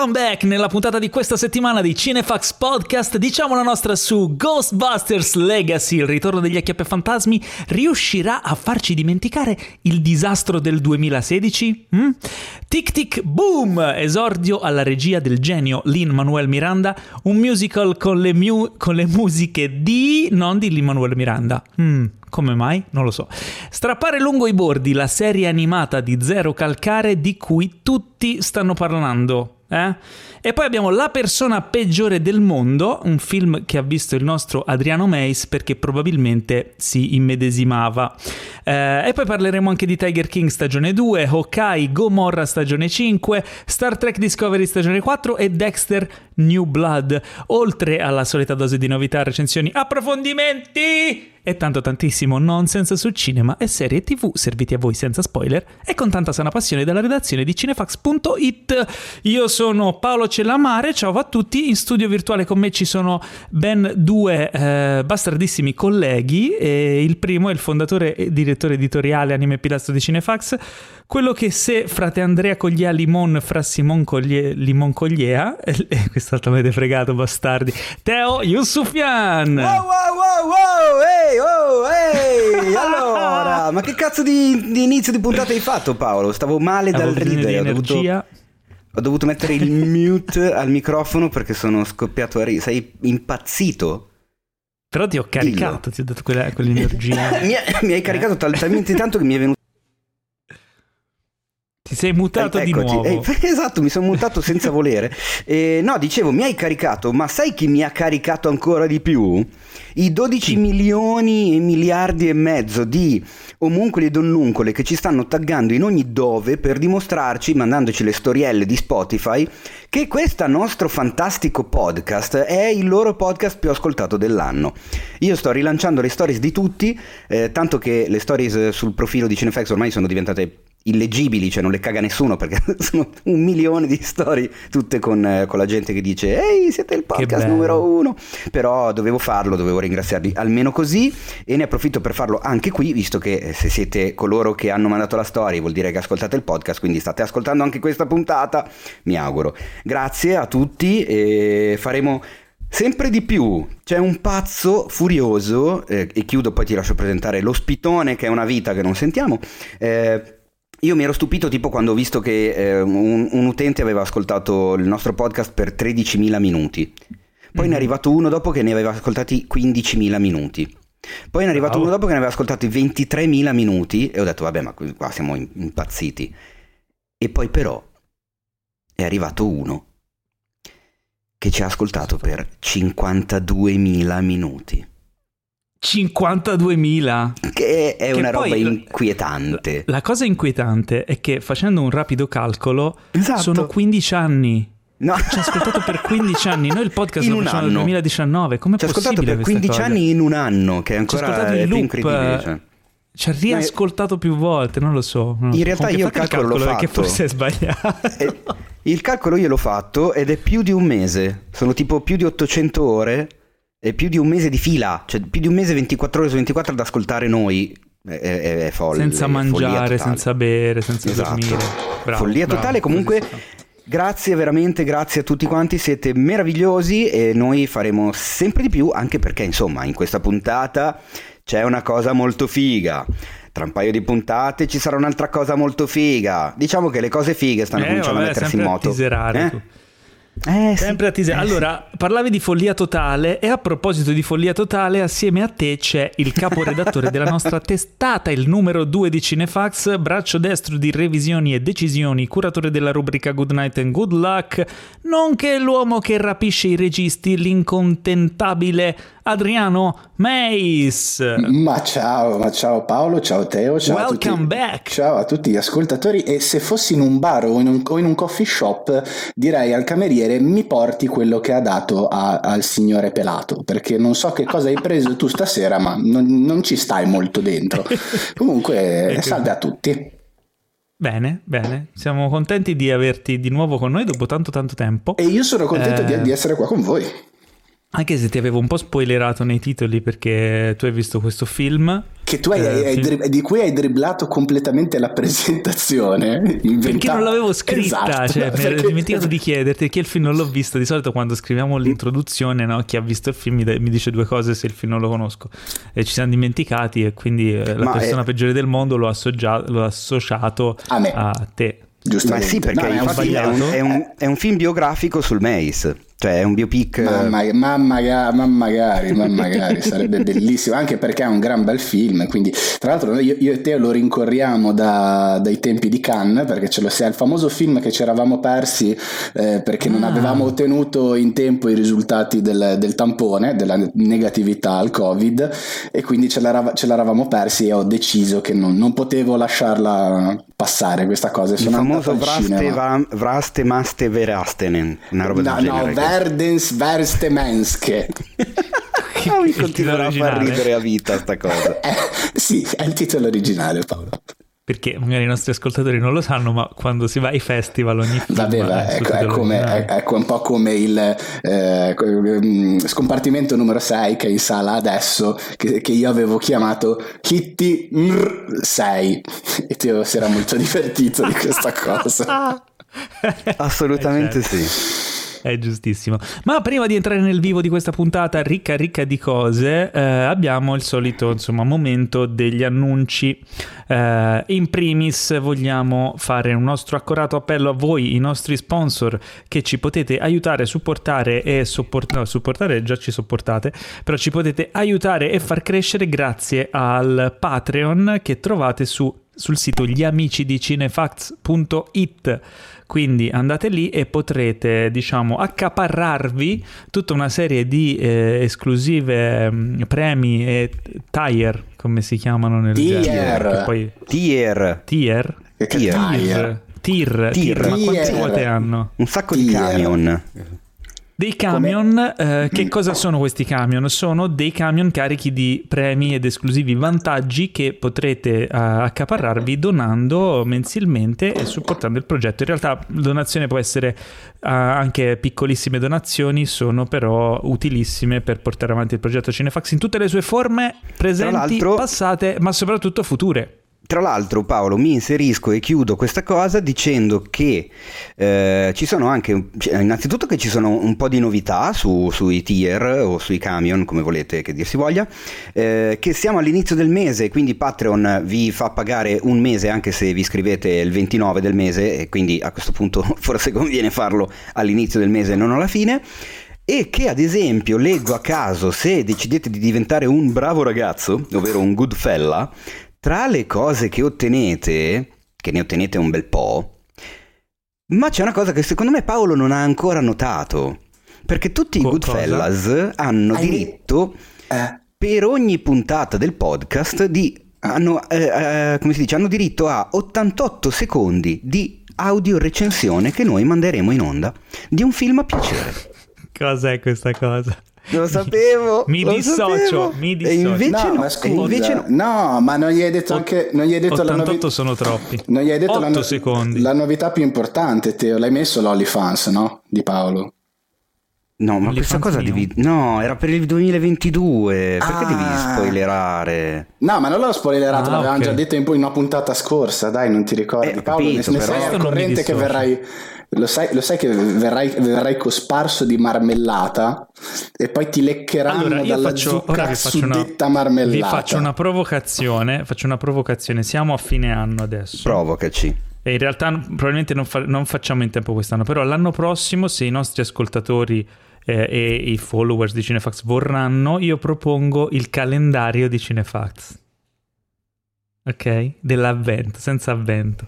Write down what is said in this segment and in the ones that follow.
Welcome back! Nella puntata di questa settimana di Cinefax Podcast diciamo la nostra su Ghostbusters Legacy, il ritorno degli fantasmi riuscirà a farci dimenticare il disastro del 2016? Mm? Tic Tic Boom! Esordio alla regia del genio Lin-Manuel Miranda, un musical con le, mu- con le musiche di... non di Lin-Manuel Miranda. Mm. Come mai? Non lo so. Strappare lungo i bordi la serie animata di Zero Calcare di cui tutti stanno parlando. Eh? E poi abbiamo La persona peggiore del mondo, un film che ha visto il nostro Adriano Meis perché probabilmente si immedesimava. Eh, e poi parleremo anche di Tiger King stagione 2, Hawkeye, Gomorra stagione 5, Star Trek Discovery stagione 4 e Dexter New Blood, oltre alla solita dose di novità, recensioni, approfondimenti e tanto tantissimo nonsense su cinema e serie tv serviti a voi senza spoiler e con tanta sana passione dalla redazione di cinefax.it. Io sono Paolo Cellamare, ciao a tutti, in studio virtuale con me ci sono ben due eh, bastardissimi colleghi e il primo è il fondatore e direttore editoriale anime pilastro di Cinefax, quello che se frate Andrea Coglia Limon fra Simon Coglie, Limon Cogliea, e eh, quest'altro avete fregato bastardi, Teo Yusufian. Wow wow wow wow, ehi oh ehi, allora, ma che cazzo di, di, inizio di puntata hai fatto Paolo? Stavo male dal ridere, ho dovuto, ho dovuto mettere il mute al microfono perché sono scoppiato a ridere, sei impazzito? Però ti ho caricato, Dillo. ti ho dato quella, quell'energia. mi, mi, hai caricato talmente tanto che mi è venuto ti sei mutato eh, di nuovo. Eh, esatto, mi sono mutato senza volere. Eh, no, dicevo, mi hai caricato, ma sai chi mi ha caricato ancora di più? I 12 sì. milioni e miliardi e mezzo di omuncoli e donnuncole che ci stanno taggando in ogni dove per dimostrarci, mandandoci le storielle di Spotify, che questo nostro fantastico podcast è il loro podcast più ascoltato dell'anno. Io sto rilanciando le stories di tutti, eh, tanto che le stories sul profilo di Cinefax ormai sono diventate illeggibili, cioè non le caga nessuno perché sono un milione di storie tutte con, eh, con la gente che dice ehi siete il podcast numero uno. Però dovevo farlo, dovevo ringraziarvi almeno così e ne approfitto per farlo anche qui visto che eh, se siete coloro che hanno mandato la storia vuol dire che ascoltate il podcast quindi state ascoltando anche questa puntata mi auguro. Grazie a tutti e faremo Sempre di più, c'è un pazzo furioso, eh, e chiudo poi ti lascio presentare l'ospitone che è una vita che non sentiamo, eh, io mi ero stupito tipo quando ho visto che eh, un, un, utente aveva ascoltato il nostro podcast per 13.000 minuti. Poi mm-hmm. ne è mhm. arrivato uno dopo che ne aveva ascoltati 15.000 minuti. Poi ne è arrivato wow. uno dopo che ne aveva ascoltati 23.000 minuti e ho detto vabbè ma qua siamo impazziti. E poi però è arrivato uno che ci ha ascoltato per 52.000 minuti. 52.000 che è che una roba inquietante la cosa inquietante è che facendo un rapido calcolo esatto. sono 15 anni No. Ci ha ascoltato per 15 anni. Noi il podcast in lo facciamo nel 2019. Come Ci ha ascoltato per 15 cosa? anni in un anno, che è ancora è più incredibile. Cioè. Ci ha riascoltato più volte, non lo so. Non in realtà io il calcolo, calcolo l'ho fatto. Che forse è sbagliato. Eh, il calcolo io l'ho fatto ed è più di un mese. Sono tipo più di 800 ore è più di un mese di fila, cioè più di un mese 24 ore su 24 ad ascoltare noi. È, è, è folle. Senza mangiare, senza bere, senza esatto. dormire. Bravo, follia bravo, totale. Comunque, grazie veramente, grazie a tutti quanti. Siete meravigliosi e noi faremo sempre di più, anche perché, insomma, in questa puntata c'è una cosa molto figa. Tra un paio di puntate ci sarà un'altra cosa molto figa. Diciamo che le cose fighe stanno eh, cominciando vabbè, a mettersi in moto. Eh? Eh, Sempre sì. a teaser. Allora, parlavi di follia totale e a proposito di follia totale, assieme a te c'è il caporedattore della nostra testata, il numero 2 di Cinefax, braccio destro di revisioni e decisioni, curatore della rubrica Good Night and Good Luck, nonché l'uomo che rapisce i registi, l'incontentabile Adriano Meis. Ma ciao, ma ciao Paolo, ciao Teo, ciao Welcome a tutti. back. Ciao a tutti gli ascoltatori e se fossi in un bar o in un, o in un coffee shop direi al cameriere mi porti quello che ha dato a, al signore pelato perché non so che cosa hai preso tu stasera ma non, non ci stai molto dentro. Comunque salve a tutti. Bene, bene, siamo contenti di averti di nuovo con noi dopo tanto tanto tempo. E io sono contento eh... di, di essere qua con voi. Anche se ti avevo un po' spoilerato nei titoli perché tu hai visto questo film. che tu hai, Eh, hai film- di cui hai dribblato completamente la presentazione. Perché inventa- non l'avevo scritta, Esatto, cioè, mi ero perché- dimenticato di chiederti che il film non l'ho visto. Di solito quando scriviamo l'introduzione, no, chi ha visto il film mi, mi dice due cose se il film non lo conosco. E ci siamo dimenticati e quindi eh, la Ma persona è- peggiore del mondo l'ho, assoggia- l'ho associato A me. te. Ma Giustamente. sì, perché No, è un è un, è un- è un film biografico sul Mace, cioè è un biopic. eh, Ma, ma- ma maga- ma magari, ma magari sarebbe bellissimo, anche perché è un gran bel film. Quindi, tra l'altro, io, io e te lo rincorriamo da- dai tempi di Cannes perché ce lo sia il famoso film che ci eravamo persi eh, perché non Ah. avevamo ottenuto in tempo i risultati del, del tampone, della negatività al Covid, e quindi ce, l'era- ce l'eravamo persi. E ho deciso che non, non potevo lasciarla passare questa cosa. e il Sono famoso Vraste. Va- Vraste Maste Verastenen, una roba No, del no, genere. Verdens Verstemenske. Ah, mi continuerà a far ridere a vita sta cosa. Eh, sì, è il titolo originale, Paolo. Perché magari i nostri ascoltatori non lo sanno, ma quando si va ai festival ogni film Vabbè, va, ecco, è, come, è, è un po' come il eh, mm, scompartimento numero 6 che è in sala adesso, che, che io avevo chiamato Kitty 6 e Teo si era molto divertito di questa cosa. Assolutamente Eh, certo. sì. È giustissimo. Ma prima di entrare nel vivo di questa puntata ricca ricca di cose, eh, abbiamo il solito insomma, momento degli annunci. Eh, in primis vogliamo fare un nostro accorato appello a voi, i nostri sponsor, che ci potete aiutare, supportare e sopportare. No, supportare già ci sopportate, però ci potete aiutare e far crescere grazie al Patreon che trovate su sul sito gliamicidicinefax.it quindi andate lì e potrete diciamo accaparrarvi tutta una serie di eh, esclusive mm, premi e tire come si chiamano nel Tier. genere poi Tier, tier Tier. Tier. tir tir, Tir. ma quante Tier. quote hanno? un sacco di Tier. camion. Dei camion, eh, che cosa sono questi camion? Sono dei camion carichi di premi ed esclusivi vantaggi che potrete eh, accaparrarvi donando mensilmente e supportando il progetto. In realtà la donazione può essere eh, anche piccolissime donazioni, sono però utilissime per portare avanti il progetto Cinefax in tutte le sue forme presenti, passate, ma soprattutto future. Tra l'altro Paolo mi inserisco e chiudo questa cosa dicendo che eh, ci sono anche, cioè, innanzitutto che ci sono un po' di novità su- sui tier o sui camion, come volete che dir si voglia, eh, che siamo all'inizio del mese, quindi Patreon vi fa pagare un mese anche se vi iscrivete il 29 del mese e quindi a questo punto forse conviene farlo all'inizio del mese e non alla fine. E che ad esempio leggo a caso se decidete di diventare un bravo ragazzo, ovvero un good fella, tra le cose che ottenete, che ne ottenete un bel po', ma c'è una cosa che secondo me Paolo non ha ancora notato. Perché tutti i Goodfellas hanno Hai- diritto Eh, per ogni puntata del podcast di hanno, eh, eh, come si dice, hanno diritto a 88 secondi di audio recensione che noi manderemo in onda di un film a piacere. Cos'è questa cosa? Lo sapevo. Mi lo dissocio, sapevo. mi E dissocio. invece no, no, ma e scusa, invece no. no, ma non gli hai detto anche non gli hai detto la 88 novità sono troppi. Non gli hai detto la, 8 no- secondi. la novità più importante, Teo. L'hai messo l'OnlyFans, no? Di Paolo. No, ma questa cosa devi... No, era per il 2022. Perché Ah. devi spoilerare? No, ma non l'ho spoilerato, Ah, l'avevamo ok. già detto in poi in una puntata scorsa, dai, non ti ricordi. Eh, Paolo, ne- capito, ne, però- sei al corrente che verrai... Lo sai, lo sai che verrai, verrai cosparso di marmellata e poi ti leccheranno Allora, dalla faccio, zucca faccio, una, suddetta marmellata. vi faccio una provocazione. Faccio una provocazione. Siamo a fine anno adesso. Provocaci. E in realtà probabilmente non, fa- non facciamo in tempo quest'anno. Però l'anno prossimo, se i nostri ascoltatori eh, e i followers di Cinefax vorranno, io propongo il calendario di Cinefax. Ok? Dell'avvento, senza avvento.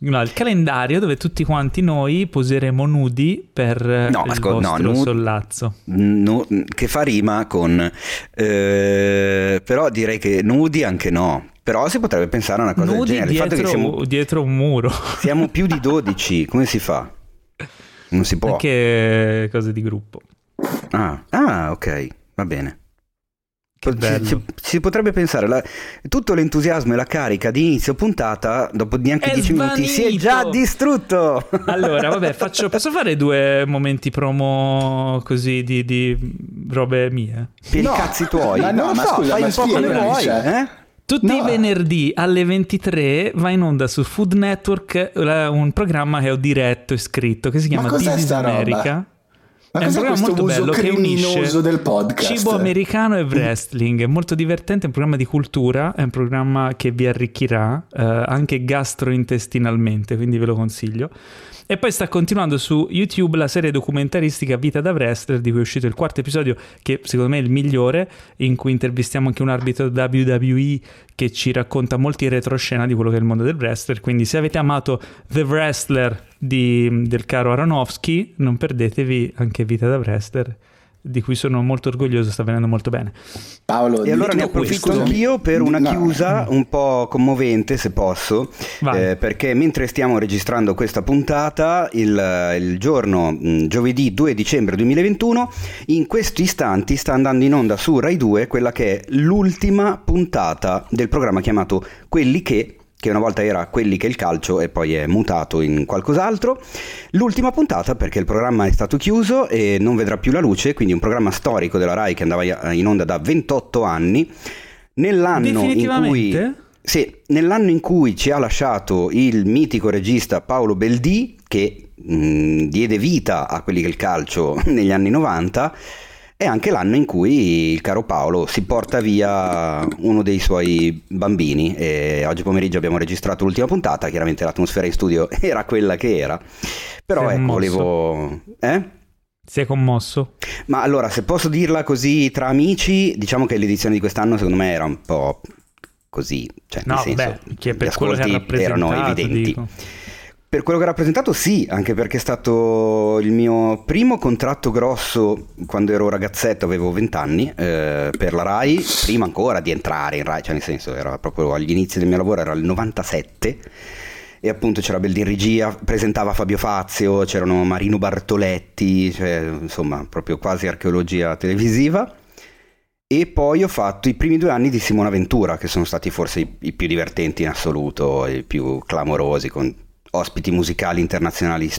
No, il calendario dove tutti quanti noi poseremo nudi per eh, No, ascol- no, nu- sollazzo. Nu- che fa rima con... eh, però direi che nudi anche no. Però si potrebbe pensare a una cosa del Nudi genere. Il fatto dietro, che siamo, dietro un muro. siamo più di 12, come si fa? Non si può. Anche cose di gruppo. Ah, ah, ok, va bene. Che Ci- bello. ci- si potrebbe pensare, la- tutto l'entusiasmo e la carica di inizio puntata, dopo neanche È 10 minuti, si è svanito! già distrutto. Allora, vabbè, faccio, posso fare due momenti promo così di, di robe mie? per No, i cazzi tuoi. ma no, lo ma so, scusa, fai ma un po' come vuoi. cioè. eh? Tutti No. i venerdì alle 23 va in onda su Food Network un programma che ho diretto e scritto che si chiama This is sta roba? Ma è un programma molto bello che unisce del podcast? cibo americano e wrestling. È molto divertente, è un programma di cultura, è un programma che vi arricchirà eh, anche gastrointestinalmente, quindi ve lo consiglio. E poi sta continuando su YouTube la serie documentaristica Vita da Wrestler, di cui è uscito il quarto episodio, che secondo me è il migliore, in cui intervistiamo anche un arbitro WWE che ci racconta molti retroscena di quello che è il mondo del wrestler. Quindi se avete amato The Wrestler di- del caro Aronofsky, non perdetevi anche Vita da Wrestler, di cui sono molto orgoglioso, sta venendo molto bene. Paolo, E allora ne approfitto anch'io per una No. chiusa un po' commovente, se posso, eh, perché mentre stiamo registrando questa puntata, il, il giorno mh, giovedì 2 dicembre 2021, in questi istanti sta andando in onda su Rai 2 quella che è l'ultima puntata del programma chiamato Quelli che che una volta era quelli che il calcio e poi è mutato in qualcos'altro. L'ultima puntata perché il programma è stato chiuso e non vedrà più la luce, quindi un programma storico della RAI che andava in onda da 28 anni. Nell'anno in cui sì, nell'anno in cui ci ha lasciato il mitico regista Paolo Beldì, che mh, diede vita a quelli che il calcio negli anni 90, è anche l'anno in cui il caro Paolo si porta via uno dei suoi bambini. E oggi pomeriggio abbiamo registrato l'ultima puntata, chiaramente l'atmosfera in studio era quella che era. Però ecco, volevo... Eh? Si è commosso? Ma allora, se posso dirla così tra amici, diciamo che l'edizione di quest'anno secondo me era un po' così, cioè No, nel senso, beh, che gli per che ha ascolti erano rappresentato, evidenti. dico. Per quello che ha rappresentato sì, anche perché è stato il mio primo contratto grosso quando ero ragazzetto, avevo 20 anni, eh, per la RAI, prima ancora di entrare in RAI, cioè nel senso era proprio agli inizi del mio lavoro, era il 97 e appunto c'era Beldi in regia, presentava Fabio Fazio, c'erano Marino Bartoletti, cioè, insomma proprio quasi archeologia televisiva. E poi ho fatto i primi due anni di Simona Ventura, che sono stati forse i, i più divertenti in assoluto, i più clamorosi, con ospiti musicali internazionali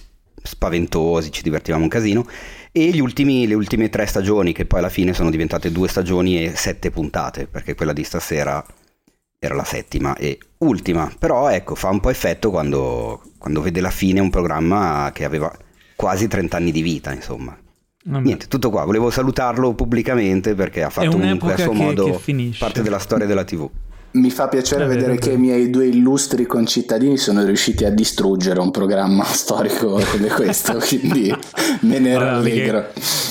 spaventosi, ci divertivamo un casino. E gli ultimi- le ultime tre stagioni, che poi alla fine sono diventate due stagioni e sette puntate, perché quella di stasera era la settima e ultima. Però ecco, fa un po' effetto quando, quando vede la fine un programma che aveva quasi 30 anni di vita, insomma. Vabbè. Niente, tutto qua. Volevo salutarlo pubblicamente perché ha fatto comunque a suo che- modo che parte della storia della TV. Mi fa piacere vero, vedere che i miei due illustri concittadini sono riusciti a distruggere un programma storico come questo, quindi me ne Allora, rallegro.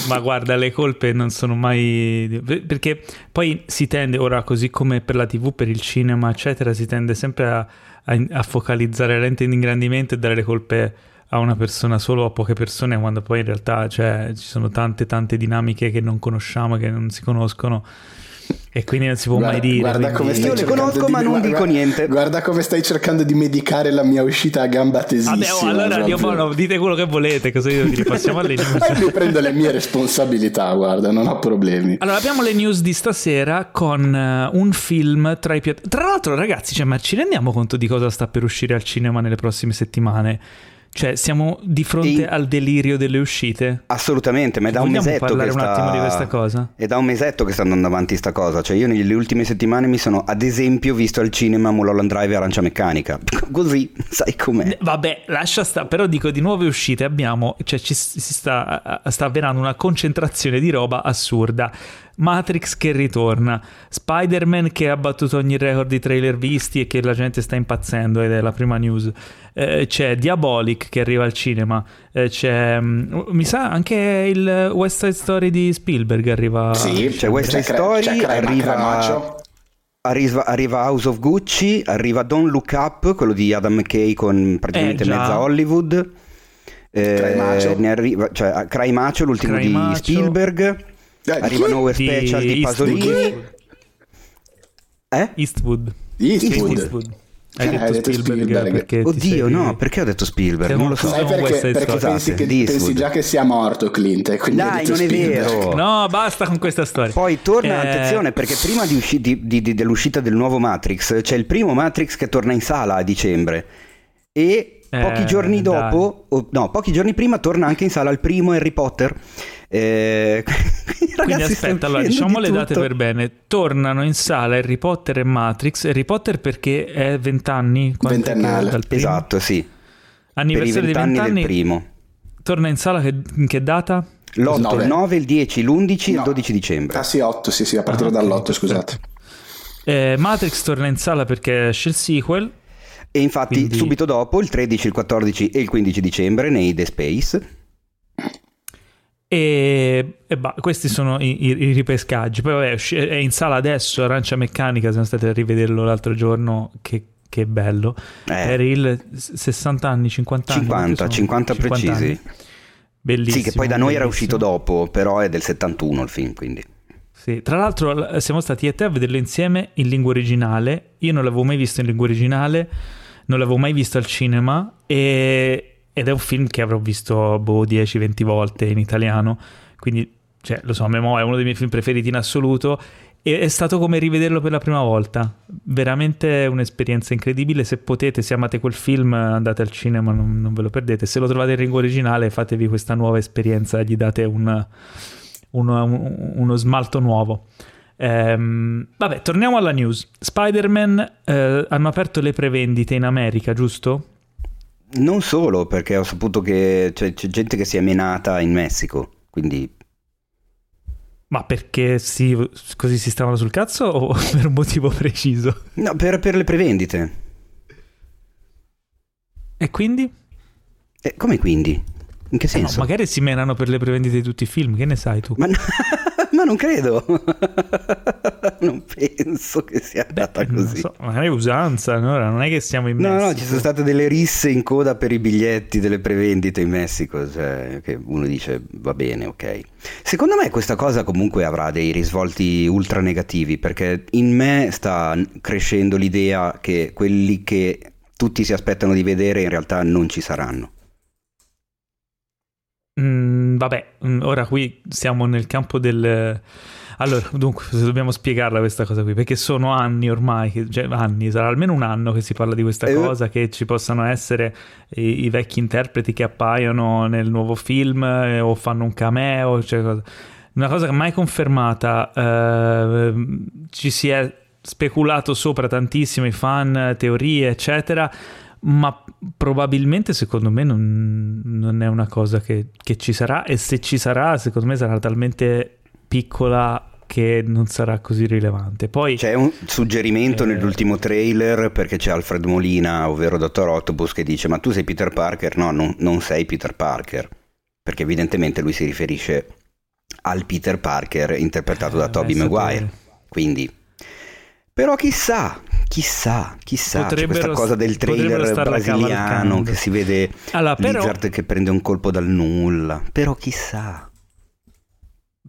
ma guarda, le colpe non sono mai. Perché poi si tende, ora così come per la TV, per il cinema, eccetera, si tende sempre a, a- a focalizzare lente di ingrandimento e dare le colpe a una persona solo o a poche persone, quando poi in realtà cioè, ci sono tante, tante dinamiche che non conosciamo, che non si conoscono. E quindi non si può mai Guarda, dire. guarda come stai Io le conosco, di- ma non guarda- dico niente. Guarda come stai cercando di medicare la mia uscita a gamba tesissima. Vabbè, oh, allora proprio. Dio buono, dite quello che volete, cosa io? Passiamo alle news. Mi prendo le mie responsabilità, guarda, non ho problemi. Allora, abbiamo le news di stasera con eh, un film tra i più... Tra l'altro, ragazzi, cioè, ma ci rendiamo conto di cosa sta per uscire al cinema nelle prossime settimane? Cioè, siamo di fronte E- al delirio delle uscite? Assolutamente, ma è da un mesetto parlare che un sta... attimo di questa cosa? È da un mesetto che sta andando avanti sta cosa. Cioè, io nelle ultime settimane mi sono, ad esempio, visto al cinema Mulholland Drive e Arancia Meccanica. Così, sai com'è. Eh, Vabbè, lascia stare, però dico di nuove uscite abbiamo, cioè ci si sta, sta avvenendo una concentrazione di roba assurda. Matrix che ritorna, Spider-Man che ha battuto ogni record di trailer visti e che la gente sta impazzendo ed è la prima news. Eh, c'è Diabolic che arriva al cinema, Eh, c'è mm, mi sa anche il West Side Story di Spielberg arriva. Sì, C'è West Side Cre- Story, c'è Crema- arriva-. Arriva, arriva House of Gucci, arriva Don't Look Up, quello di Adam McKay con praticamente Eh, mezza Hollywood. Eh, ne arriva, cioè, Cry Macho, l'ultimo Cry di Macho. Spielberg. Eh, Arriva? Nowhere Di Special di Eastwood. Pasolini. Eh? Eastwood. Eastwood. Hai Eh, detto, hai detto Spielberg, Spielberg. perché Oddio, sei- no, perché ho detto Spielberg? Non lo so. Sai perché? Perché pensi, che, pensi Eastwood. già che sia morto Clint e quindi hai Dai, detto non è Spielberg. vero. No, basta con questa storia. Poi torna, Eh, attenzione, perché prima di usci- di- di- di- dell'uscita del nuovo Matrix c'è il primo Matrix che torna in sala a dicembre. E Pochi Eh, giorni dopo, o- no, pochi giorni prima torna anche in sala il primo Harry Potter. Eh, Quindi aspetta, allora diciamo di le date per bene. Tornano in sala Harry Potter e Matrix. Harry Potter perché è 20 anni? Quant'è che- Ventennale. dal primo? Esatto, sì. Per i Anniversario di 20 vent'anni anni. del primo. Torna in sala che- in che data? L'8, Nove. il 9, il 10, l'11 e il No. 12 dicembre. Ah sì, 8, sì, sì, a partire Ah, ok, dall'8, perfetto. scusate. Eh, Matrix torna in sala perché esce il sequel. E infatti Quindi- subito dopo, il 13, il 14 e il 15 dicembre, nei The Space. E, e bah, questi sono i, i- i ripescaggi. Poi vabbè, è in sala adesso Arancia Meccanica. Siamo stati a rivederlo l'altro giorno. Che, che bello. Eh, Per il s- 60 anni, 50 anni. 50, quanti sono? 50 precisi. anni. Bellissimo. Sì, che poi da noi era bellissimo. uscito dopo, però è del 71 il film, quindi. Sì, tra l'altro siamo stati io e te a vederlo insieme in lingua originale. Io non l'avevo mai visto in lingua originale, non l'avevo mai visto al cinema e- ed è un film che avrò visto boh, 10-20 volte in italiano. Quindi, cioè, lo so, a memoria è uno dei miei film preferiti in assoluto e è stato come rivederlo per la prima volta. Veramente un'esperienza incredibile. Se potete, se amate quel film, andate al cinema, non, non ve lo perdete. Se lo trovate in lingua originale, fatevi questa nuova esperienza, gli date un uno, un- uno smalto nuovo. Ehm, vabbè, torniamo alla news. Spider-Man eh, hanno aperto le prevendite in America, giusto? Non solo, perché ho saputo che c'è, c'è gente che si è menata in Messico, quindi Ma perché si, così si stavano sul cazzo o per un motivo preciso? no, per, per le prevendite. E quindi? Eh, come quindi? In che Eh no, senso? magari si menano per le prevendite di tutti i film, che ne sai tu? Ma, no- ma non credo. non penso che sia andata Eh, non così. so, magari è usanza, no? Ora non è che siamo in No, Messico. no, ci sono state delle risse in coda per i biglietti delle prevendite in Messico, cioè che uno dice va bene, ok. Secondo me questa cosa comunque avrà dei risvolti ultra negativi, perché in me sta crescendo l'idea che quelli che tutti si aspettano di vedere in realtà non ci saranno. Mm, vabbè, mm, ora qui siamo nel campo del... Allora, dunque, dobbiamo spiegarla questa cosa qui, perché sono anni ormai, cioè anni, sarà almeno un anno che si parla di questa Eh. cosa, che ci possano essere i, i vecchi interpreti che appaiono nel nuovo film eh, o fanno un cameo, cioè cosa- una cosa mai confermata, eh, ci si è speculato sopra tantissimo, i fan, teorie, eccetera, ma probabilmente secondo me non, non è una cosa che, che ci sarà e se ci sarà secondo me sarà talmente piccola che non sarà così rilevante. Poi C'è un suggerimento Eh. nell'ultimo trailer perché c'è Alfred Molina, ovvero Dottor Octopus, che dice ma tu sei Peter Parker? No, non, non sei Peter Parker, perché evidentemente lui si riferisce al Peter Parker interpretato da Eh, Tobey beh, Maguire. sapere. Quindi, però chissà, chissà, chissà, c'è questa cosa del trailer brasiliano che si vede Allora, però, Lizard che prende un colpo dal nulla, però chissà.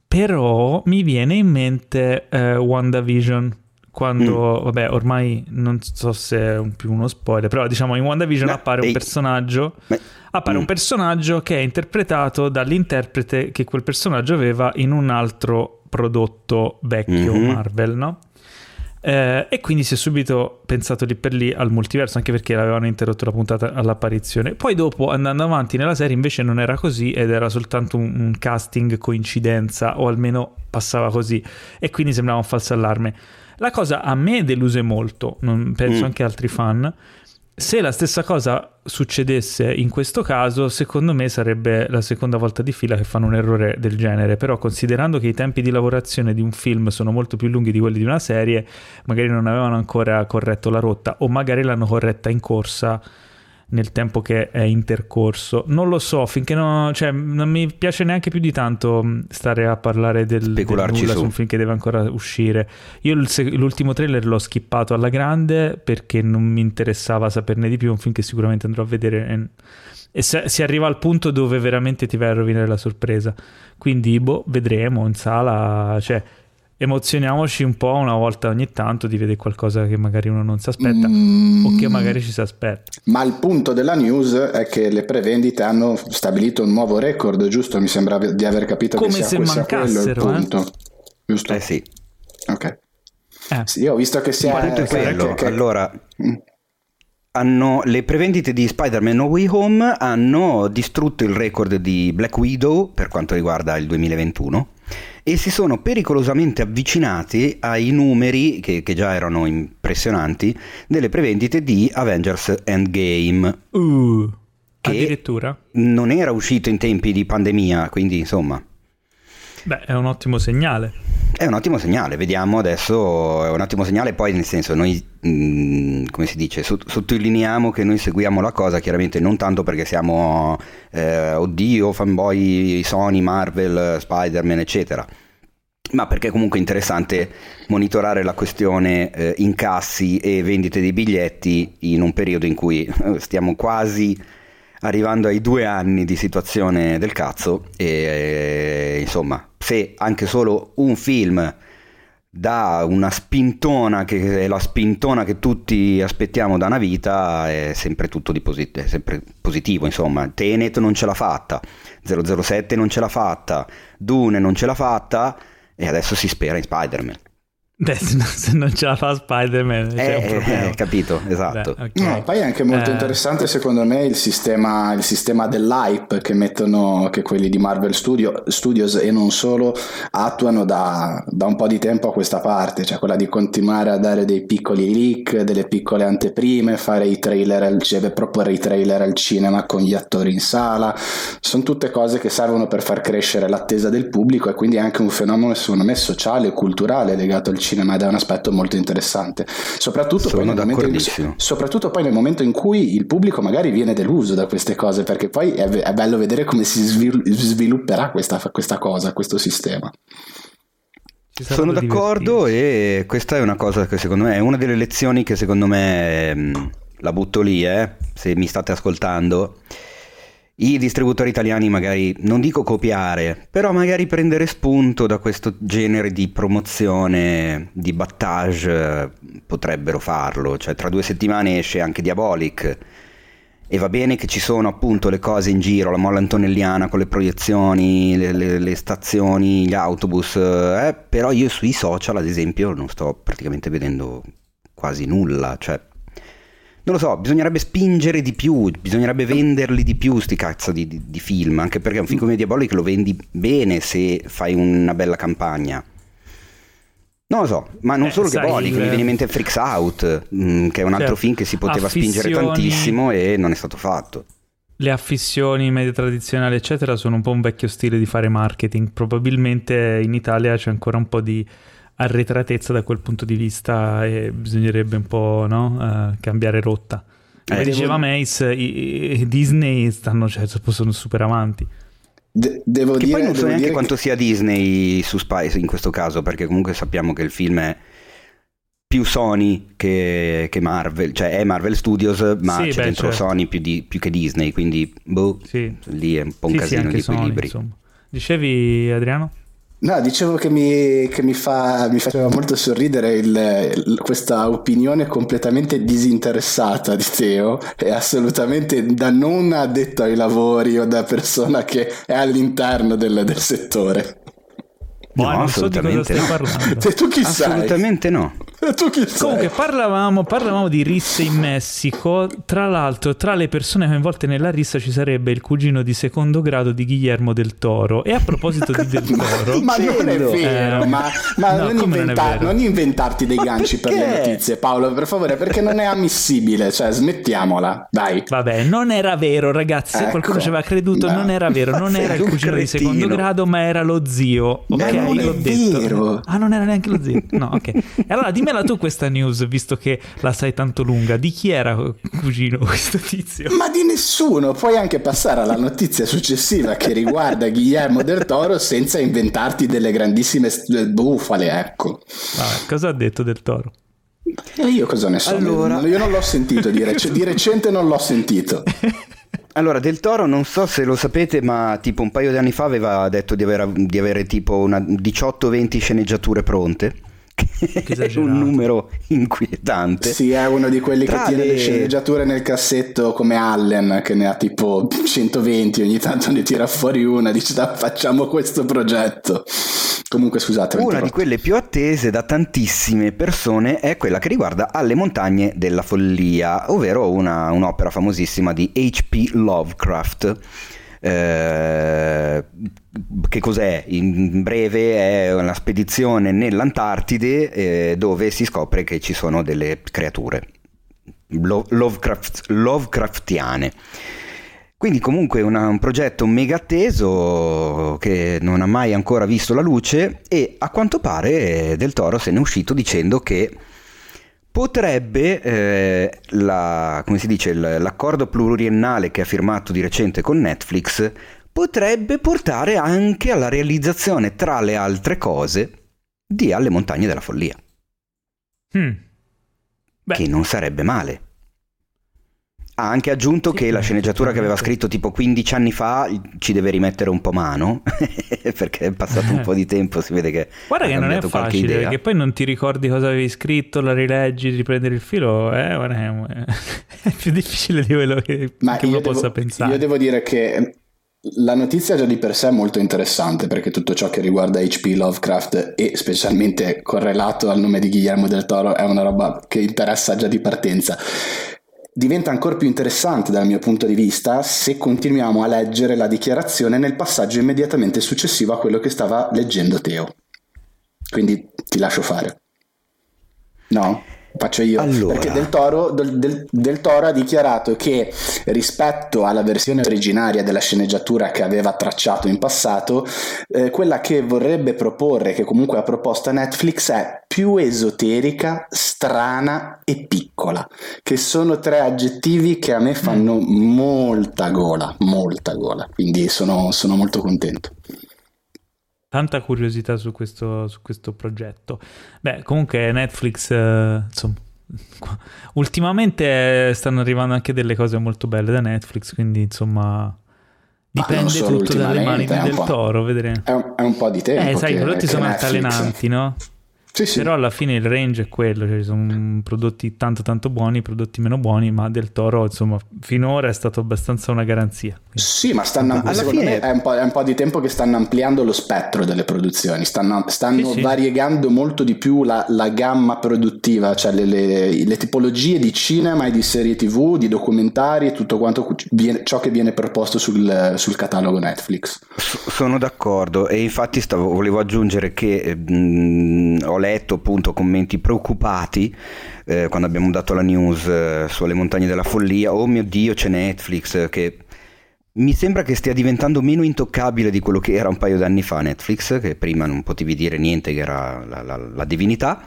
però mi viene in mente eh, WandaVision quando, Mm. vabbè, ormai non so se è un- più uno spoiler, però diciamo in WandaVision No, appare un personaggio Ma- appare Mm. un personaggio che è interpretato dall'interprete che quel personaggio aveva in un altro prodotto vecchio Mhm. Marvel, no? Eh, e quindi si è subito pensato lì per lì al multiverso, anche perché l'avevano interrotto la puntata all'apparizione. Poi dopo, andando avanti nella serie, invece non era così ed era soltanto un, un casting coincidenza, o almeno passava così, e quindi sembrava un falso allarme. La cosa a me deluse molto, non- penso Mm. anche altri fan. Se la stessa cosa succedesse in questo caso, secondo me sarebbe la seconda volta di fila che fanno un errore del genere. Però, considerando che i tempi di lavorazione di un film sono molto più lunghi di quelli di una serie, magari non avevano ancora corretto la rotta, o magari l'hanno corretta in corsa nel tempo che è intercorso. Non lo so, finché no, cioè, non mi piace neanche più di tanto mh, stare a parlare del, del nulla su. su un film che deve ancora uscire. Io l'ultimo trailer l'ho skippato alla grande perché non mi interessava saperne di più, è un film che sicuramente andrò a vedere e, e se- si arriva al punto dove veramente ti vai a rovinare la sorpresa. Quindi, boh, vedremo in sala, cioè emozioniamoci un po' una volta ogni tanto di vedere qualcosa che magari uno non si aspetta Mm, o che magari ci si aspetta. Ma il punto della news è che le prevendite hanno stabilito un nuovo record, giusto? Mi sembra di aver capito Come che sia, se sia quello il mancassero, eh? punto. Giusto? Eh sì, Ok. Eh. Sì, io ho visto che si è... quello. che- che- Allora, Mm. hanno, le prevendite di Spider-Man No Way Home hanno distrutto il record di Black Widow per quanto riguarda il 2021 e si sono pericolosamente avvicinati ai numeri che, che già erano impressionanti delle prevendite di Avengers Endgame. Uh, addirittura? Non era uscito in tempi di pandemia, quindi insomma. Beh, è un ottimo segnale. È un ottimo segnale, vediamo adesso, è un ottimo segnale, poi nel senso noi, mh, mm, come si dice, sottolineiamo che noi seguiamo la cosa, chiaramente non tanto perché siamo, eh, oddio, fanboy Sony, Marvel, Spider-Man, eccetera, ma perché comunque è interessante monitorare la questione eh, incassi e vendite dei biglietti in un periodo in cui eh, stiamo quasi arrivando ai due anni di situazione del cazzo e eh, insomma se anche solo un film dà una spintona che è la spintona che tutti aspettiamo da una vita è sempre tutto di posit- è sempre positivo insomma. Tenet non ce l'ha fatta 007 non ce l'ha fatta Dune non ce l'ha fatta e adesso si spera in Spider-Man Beh, se non ce la fa Spider-Man, c'è eh, un problema. Eh, capito, esatto. Beh, okay. no, poi è anche molto eh. interessante, secondo me, il sistema, il sistema dell'hype che mettono, che quelli di Marvel Studio, Studios e non solo attuano da, da, un po' di tempo a questa parte, cioè quella di continuare a dare dei piccoli leak, delle piccole anteprime, fare i trailer, cioè proporre i trailer al cinema con gli attori in sala. Sono tutte cose che servono per far crescere l'attesa del pubblico e quindi è anche un fenomeno, secondo me, sociale e culturale legato al cinema ed è un aspetto molto interessante. Soprattutto poi, in, soprattutto poi, nel momento in cui il pubblico magari viene deluso da queste cose, perché poi è, è bello vedere come si svilupperà questa, questa cosa, questo sistema. Sono d'accordo e questa è una cosa che secondo me è una delle lezioni che secondo me mh, mm, la butto lì, eh, se mi state ascoltando i distributori italiani magari, non dico copiare, però magari prendere spunto da questo genere di promozione, di battage, potrebbero farlo. Cioè tra due settimane esce anche Diabolic e va bene che ci sono appunto le cose in giro, la molla antonelliana con le proiezioni, le, le, le stazioni, gli autobus, eh, però io sui social ad esempio non sto praticamente vedendo quasi nulla, cioè non lo so, bisognerebbe spingere di più, bisognerebbe venderli di più sti cazzo di, di, di film, anche perché un film come Diabolic lo vendi bene se fai una bella campagna. Non lo so, ma non eh, solo Diabolic, il... mi viene in mente Freaks Out, mh, mm, che è un altro certo. film che si poteva Affissioni... spingere tantissimo e non è stato fatto. Le affissioni media tradizionali, eccetera, sono un po' un vecchio stile di fare marketing. Probabilmente in Italia c'è ancora un po' di arretratezza da quel punto di vista e bisognerebbe un po' no? uh, cambiare rotta. Come eh, diceva devo... Mace, i, i Disney stanno, cioè, sono super avanti. De- devo che dire, poi non so neanche quanto sia Disney su Spice in questo caso, perché comunque sappiamo che il film è più Sony che, che Marvel, cioè è Marvel Studios, ma sì, c'è beh, dentro certo. Sony più, di, più, che Disney, quindi boh, sì. lì è un po' un sì, casino di equilibri. Sony, Dicevi Adriano? No, dicevo che mi, che mi, fa, mi faceva molto sorridere il, il, questa opinione completamente disinteressata di Teo e assolutamente da non addetto ai lavori o da persona che è all'interno del, del settore. No, non so di cosa stai parlando. Tu chi Assolutamente sei? no. Tu chi sei? Comunque parlavamo, parlavamo di risse in Messico. Tra l'altro, tra le persone coinvolte nella rissa ci sarebbe il cugino di secondo grado di Guillermo del Toro. E a proposito di del Toro, ma non è vero, eh, ma, ma no, non, inventa- non, inventarti dei ganci per le notizie, Paolo, per favore, perché non è ammissibile. Cioè, smettiamola, dai. Vabbè, non era vero, ragazzi. Ecco. qualcuno ci aveva creduto, no. non era vero. Non era il cugino di secondo grado, ma era lo zio. Ok, non l'ho detto. Vero. Ah, non era neanche lo zio. No, ok. E allora dimmela tu questa news, visto che la sai tanto lunga. Di chi era cugino questo tizio? Ma di nessuno. Puoi anche passare alla notizia successiva che riguarda Guillermo del Toro senza inventarti delle grandissime bufale, ecco. Vabbè, cosa ha detto del Toro? Io cosa ne so? Allora... Io non l'ho sentito di, rec- di recente, non l'ho sentito. Allora, Del Toro non so se lo sapete, ma tipo un paio di anni fa aveva detto di avere, di avere tipo una 18-20 sceneggiature pronte. Che è un numero inquietante. Sì, è uno di quelli Tra che tiene le... le sceneggiature nel cassetto come Allen, che ne ha tipo 120, ogni tanto ne tira fuori una, dice facciamo questo progetto. Comunque scusate. Una di quelle più attese da tantissime persone è quella che riguarda Alle montagne della follia, ovvero una, un'opera famosissima di H.P. Lovecraft. Eh, che cos'è? In breve è una spedizione nell'Antartide eh, dove si scopre che ci sono delle creature Lovecraft, Lovecraftiane. Quindi comunque una, un progetto mega atteso che non ha mai ancora visto la luce e a quanto pare Del Toro se ne è uscito dicendo che potrebbe, eh, la, come si dice, l'accordo pluriennale che ha firmato di recente con Netflix, potrebbe portare anche alla realizzazione, tra le altre cose, di Alle montagne della follia. Hmm. Che non sarebbe male. Ha anche aggiunto sì, che la sceneggiatura che aveva scritto tipo 15 anni fa ci deve rimettere un po' mano, perché è passato un po' di tempo, si vede che... Guarda che non è facile, idea. perché poi non ti ricordi cosa avevi scritto, la rileggi, riprendere il filo, eh, guarda, è più difficile di quello che, Ma che uno devo, possa pensare. Io devo dire che la notizia già di per sé è molto interessante perché tutto ciò che riguarda HP Lovecraft e specialmente correlato al nome di Guillermo del Toro è una roba che interessa già di partenza diventa ancora più interessante dal mio punto di vista se continuiamo a leggere la dichiarazione nel passaggio immediatamente successivo a quello che stava leggendo Teo. Quindi ti lascio fare. No? Faccio io. Allora. Perché Del Toro, del, del, del Toro, ha dichiarato che rispetto alla versione originaria della sceneggiatura che aveva tracciato in passato, eh, quella che vorrebbe proporre, che comunque ha proposto a Netflix, è più esoterica, strana e piccola, che sono tre aggettivi che a me fanno mm. molta gola, molta gola. Quindi sono, sono molto contento tanta curiosità su questo, su questo progetto. Beh, comunque Netflix, eh, insomma, ultimamente stanno arrivando anche delle cose molto belle da Netflix, quindi insomma... Dipende tutto dalle mani del toro, vedremo. È un, è un po' di tempo. Eh, sai, i prodotti sono altalenanti, no? Sì, sì. Però alla fine il range è quello, cioè sono prodotti tanto tanto buoni, prodotti meno buoni, ma del Toro insomma finora è stato abbastanza una garanzia. Quindi. Sì, ma stanno alla fine è un, è un, po', di tempo che stanno ampliando lo spettro delle produzioni, stanno, stanno sì, variegando molto di più la, la gamma produttiva, cioè le, le, le, tipologie di cinema e di serie tv, di documentari e tutto quanto viene, ciò che viene proposto sul, sul catalogo Netflix. sono d'accordo e infatti stavo, volevo aggiungere che mh, mm, ho letto appunto commenti preoccupati eh, quando abbiamo dato la news eh, sulle montagne della follia, oh mio dio c'è Netflix che mi sembra che stia diventando meno intoccabile di quello che era un paio d'anni fa Netflix, che prima non potevi dire niente che era la, la, la divinità,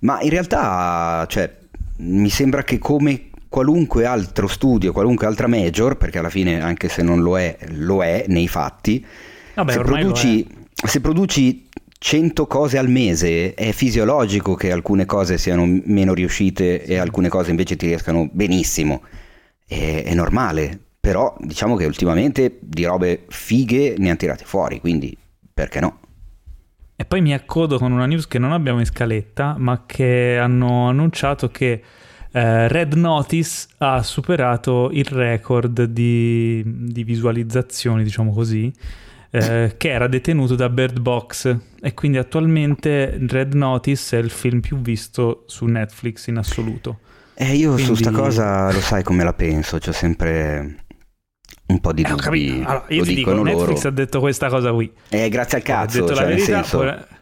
ma in realtà cioè, mi sembra che come qualunque altro studio, qualunque altra major, perché alla fine anche se non lo è, lo è nei fatti, Vabbè, se, produci, se produci 100 cose al mese è fisiologico che alcune cose siano meno riuscite e alcune cose invece ti riescano benissimo. È, è normale, però diciamo che ultimamente di robe fighe ne hanno tirate fuori, quindi perché no? E poi mi accodo con una news che non abbiamo in scaletta, ma che hanno annunciato che eh, Red Notice ha superato il record di, di visualizzazioni, diciamo così, eh, che era detenuto da Bird Box e quindi attualmente Red Notice è il film più visto su Netflix in assoluto. Eh, io quindi... su sta cosa lo sai come la penso, c'ho sempre un po' di eh, dubbi. Allora, io lo ti dico, Netflix loro. ha detto questa cosa qui. Eh, grazie al cazzo, cioè, nel senso... Poi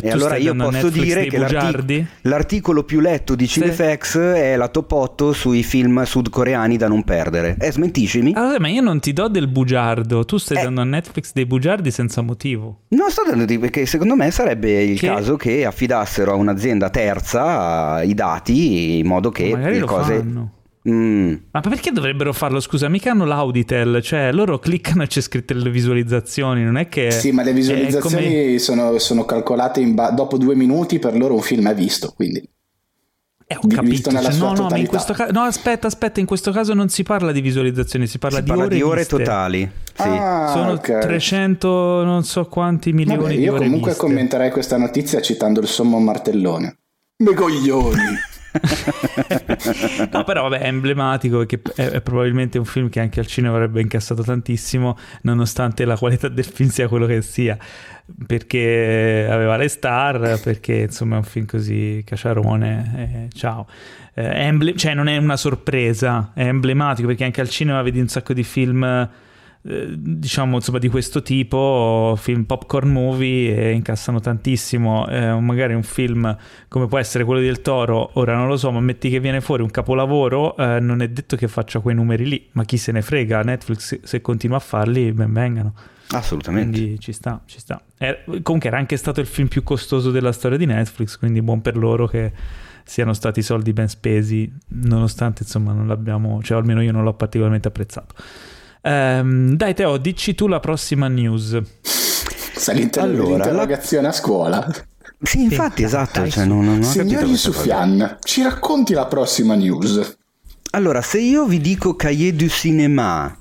cioè, e allora io posso dire che l'artic- l'articolo più letto di Cinefax sì. è la top 8 sui film sudcoreani da non perdere. Eh, smentiscimi. Allora, ma io non ti do del bugiardo, tu stai eh. dando a Netflix dei bugiardi senza motivo. No, sto dando perché secondo me sarebbe il che... caso che affidassero a un'azienda terza i dati in modo che le cose... Fanno. Mm. Ma perché dovrebbero farlo? Scusa, mica hanno l'Auditel, cioè loro cliccano e c'è scritto le visualizzazioni, non è che... Sì, ma le visualizzazioni come... sono, sono, calcolate ba- dopo due minuti, per loro un film è visto, quindi... Eh, ho capito. Cioè, no, no, in questo ca- no, aspetta, aspetta, in questo caso non si parla di visualizzazioni, si parla, si di, parla ore di ore totali. Sì. Ah, Sono okay. 300 non so quanti milioni Vabbè, di ore Io comunque viste. commenterei questa notizia citando il sommo martellone. Me coglioni! no, però vabbè, è emblematico perché è, è, probabilmente un film che anche al cinema avrebbe incassato tantissimo, nonostante la qualità del film sia quello che sia. Perché aveva le star, perché insomma è un film così caciarone. Eh, ciao. Eh, emble- cioè, non è una sorpresa, è emblematico perché anche al cinema vedi un sacco di film diciamo insomma di questo tipo film popcorn movie e incassano tantissimo. Eh, magari un film come può essere quello del Toro ora non lo so ma metti che viene fuori un capolavoro eh, non è detto che faccia quei numeri lì ma chi se ne frega Netflix se continua a farli ben vengano. Assolutamente. Quindi ci sta ci sta. Eh, comunque era anche stato il film più costoso della storia di Netflix quindi buon per loro che siano stati soldi ben spesi nonostante insomma non l'abbiamo cioè almeno io non l'ho particolarmente apprezzato Um, dai Teo, dici tu la prossima news. Salite allora, l'interrogazione la... a scuola. Sì, infatti, sì, esatto. Cioè, non, non Signori Sufjan, ci racconti la prossima news? Allora, se io vi dico Cahiers du Cinéma,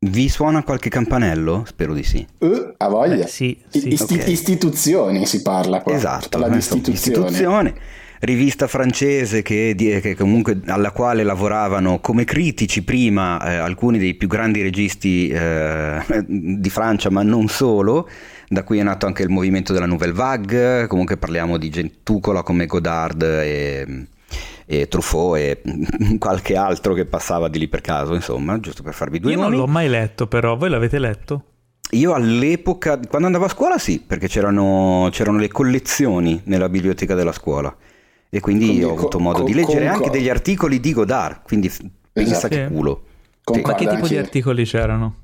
vi suona qualche campanello? Spero di sì. Uh, a voglia. Beh, sì, sì. Isti- okay. Istituzioni si parla qua. Esatto, la istituzione. Rivista francese che, che comunque, alla quale lavoravano come critici prima eh, alcuni dei più grandi registi eh, di Francia, ma non solo, da cui è nato anche il movimento della Nouvelle Vague, comunque parliamo di gentucola come Godard e, e Truffaut e qualche altro che passava di lì per caso, insomma, giusto per farvi due Io nomi. non l'ho mai letto però, voi l'avete letto? Io all'epoca, quando andavo a scuola sì, perché c'erano, c'erano le collezioni nella biblioteca della scuola e quindi quindi ho avuto modo co- di leggere con, anche degli articoli di Godard, quindi pensa esatto. che culo. Sì. Ma che tipo di articoli c'erano?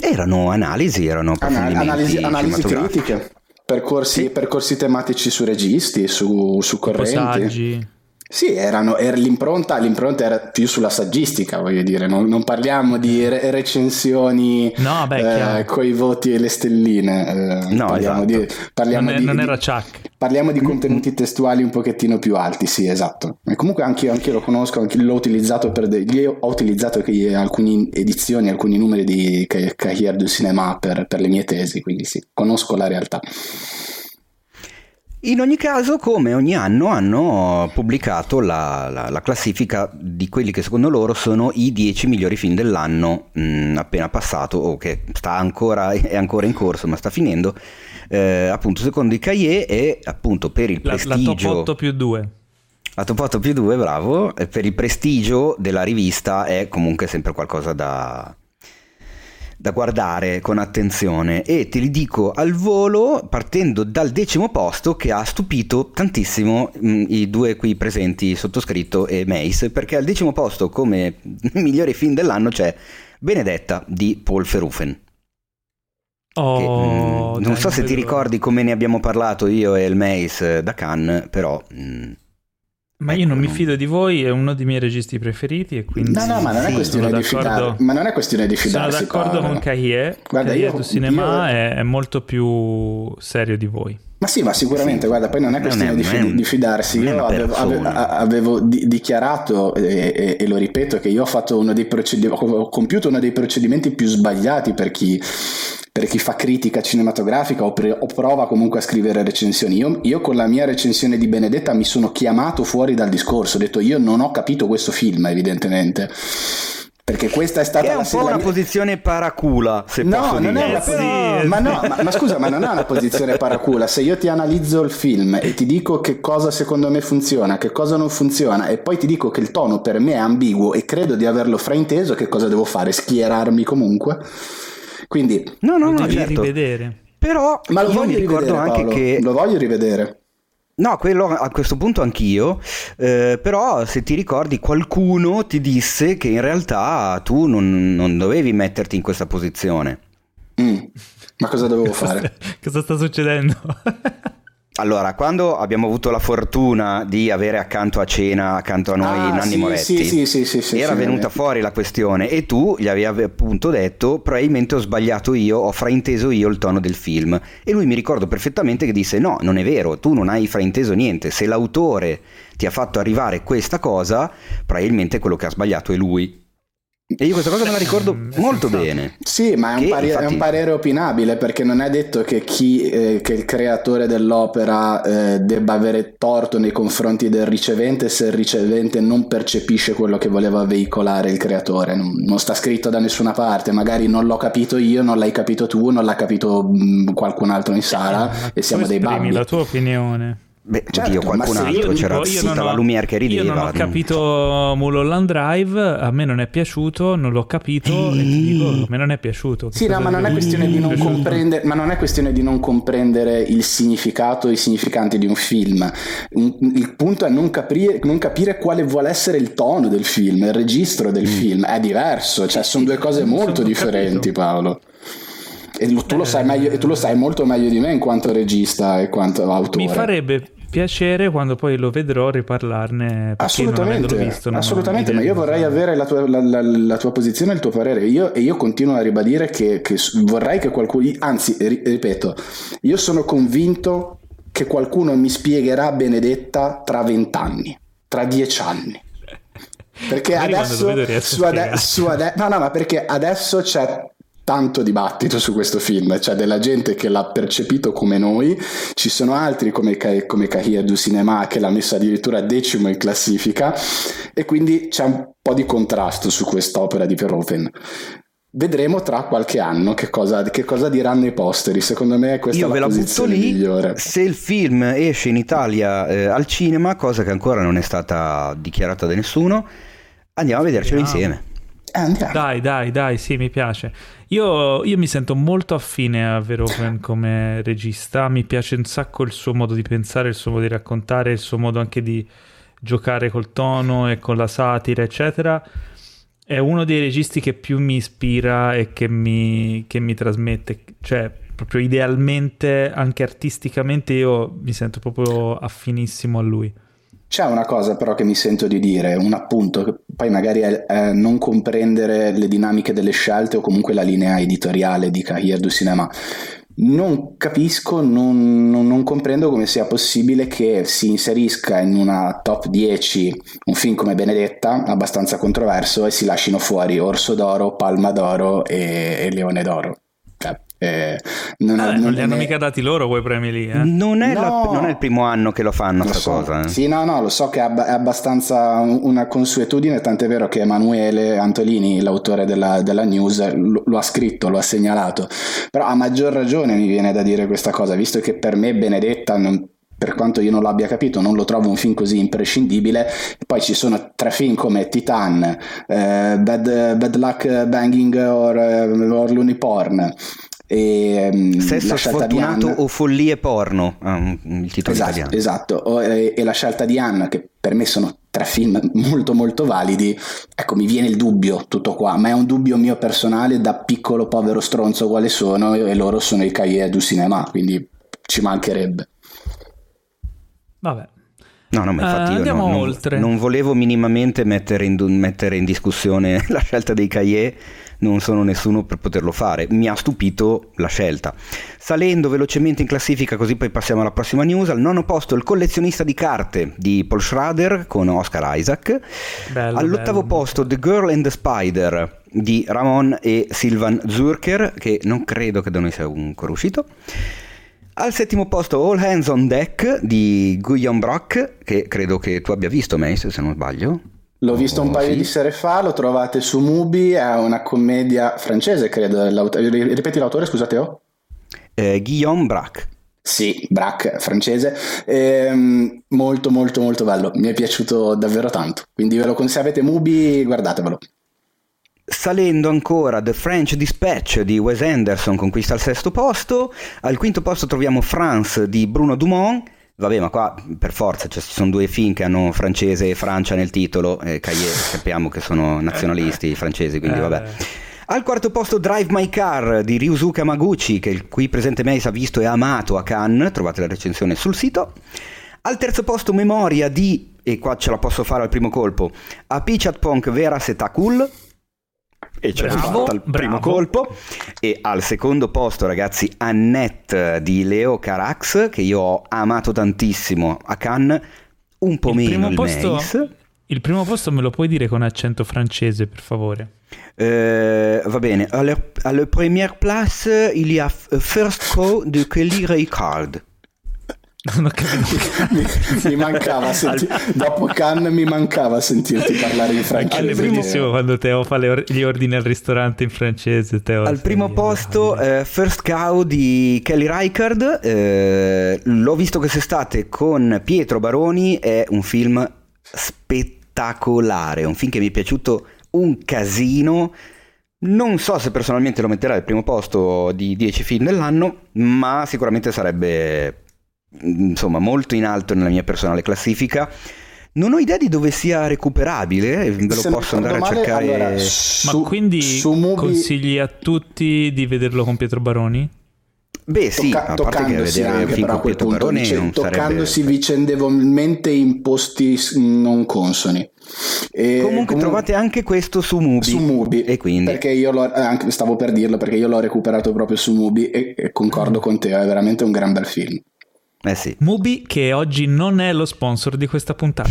Erano analisi, erano analisi, analisi critiche, percorsi, sì. percorsi, tematici su registi, su, su correnti. Saggi. Sì, erano, era l'impronta, l'impronta, era più sulla saggistica, voglio dire, non, non parliamo di re- recensioni no, beh, eh, coi voti e le stelline. Eh, no, parliamo esatto. di, parliamo non, è, di, non era Chuck. Parliamo di contenuti testuali un pochettino più alti, sì, esatto. E comunque anche io lo conosco, anche l'ho utilizzato per de- ho utilizzato alcune edizioni, alcuni numeri di Cahiers du Cinema per, per le mie tesi, quindi sì, conosco la realtà. In ogni caso, come ogni anno, hanno pubblicato la, la, la, classifica di quelli che secondo loro sono i 10 migliori film dell'anno mh, mm, appena passato o che sta ancora, è ancora in corso ma sta finendo, eh, appunto secondo i Cahiers e appunto per il prestigio... La, top 8 più 2. La top 8 più 2, bravo, per il prestigio della rivista è comunque sempre qualcosa da, da guardare con attenzione. E te li dico al volo partendo dal decimo posto che ha stupito tantissimo mh, mm, i due qui presenti sottoscritto e Mace perché al decimo posto come migliore film dell'anno c'è Benedetta di Paul Verhoeven. Oh, che, mh, mm, non so se ti ricordi come ne abbiamo parlato io e il Mace da Cannes però mh, mm, ma ecco, io non mi fido di voi, è uno dei miei registi preferiti e quindi... No, no, ma non, è, questione di fidar, ma non è questione di fidarsi. Sono d'accordo Paolo. con Cahier, Guarda, Cahier io, Cinema io... È, è, molto più serio di voi. Ma sì, ma sicuramente, sì. guarda, poi non è questione non è, di, fi- di, fidarsi. Io avevo, avevo, avevo di, dichiarato, e, e, e, lo ripeto, che io ho, fatto uno dei procedimenti, ho compiuto uno dei procedimenti più sbagliati per chi per chi fa critica cinematografica o, pre- o prova comunque a scrivere recensioni. Io, io, con la mia recensione di Benedetta mi sono chiamato fuori dal discorso, ho detto io non ho capito questo film evidentemente. Perché questa è stata è un po' una mia... posizione paracula, se no, posso non dire. È una... Sì, ma, no, ma, ma, scusa, ma non è una posizione paracula. Se io ti analizzo il film e ti dico che cosa secondo me funziona, che cosa non funziona, e poi ti dico che il tono per me è ambiguo e credo di averlo frainteso, che cosa devo fare? Schierarmi comunque? Quindi no, no, no, certo. rivedere. Però Ma lo voglio ricordo anche Paolo. che lo voglio rivedere. No, quello a questo punto anch'io, eh, però se ti ricordi qualcuno ti disse che in realtà tu non, non dovevi metterti in questa posizione. Mm. Ma cosa dovevo fare? cosa sta succedendo? Allora, quando abbiamo avuto la fortuna di avere accanto a cena, accanto a noi, ah, Nanni sì, Moretti, sì, sì, era venuta fuori la questione e tu gli avevi appunto detto probabilmente ho sbagliato io, ho frainteso io il tono del film. E lui mi ricordo perfettamente che disse no, non è vero, tu non hai frainteso niente, se l'autore ti ha fatto arrivare questa cosa, probabilmente quello che ha sbagliato è lui. E io questa cosa me la ricordo Mm, molto sensato. bene. Sì, ma è un, Che, pari- è infatti- un parere opinabile perché non è detto che chi, eh, che il creatore dell'opera eh, debba avere torto nei confronti del ricevente se il ricevente non percepisce quello che voleva veicolare il creatore. Non, non sta scritto da nessuna parte, magari non l'ho capito io, non l'hai capito tu, non l'ha capito mh, qualcun altro in sala e siamo dei babbi. la tua opinione. Beh, Certo, oddio, qualcun se altro io c'era tutta non la ho- Lumiere che rideva. Io non ho mm. capito Mulholland Drive, a me non è piaciuto, non l'ho capito e ti dico, a me non è piaciuto. Sì, no, ma non è devo questione di non ma non è questione di non comprendere il significato e i significanti di un film. Il punto è non capire, non capire quale vuole essere il tono del film, il registro del film. È diverso, cioè sono due cose molto differenti, capito. Paolo. E tu, lo sai meglio, e tu lo sai molto meglio di me in quanto regista e quanto autore. Mi farebbe piacere quando poi lo vedrò riparlarne. Assolutamente, visto, assolutamente, ma io vorrei avere la tua, la, la- la tua posizione e il tuo parere. Io, e io continuo a ribadire che, che vorrei che qualcuno, anzi, ri- ripeto, io sono convinto che qualcuno mi spiegherà Benedetta tra vent'anni, tra dieci anni. Perché adesso, su ade- su ade- no, no, ma perché adesso c'è tanto dibattito su questo film, c'è della gente che l'ha percepito come noi, ci sono altri come, come Kahir du Cinema che l'ha messo addirittura decimo in classifica e quindi c'è un po' di contrasto su quest'opera di Verhoeven. Vedremo tra qualche anno che cosa, che cosa diranno i posteri. Secondo me questa Io è ve la la butto posizione lì, migliore. se il film esce in Italia eh, al cinema, cosa che ancora non è stata dichiarata da nessuno, andiamo a vedercelo insieme. Eh, andiamo. Dai, dai, dai, sì, mi piace. Io, io mi sento molto affine a Verhoeven come regista, mi piace un sacco il suo modo di pensare, il suo modo di raccontare, il suo modo anche di giocare col tono e con la satira, eccetera. È uno dei registi che più mi ispira e che mi, che mi trasmette, cioè proprio idealmente, anche artisticamente, io mi sento proprio affinissimo a lui. C'è una cosa però che mi sento di dire, un appunto, che poi magari è, è non comprendere le dinamiche delle scelte o comunque la linea editoriale di Kahir du Cinema. Non capisco, non, non- non comprendo come sia possibile che si inserisca in una top 10 un film come Benedetta, abbastanza controverso, e si lasciino fuori Orso d'Oro, Palma d'Oro e, e Leone d'Oro. Eh, non, Eh, non li hanno è- mica dati loro quei premi lì, eh? Non, è la- No. non è il primo anno che lo fanno Lo so. cosa. eh. Sì, no, no, lo so che è, ab- è abbastanza un- una consuetudine, tant'è vero che Emanuele Antolini, l'autore della, della news, lo, lo ha scritto, lo ha segnalato. Però a maggior ragione mi viene da dire questa cosa, visto che per me Benedetta, non- per quanto io non l'abbia capito, non lo trovo un film così imprescindibile. Poi ci sono tre film come Titan, eh, Bad, Bad Luck Banging or, eh, or Looney Porn. E, Sesso La scelta di sfortunato Anne. o follie porno, ah, il titolo Esatto, italiano. esatto. O- e, e la scelta di Anna, che per me sono tre film molto molto validi, ecco mi viene il dubbio tutto qua, ma è un dubbio mio personale da piccolo povero stronzo quale sono e loro sono i Cahiers du Cinema, quindi ci mancherebbe. Vabbè. No, no, ma infatti Eh, io andiamo non, non- oltre. non volevo minimamente mettere in, mettere in discussione la scelta dei cahiers, non sono nessuno per poterlo fare. Mi ha stupito la scelta. Salendo velocemente in classifica, così poi passiamo alla prossima news, al nono posto il collezionista di carte di Paul Schrader con Oscar Isaac. Bello, All'ottavo bello. posto The Girl and the Spider di Ramon e Silvan Zurker, che non credo che da noi sia ancora uscito. Al settimo posto All Hands on Deck di Guillaume Brock, che credo che tu abbia visto, Mace, se non sbaglio. L'ho visto un paio di sere fa, lo trovate su Mubi, è una commedia francese, credo. l'aut- Ripeti l'autore, scusate, oh? Eh, Guillaume Braque. Sì, Brack, francese, Ehm, molto molto molto bello, mi è piaciuto davvero tanto, quindi ve lo con- se avete Mubi guardatevelo. Salendo ancora The French Dispatch di Wes Anderson conquista il sesto posto. Al quinto posto troviamo France di Bruno Dumont. Vabbè, ma qua per forza cioè, ci sono due film che hanno francese e Francia nel titolo. E Cahiers sappiamo che sono nazionalisti francesi, quindi Eh. vabbè. Al quarto posto Drive My Car di Ryusuke Amaguchi, che qui presente Mace ha visto e amato a Cannes. Trovate la recensione sul sito. Al terzo posto Memoria di, e qua ce la posso fare al primo colpo, A Pichat Punk Vera Setakul. E ce Bravo, fatta al primo colpo. E al secondo posto, ragazzi, Annette di Leo Carax, che io ho amato tantissimo a Cannes, un po' Il meno primo il posto- Mace. Il primo posto me lo puoi dire con accento francese, per favore? Euh, va bene. À la, à la première place, il y a First Crow de Kelly Reichardt. Non ho capito. mi, mi mancava senti- dopo Cannes mi mancava sentirti parlare in È francese. bellissimo quando Teo fa le or- gli ordini al ristorante in francese. Teo, Al primo posto, eh, First Cow di Kelly Reichardt. eh, l'ho visto quest'estate con Pietro Baroni. È un film spettacolare. Un film che mi è piaciuto un casino. Non so se personalmente lo metterà al primo posto di 10 film dell'anno, ma sicuramente sarebbe insomma molto in alto nella mia personale classifica. Non ho idea di dove sia recuperabile, ve lo Se posso andare a male, cercare. allora, Ma su- quindi su Mubi- consigli a tutti di vederlo con Pietro Baroni? Beh, sì, Tocca- a parte che toccandosi vedere anche film a con quel Pietro punto Baroni dice- non toccandosi sarebbe... vicendevolmente in posti non consoni E Comunque trovate anche questo su Mubi. su Mubi E quindi... perché io l'ho eh, anche stavo per dirlo perché io l'ho recuperato proprio su Mubi e, e concordo con te è veramente un gran bel film Eh sì, Mubi che oggi non è lo sponsor di questa puntata.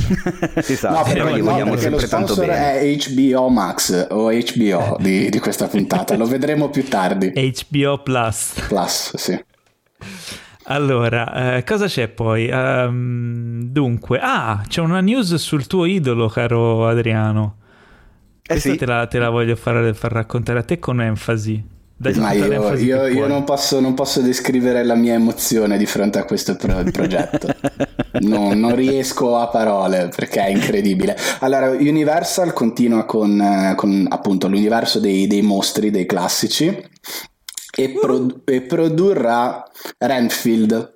si sa, no, però gli no, vogliamo perché lo sempre tanto sponsor è HBO Max o HBO di, di questa puntata lo vedremo più tardi HBO Plus. Plus sì Allora, eh, cosa c'è poi? Ehm, dunque, ah, c'è una news sul tuo idolo, caro Adriano. Eh Questa sì, te, la, te la voglio far, far raccontare a te con enfasi. Dai ma io, io- io non, posso, non posso descrivere la mia emozione di fronte a questo pro- progetto. No, non riesco a parole perché è incredibile. Allora, Universal continua con, eh, con, appunto l'universo dei, dei mostri, dei classici, e, pro- e produrrà Renfield.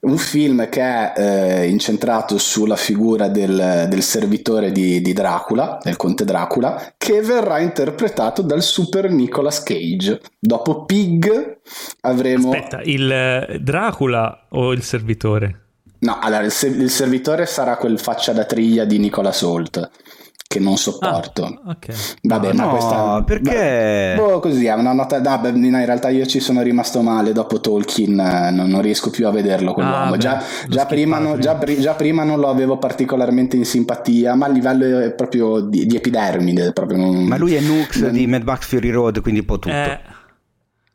Un film che è eh, incentrato sulla figura del, del servitore di, di Dracula, del conte Dracula, che verrà interpretato dal super Nicolas Cage. Dopo Pig avremo... Aspetta, il eh, Dracula o il servitore? No, allora il, se- il servitore sarà quel faccia da triglia di Nicolas Holt, che non sopporto. Ah, ok. Vabbè, ma no, questa perché? Boh, così è una nota. No, beh, in realtà io ci sono rimasto male dopo Tolkien, eh, non, non riesco più a vederlo quell'uomo. Ah, beh, già, già prima, no- schippato già già prima non lo avevo particolarmente in simpatia, ma a livello proprio di, di epidermide. Proprio non- Ma lui è Nux non- di Mad Max Fury Road, quindi un po' tutto. Eh,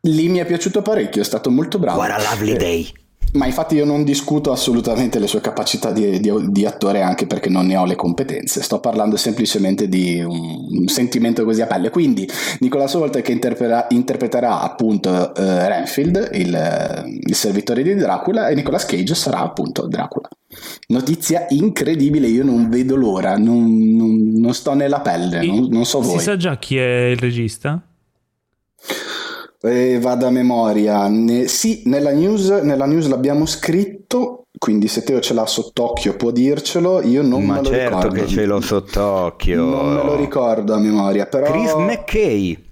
Lì mi è piaciuto parecchio, è stato molto bravo. What a lovely Eh, day. Ma infatti io non discuto assolutamente le sue capacità di, di- di attore anche perché non ne ho le competenze, sto parlando semplicemente di un, un sentimento così a pelle. Quindi Nicola Holt che interpreterà, interpreterà appunto eh, Renfield, il, eh, il servitore di Dracula, e Nicolas Cage sarà appunto Dracula. Notizia incredibile, io non vedo l'ora, non, non- non sto nella pelle, non, non so si voi. sa già chi è il regista? Eh, vado a memoria. Ne- sì, nella news, nella news l'abbiamo scritto, quindi se Teo ce l'ha sott'occhio può dircelo. Io non Ma me lo certo ricordo. che ce l'ho sott'occhio. Non me lo ricordo a memoria, però Chris McKay,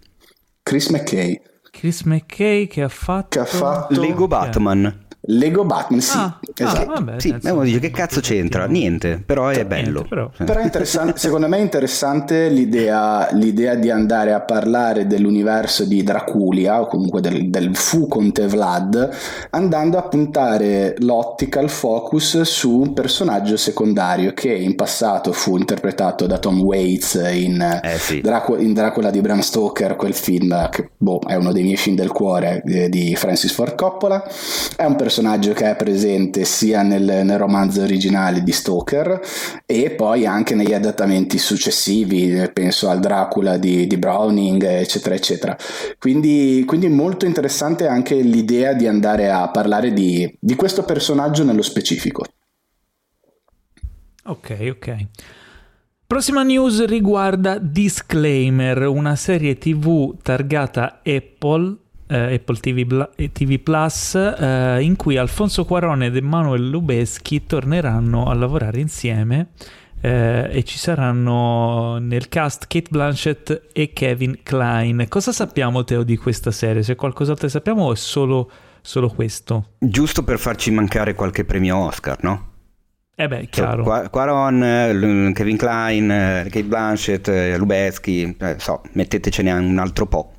Chris McKay Chris McKay che ha fatto... che ha fatto Lego Batman. Lego Batman, sì, Ah, esatto. ah, vabbè, sì, uno dice che cazzo c'entra? Niente, però è Niente, bello. però. Però è interessante, secondo me è interessante l'idea, l'idea di andare a parlare dell'universo di Draculia o comunque del, del fu Conte Vlad andando a puntare l'ottica, il focus su un personaggio secondario che in passato fu interpretato da Tom Waits in, Eh sì. Dracu- in Dracula di Bram Stoker, quel film che boh, è uno dei miei film del cuore eh, di Francis Ford Coppola. È un personaggio che è presente sia nel, nel romanzo originale di Stoker e poi anche negli adattamenti successivi, penso al Dracula di, di Browning, eccetera, eccetera. Quindi, quindi molto interessante anche l'idea di andare a parlare di, di questo personaggio nello specifico. Ok, ok. Prossima news riguarda Disclaimer, una serie TV targata Apple, eh, Apple TV, Bla- eh, TV Plus, eh, in cui Alfonso Cuarone ed Emanuele Lubeschi torneranno a lavorare insieme eh, e ci saranno nel cast Kate Blanchett e Kevin Klein. Cosa sappiamo, Teo, di questa serie? Se qualcos'altro sappiamo o è solo, solo questo? Giusto per farci mancare qualche premio Oscar, no? Eh beh, chiaro. Qua- Quaron, Kevin Klein, Kate Blanchett, eh, Lubezki, eh, so, mettetecene un altro po'.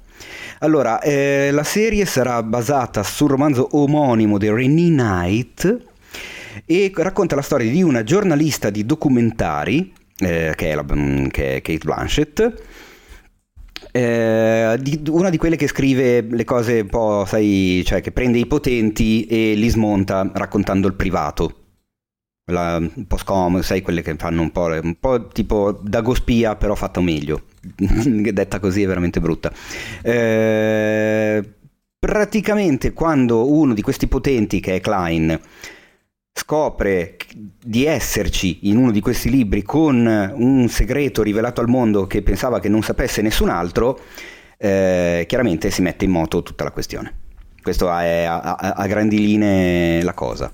Allora, eh, la serie sarà basata sul romanzo omonimo di Renee Knight e racconta la storia di una giornalista di documentari eh, che, è la, mm, che, è Kate Blanchett. Eh, una di quelle che scrive le cose un po', sai, cioè che prende i potenti e li smonta raccontando il privato. La, un po' scomodo, sai, quelle che fanno un po', un po' tipo Dagospia, però fatto meglio. Detta così è veramente brutta. Eh, praticamente quando uno di questi potenti, che è Klein, scopre di esserci in uno di questi libri con un segreto rivelato al mondo che pensava che non sapesse nessun altro, eh, chiaramente si mette in moto tutta la questione. Questo è a, a, grandi linee la cosa.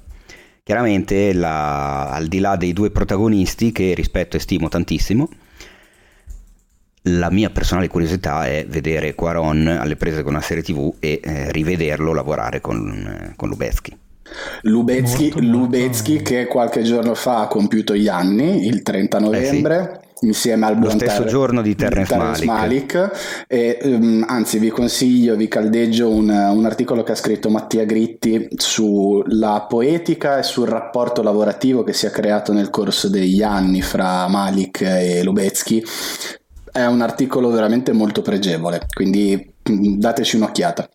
Chiaramente, la, al di là dei due protagonisti, che rispetto e stimo tantissimo, la mia personale curiosità è vedere Quaron alle prese con una serie tv e eh, rivederlo lavorare con, eh, con Lubezki. Lubezki, molto, Lubezki molto... che qualche giorno fa ha compiuto gli anni, il 30 novembre. Eh sì insieme al buon lo stesso ter- giorno di Terrence, Terrence Malick. Malick e, um, anzi vi consiglio, vi caldeggio un, un, articolo che ha scritto Mattia Gritti sulla poetica e sul rapporto lavorativo che si è creato nel corso degli anni fra Malik e Lubezki è un articolo veramente molto pregevole quindi mm, dateci un'occhiata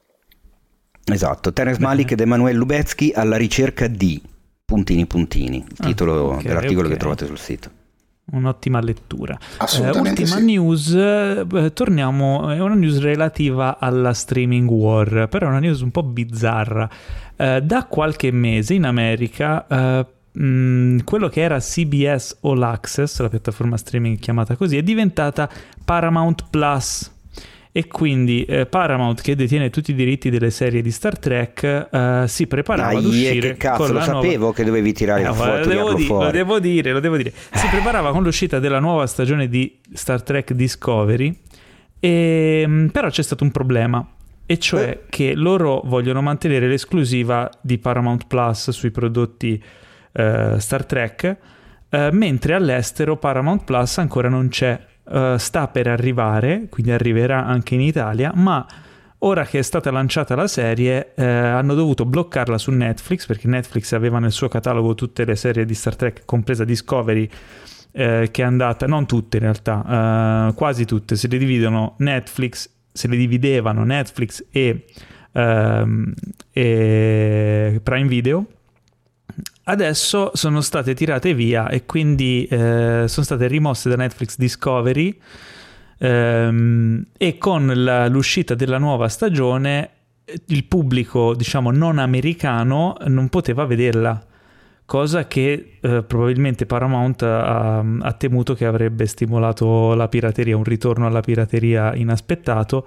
Esatto, Terence Malik ed Emanuele Lubezki alla ricerca di puntini puntini, il ah, titolo ah, okay, dell'articolo okay. che trovate sul sito. Un'ottima lettura. Assolutamente. Eh, ultima sì. news, eh, torniamo, è una news relativa alla streaming war, però è una news un po' bizzarra. Eh, da qualche mese in America eh, mh, quello che era CBS All Access, la piattaforma streaming chiamata così, è diventata Paramount Plus e quindi eh, Paramount che detiene tutti i diritti delle serie di Star Trek eh, si preparava Dai, ad uscire che cazzo, lo sapevo nuova... che dovevi tirare eh, fuori, lo devo, di, lo devo dire, lo devo dire. Si preparava con l'uscita della nuova stagione di Star Trek Discovery e, ehm, però c'è stato un problema e cioè eh. che loro vogliono mantenere l'esclusiva di Paramount Plus sui prodotti uh, Star Trek, uh, mentre all'estero Paramount Plus ancora non c'è. Uh, sta per arrivare, quindi arriverà anche in Italia, ma ora che è stata lanciata la serie hanno dovuto bloccarla su Netflix perché Netflix aveva nel suo catalogo tutte le serie di Star Trek, compresa Discovery, che è andata, non tutte in realtà, quasi tutte, se le dividono Netflix, se le dividevano Netflix e, ehm, e Prime Video adesso sono state tirate via e quindi eh, sono state rimosse da Netflix Discovery ehm, e con la, l'uscita della nuova stagione il pubblico diciamo non americano non poteva vederla cosa che eh, probabilmente Paramount ha, ha, temuto che avrebbe stimolato la pirateria, un ritorno alla pirateria inaspettato,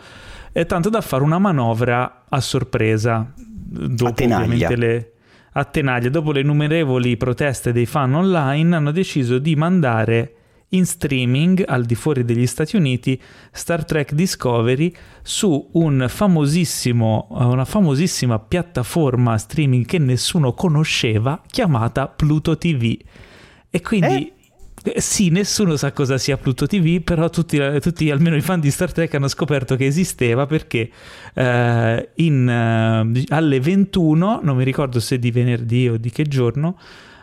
e tanto da fare una manovra a sorpresa, dopo ovviamente le, a Tenaglia, dopo le innumerevoli proteste dei fan online, hanno deciso di mandare in streaming al di fuori degli Stati Uniti Star Trek Discovery su un famosissimo, una famosissima piattaforma streaming che nessuno conosceva chiamata Pluto TV. E quindi eh? Eh, sì, nessuno sa cosa sia Pluto TV, però tutti, tutti, almeno i fan di Star Trek, hanno scoperto che esisteva perché eh, in, eh, alle 21, non mi ricordo se di venerdì o di che giorno,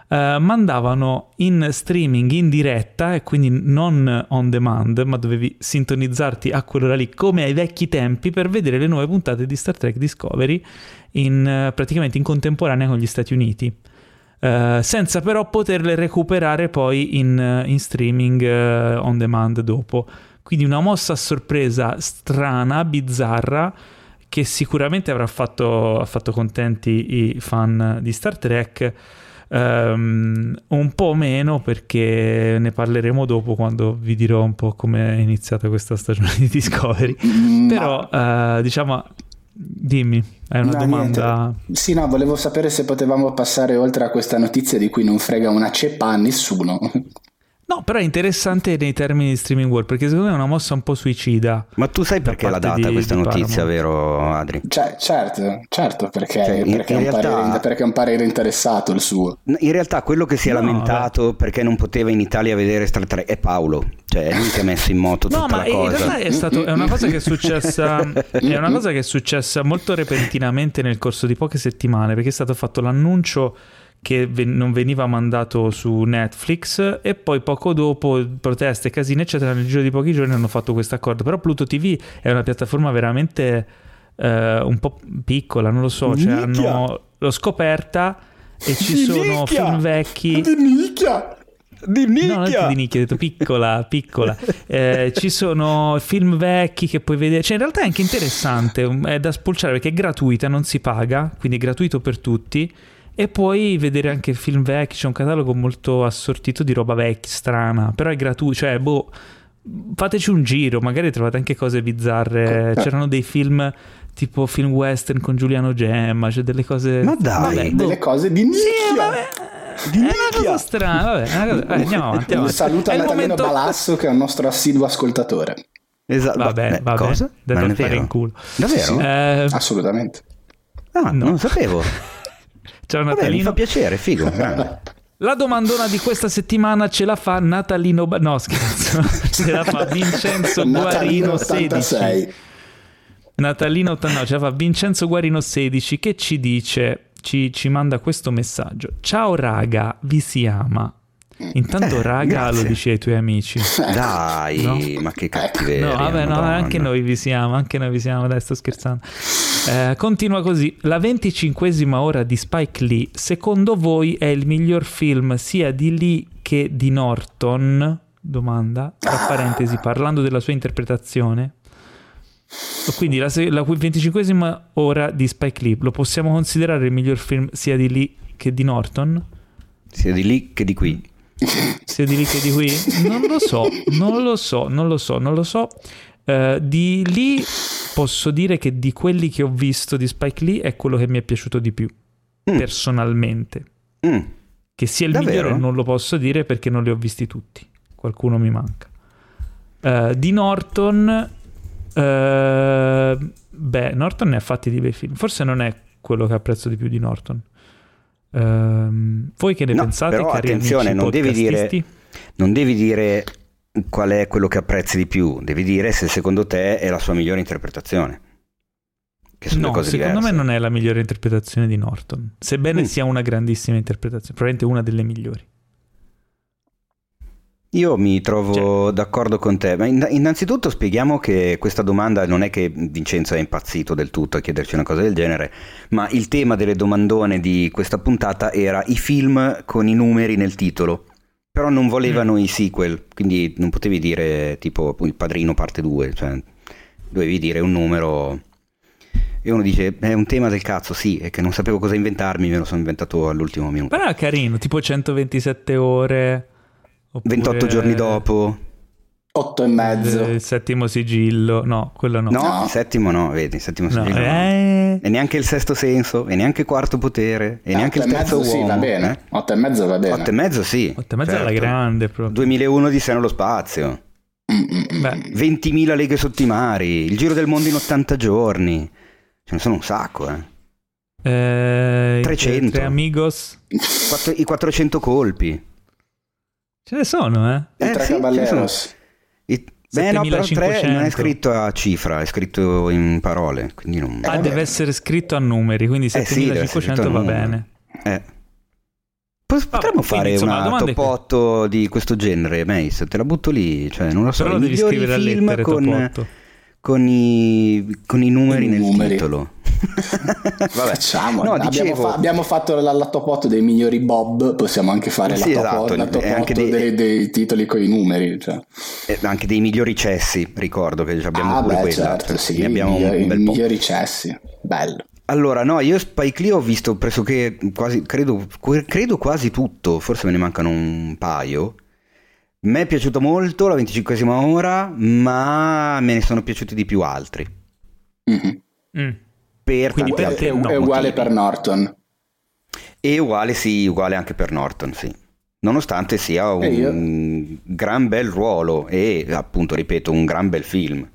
eh, mandavano in streaming in diretta e quindi non on demand, ma dovevi sintonizzarti a quell'ora lì come ai vecchi tempi per vedere le nuove puntate di Star Trek Discovery in, eh, praticamente in contemporanea con gli Stati Uniti. Uh, senza però poterle recuperare poi in, in streaming uh, on demand dopo. Quindi una mossa a sorpresa strana, bizzarra, che sicuramente avrà fatto, ha fatto contenti i fan di Star Trek. Um, un po' meno perché ne parleremo dopo quando vi dirò un po' come è iniziata questa stagione di Discovery. Mm, però uh, diciamo Dimmi, è una no, domanda. Niente. Sì, no, volevo sapere se potevamo passare oltre a questa notizia di cui non frega una ceppa a nessuno. No, però è interessante nei termini di streaming world perché secondo me è una mossa un po' suicida. Ma tu sai perché l'ha data di, questa di notizia, vero Adri? Cioè, certo, certo, perché, cioè, in, perché, in è realtà, parere, perché, è un parere interessato il suo. In realtà quello che si è no, lamentato beh. perché non poteva in Italia vedere Star Trek è Paolo. Cioè, è lui che ha messo in moto tutta no, la cosa. No, ma in realtà è, stato, è, una cosa che è successa è una cosa che è successa molto repentinamente nel corso di poche settimane perché è stato fatto l'annuncio che ven- non veniva mandato su Netflix e poi poco dopo proteste, casine eccetera nel giro di pochi giorni hanno fatto questo accordo però Pluto TV è una piattaforma veramente eh, un po' piccola non lo so cioè hanno, l'ho scoperta e ci Di sono nicchia! film vecchi Di nicchia! Di No, non è di nicchia, ho detto piccola, piccola. Eh, ci sono film vecchi che puoi vedere. Cioè, in realtà è anche interessante, è da spulciare perché è gratuita, non si paga, quindi è gratuito per tutti. E puoi vedere anche film vecchi, c'è un catalogo molto assortito di roba vecchia, strana, però è gratuito, cioè, boh, fateci un giro, magari trovate anche cose bizzarre. C'erano dei film tipo film western con Giuliano Gemma, cioè delle cose... Ma dai, Vabbè, boh. Delle cose di nicchia! Sì, vabbè. Di è una cosa strana, vabbè, cosa- eh, andiamo avanti. avanti. Saluta Natalino momento- Balasso che è un nostro assiduo ascoltatore. Esatto. Vabbè, vabbè, cosa? da non è vero? in culo. Davvero? Eh, Assolutamente. Ah, no. non lo sapevo. ciao Vabbè, mi fa piacere, figo. grande. La domandona di questa settimana ce la fa Natalino. Ba- no, scherzo. ce la fa Vincenzo Guarino 16. 86. Natalino 89, ce la fa Vincenzo Guarino 16 che ci dice, ci, ci manda questo messaggio. Ciao raga, vi si ama. Intanto Eh, raga lo grazie. dici ai tuoi amici. Dai, No. ma che cattiveria. No, vabbè, no, anche noi vi siamo, anche noi vi siamo, dai, sto scherzando. Eh, continua così. La venticinquesima ora di Spike Lee, secondo voi è il miglior film sia di Lee che di Norton? Domanda, tra parentesi, parlando della sua interpretazione. Quindi la, se- la venticinquesima ora di Spike Lee, lo possiamo considerare il miglior film sia di Lee che di Norton? Sia di lì che di qui. Sia di lì che di qui? Non lo so, non lo so, non lo so, non lo so. Eh, di lì posso dire che di quelli che ho visto di Spike Lee è quello che mi è piaciuto di più, Mm. personalmente. Mm. Che sia il Davvero? migliore non lo posso dire perché non li ho visti tutti. Qualcuno mi manca. Eh, di Norton... eh, beh, Norton ne ha fatti di bei film. Forse non è quello che apprezzo di più di Norton. Ehm, voi che ne No, pensate, però attenzione, non devi dire-? Non devi dire qual è quello che apprezzi di più, devi dire se secondo te è la sua migliore interpretazione. Che sono No, cose secondo diverse. me non è la migliore interpretazione di Norton, sebbene Mm. sia una grandissima interpretazione, probabilmente una delle migliori. Io mi trovo Cioè- d'accordo con te, ma in- innanzitutto spieghiamo che questa domanda non è che Vincenzo è impazzito del tutto a chiederci una cosa del genere, ma il tema delle domandone di questa puntata era i film con i numeri nel titolo, però non volevano i sequel, quindi non potevi dire tipo Il Padrino parte 2, cioè dovevi dire un numero... E uno dice, è un tema del cazzo, sì, è che non sapevo cosa inventarmi, me lo sono inventato all'ultimo minuto. Però è carino, tipo 127 ore. oppure 28 giorni dopo... 8 e mezzo. Il settimo sigillo, no, quello no. No, il settimo no, vedi, il settimo No, sigillo no. eh, E neanche il sesto senso, e neanche il quarto potere, e neanche il terzo mezzo uomo. sì, va bene. eh? 8 e mezzo va bene. Otto e mezzo sì. otto e mezza alla certo. grande proprio. 2001 di Seno allo spazio, Mm, mm, mm. Beh, 20.000 leghe sotto i mari, il giro del mondo in 80 giorni. Ce ne sono un sacco, eh. eh, 300. Tre amigos. Quattro- I 400 colpi. Ce ne sono, eh. I Eh, tre sì, ce ne caballeros. I- Beh no, però 3 non 7500. è scritto a cifra, è scritto in parole, quindi non... Ah, vabbè. deve essere scritto a numeri, quindi Eh sì, deve essere 7500 scritto a va bene. Eh. Potremmo quindi, fare insomma, una top 8 di questo genere, Mace, te la butto lì, cioè non lo so, Però devi migliori scrivere a film lettere con, top 8. con i, con i numeri I nel numeri. titolo. Vabbè. Facciamo. No, abbiamo, dicevo- fa- abbiamo fatto la, la top 8 dei migliori Bob, possiamo anche fare Sì, la top, esatto, la top e anche 8 dei- dei, dei titoli con i numeri. Cioè. Anche dei migliori cessi, ricordo che abbiamo ah, pure beh, quella. certo, cioè, sì, ne abbiamo i migliori, un bel i po'. migliori cessi. Bello. Allora, no, io Spike Lee ho visto pressoché quasi, credo, credo quasi tutto, forse me ne mancano un paio. Mi è piaciuto molto la 25esima ora, ma me ne sono piaciuti di più altri. Mhm. Mm. Per Quindi per È, te è no. uguale motivi. per Norton. E uguale, sì, uguale anche per Norton, sì. Nonostante sia un gran bel ruolo e, appunto, ripeto, un gran bel film.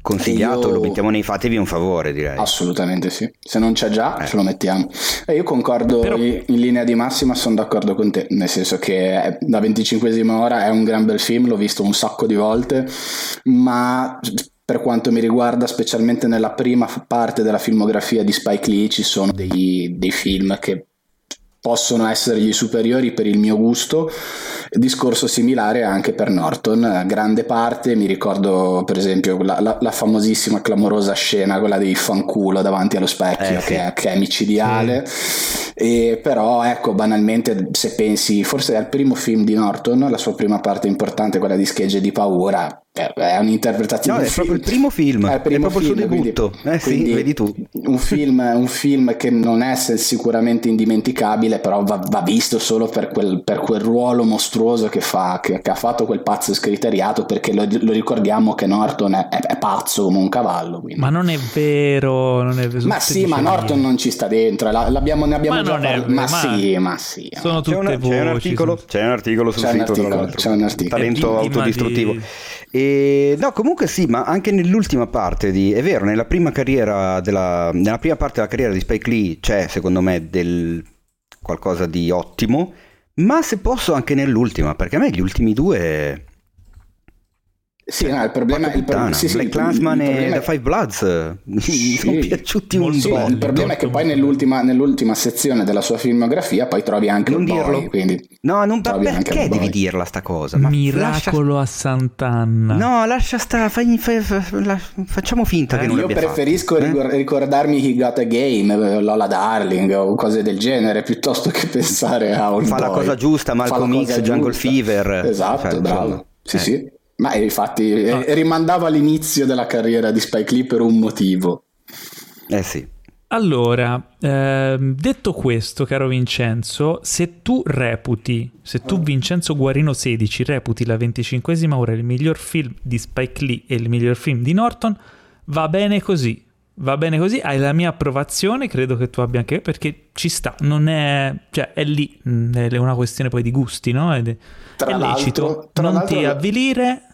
Consigliato, io- lo mettiamo nei fatevi un favore, direi. Assolutamente sì. Se non c'è già, Eh. ce lo mettiamo. E io concordo Però- in in linea di massima, sono d'accordo con te. Nel senso che è- la 25esima ora è un gran bel film, l'ho visto un sacco di volte, ma per quanto mi riguarda, specialmente nella prima parte della filmografia di Spike Lee, ci sono dei, dei film che possono essergli superiori per il mio gusto. Discorso similare anche per Norton, grande parte, mi ricordo per esempio la, la, la famosissima clamorosa scena, quella dei fanculo davanti allo specchio, Eh, sì. che, è, che è micidiale, e però ecco banalmente se pensi, forse il primo film di Norton, la sua prima parte importante, quella di Schegge di paura, è, è un'interpretazione No, è proprio il primo film, È primo è proprio il suo film, debutto. quindi- Eh sì, vedi tu. Un film, un film che non è sicuramente indimenticabile, però va, va visto solo per quel, per quel ruolo mostruoso che, fa, che, che ha fatto quel pazzo scriteriato, perché lo, lo ricordiamo che Norton è, è- è pazzo come un cavallo. quindi. Ma non è vero, non è vero. Ma sì, ma Norton non ci sta dentro, la- l'abbiamo, ne abbiamo Ma già parlato. Ma, ma- sì, ma sì. Sono C'è, tutte una- voci. c'è un articolo, sono- c'è un articolo sul C'è un sito, articolo, c'è un articolo. Talento autodistruttivo. di- E, no, comunque sì, ma anche nell'ultima parte di... È vero, nella prima carriera della... Nella prima parte della carriera di Spike Lee c'è, secondo me, del qualcosa di ottimo, ma se posso anche nell'ultima, perché a me gli ultimi due... Sì, no, il problema il pro- sì, sì, Black Clansman e The è- Five Bloods eh, mi sono piaciuti un Sì, po'. il problema è che poi nell'ultima, nell'ultima sezione della sua filmografia poi trovi anche Non il boy, quindi No, non, trovi anche perché devi boy. dirla sta cosa? Ma lascia- Miracolo a Sant'Anna. No, lascia stare, fai- fai- fai- la- facciamo finta che non Io l'abbia preferisco fatto, eh? ricordarmi He Got a Game, eh, Lola Darling o cose del genere piuttosto che pensare a un Fa la boy. cosa giusta, la Malcolm X, Jungle. Fever. Esatto, Cioè, bravo. insomma, Sì, eh. sì. Ma eh, infatti eh, Ah. rimandava all'inizio della carriera di Spike Lee per un motivo. Eh sì. Allora, ehm, detto questo, caro Vincenzo, se tu reputi, se tu Vincenzo Guarino 16 reputi la 25esima ora il miglior film di Spike Lee e il miglior film di Norton, va bene così. Va bene così, hai la mia approvazione, credo che tu abbia anche perché ci sta, non è, cioè è lì, mm, è una questione poi di gusti, no? È, Tra è lecito, tra non ti avvilire,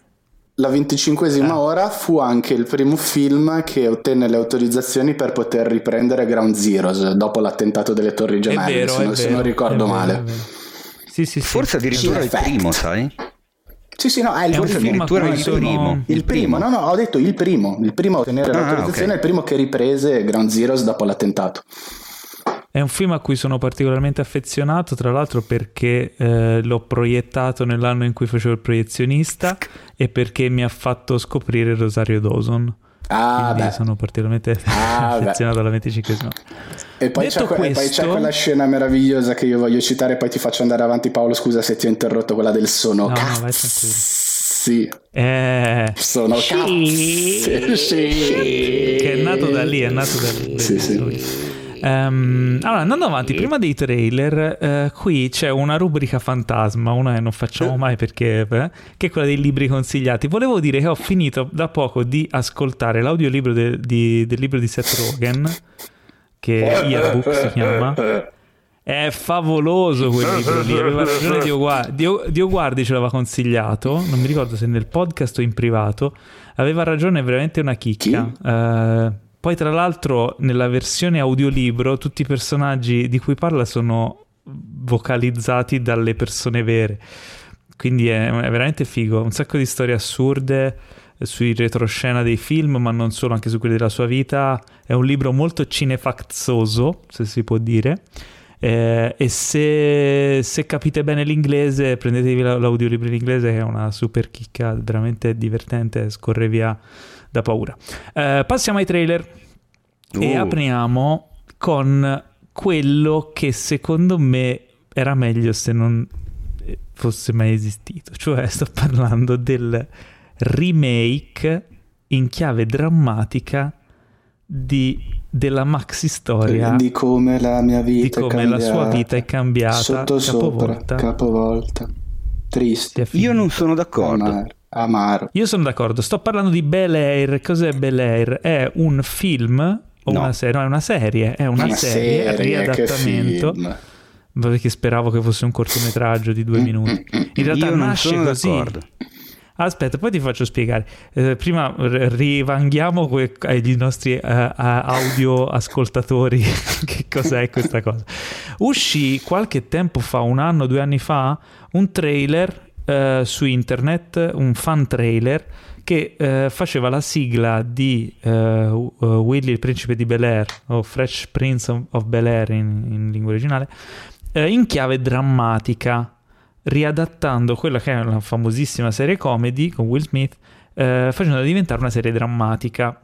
La 25esima Eh. ora fu anche il primo film che ottenne le autorizzazioni per poter riprendere Ground Zeroes dopo l'attentato delle Torri Gemelle, vero, se, non, se vero, non ricordo male. vero. Sì, sì, sì. Forse addirittura il primo, sai? Sì, sì, no, è il È primo. film addirittura il sono- primo. Il primo, no, no, ho detto il primo, il primo a ottenere Ah, l'autorizzazione, ok. il primo che riprese Ground Zeroes dopo l'attentato. È un film a cui sono particolarmente affezionato, tra l'altro perché eh, l'ho proiettato nell'anno in cui facevo il proiezionista e perché mi ha fatto scoprire Rosario Dawson. Ah, Quindi beh. sono particolarmente Ah, affezionato alla 25esima. E poi, Detto c'è, e poi c'è quella scena meravigliosa che io voglio citare, poi ti faccio andare avanti Paolo, scusa se ti ho interrotto, quella del sono. No, no, vai tranquillo. Sì, Eh, sono Sì. cazzo. Sì. che è nato da lì, è nato da lì. Sì, sì. Lui. Ehm, allora, andando avanti, prima dei trailer, eh, qui c'è una rubrica fantasma, una che non facciamo mai perché, eh, che è quella dei libri consigliati. Volevo dire che ho finito da poco di ascoltare l'audiolibro de- di- del libro di Seth Rogen, che è Yearbook si chiama. È favoloso quel libro lì. Aveva ragione Dio, Gua- Dio- Dio Guardi ce l'aveva consigliato. Non mi ricordo se nel podcast o in privato. Aveva ragione, è veramente una chicca. Eh, poi, tra l'altro, nella versione audiolibro, tutti i personaggi di cui parla sono vocalizzati dalle persone vere. Quindi è, è veramente figo. Un sacco di storie assurde sui retroscena dei film, ma non solo, anche su quelli della sua vita. È un libro molto cinefazzoso, se si può dire. Eh, e se, se capite bene l'inglese, prendetevi la- l'audiolibro in inglese, che è una super chicca, veramente divertente, scorre via da paura. Eh, passiamo ai trailer e Uh. apriamo con quello che secondo me era meglio se non eh, fosse mai esistito. Cioè, sto parlando del remake in chiave drammatica di- della maxi storia Di come la mia di vita come è la sua cambiata. vita è cambiata, Sotto sopra, capovolta. capovolta. si Triste. Io non sono d'accordo. Amaro. Io sono d'accordo, sto parlando di Bel Air. Cos'è Bel Air? È un film o No. una serie? No, è una serie, è una, Una serie, serie, che riadattamento. Perché speravo che fosse un cortometraggio di due minuti. In realtà Io non nasce così. d'accordo. Aspetta, poi ti faccio spiegare. Eh, prima rivanghiamo que- ai nostri eh, audio ascoltatori che cos'è questa cosa. Uscì qualche tempo fa, un anno, due anni fa, un trailer eh, su internet, un fan trailer che eh, faceva la sigla di eh, uh, Willy il principe di Bel Air o Fresh Prince of, Bel Air in, in lingua originale eh, in chiave drammatica, riadattando quella che è una famosissima serie comedy con Will Smith, eh, facendola diventare una serie drammatica.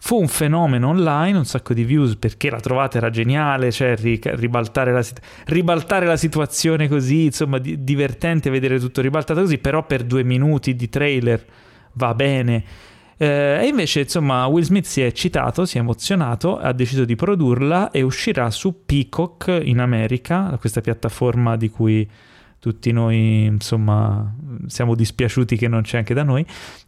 Fu un fenomeno online, un sacco di views perché la trovata era geniale, cioè ri- ribaltare, la sit- ribaltare, la situazione così, insomma, di- divertente vedere tutto ribaltato così, però per due minuti di trailer va bene. Eh, e invece, insomma, Will Smith si è eccitato, si è emozionato, ha deciso di produrla e uscirà su Peacock in America, questa piattaforma di cui tutti noi insomma siamo dispiaciuti che non c'è anche da noi,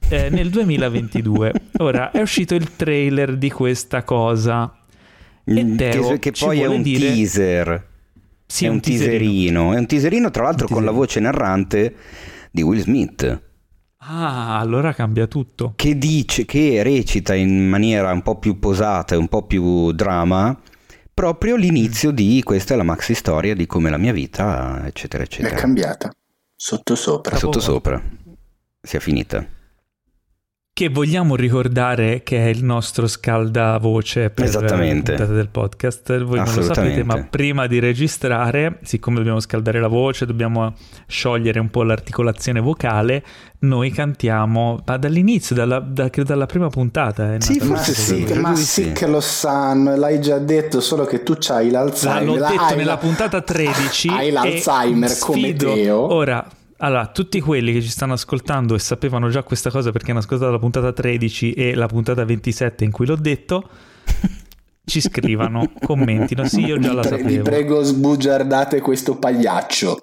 eh, nel 2022. Ora è uscito il trailer di questa cosa. E Teo che, che poi è un dire... teaser. Sì, è un, un teaserino. È un teaserino, tra l'altro, un con la voce narrante di Will Smith. Ah, allora cambia tutto. Che dice, che recita in maniera un po' più posata e un po' più drama proprio l'inizio di questa è la maxi storia di come la mia vita, eccetera, eccetera. È cambiata. Sottosopra. Sottosopra. Si è finita che vogliamo ricordare che è il nostro scaldavoce per Esattamente. la del podcast. Voi non lo sapete, ma prima di registrare, siccome dobbiamo scaldare la voce, dobbiamo sciogliere un po' l'articolazione vocale, noi cantiamo ma dall'inizio, dalla, da, credo dalla prima puntata. È sì, forse sì, ma sì, sì, che lo sanno, l'hai già detto, solo che tu c'hai l'Alzheimer. L'ho detto nella puntata 13. Hai l'Alzheimer come Teo. Ora allora, tutti quelli che ci stanno ascoltando e sapevano già questa cosa perché hanno ascoltato la puntata 13 e la puntata 27 in cui l'ho detto, ci scrivano, commentino. Sì, io già la sapevo. Vi prego, sbugiardate questo pagliaccio.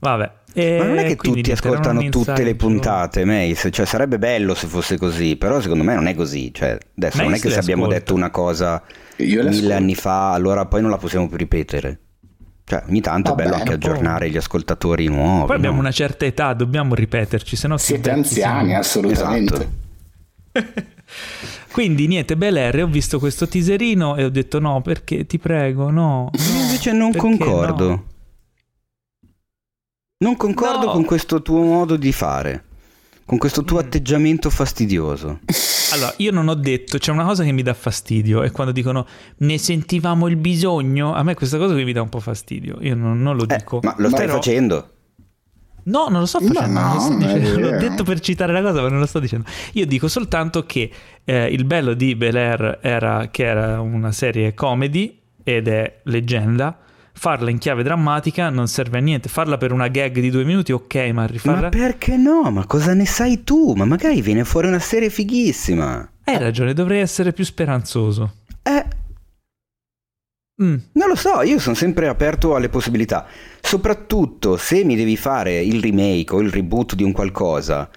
Vabbè. E Ma non è che tutti ascoltano tutte le puntate, Mace, cioè sarebbe bello se fosse così, però secondo me non è così, cioè adesso Mace non è che se abbiamo detto una cosa mille anni fa, allora poi non la possiamo più ripetere. Cioè, ogni tanto Va è bello bene, anche aggiornare poi... gli ascoltatori nuovi. Poi abbiamo no? una certa età, dobbiamo ripeterci, se no siete anziani, siamo... assolutamente. Esatto. Quindi niente, Bel Air, ho visto questo teaserino e ho detto no, perché ti prego, no. no invece non concordo. No? Non concordo no. con questo tuo modo di fare, con questo tuo mm. atteggiamento fastidioso. Allora, io non ho detto, c'è una cosa che mi dà fastidio, è quando dicono ne sentivamo il bisogno, a me questa cosa qui mi dà un po' fastidio, io non, non lo eh, dico. Eh, ma lo stai però... facendo? No, non lo sto facendo, no, sto dicendo, l'ho detto per citare la cosa, ma non lo sto dicendo. Io dico soltanto che eh, il bello di Bel Air era che era una serie comedy ed è leggenda, farla in chiave drammatica non serve a niente. Farla per una gag di due minuti, ok, ma rifarla. Ma perché no? Ma cosa ne sai tu? Ma magari viene fuori una serie fighissima. Hai ragione, dovrei essere più speranzoso. Eh. Mm. Non lo so, io sono sempre aperto alle possibilità. Soprattutto se mi devi fare il remake o il reboot di un qualcosa.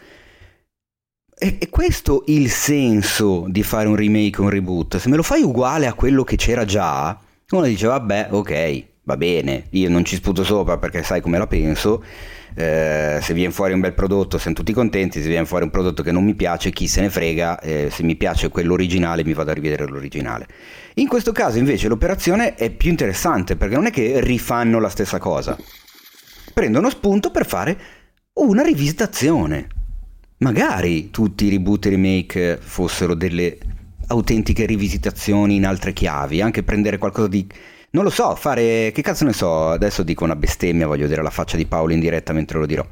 È, questo il senso di fare un remake o un reboot. Se me lo fai uguale a quello che c'era già, uno dice vabbè, ok, va bene, io non ci sputo sopra perché sai come la penso, eh, se viene fuori un bel prodotto siamo tutti contenti, se viene fuori un prodotto che non mi piace chi se ne frega, eh, se mi piace quello originale mi vado a rivedere l'originale. In questo caso invece l'operazione è più interessante perché non è che rifanno la stessa cosa, prendono spunto per fare una rivisitazione. Magari tutti i reboot e remake fossero delle autentiche rivisitazioni in altre chiavi, anche prendere qualcosa di non lo so, fare. Che cazzo ne so? Adesso dico una bestemmia, voglio vedere la faccia di Paolo in diretta mentre lo dirò.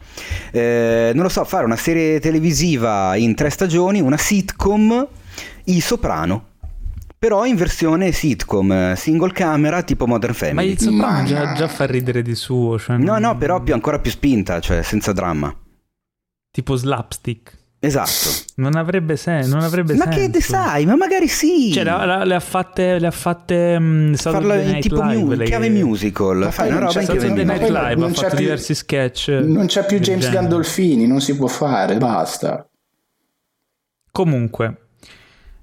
Eh, non lo so, fare una serie televisiva in tre stagioni, una sitcom, I Soprano. Però in versione sitcom, single camera, tipo Modern Family. Ma il Soprano già, già, fa ridere di suo. Cioè no, no, però più, ancora più spinta, cioè senza dramma. Tipo slapstick. Esatto. Non avrebbe, sen- non avrebbe ma senso. Ma che sai? Ma magari sì. Cioè, la, la, le ha fatte. Le ha fatte um, Farla in tipo mu- chiave musical. Ma fai una roba in chiave Saturday Night Live. Non ha fatto più, diversi sketch. Non c'è più James genere. Gandolfini. Non si può fare. Basta. Comunque,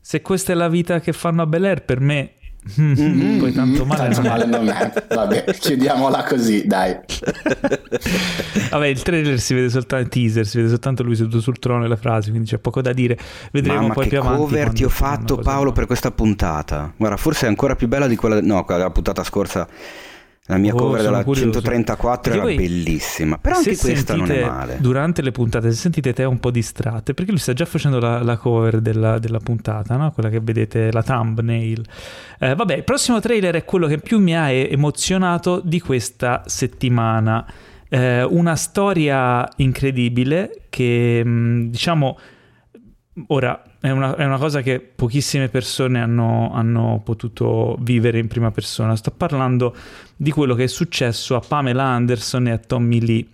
se questa è la vita che fanno a Bel Air, per me Mm-hmm. Poi tanto male, tanto male non è. Vabbè, chiudiamola così, dai. Vabbè, il trailer si vede soltanto il teaser, si vede soltanto lui seduto sul trono e la frase, quindi c'è poco da dire. Vedremo Mamma, poi che più avanti. cover ti ho fatto Paolo per questa puntata. Guarda, forse è ancora più bella di quella no, la puntata scorsa La mia Oh, cover della curioso. 134 era Perché voi- bellissima, però anche questa non è male. Durante le puntate, se sentite te un po' distratte, perché lui sta già facendo la, la cover della, della puntata, no? quella che vedete, la thumbnail. Eh, vabbè, il prossimo trailer è quello che più mi ha emozionato di questa settimana. Eh, una storia incredibile che, mh, diciamo, ora è una, è una cosa che pochissime persone hanno, hanno potuto vivere in prima persona. Sto parlando di quello che è successo a Pamela Anderson e a Tommy Lee.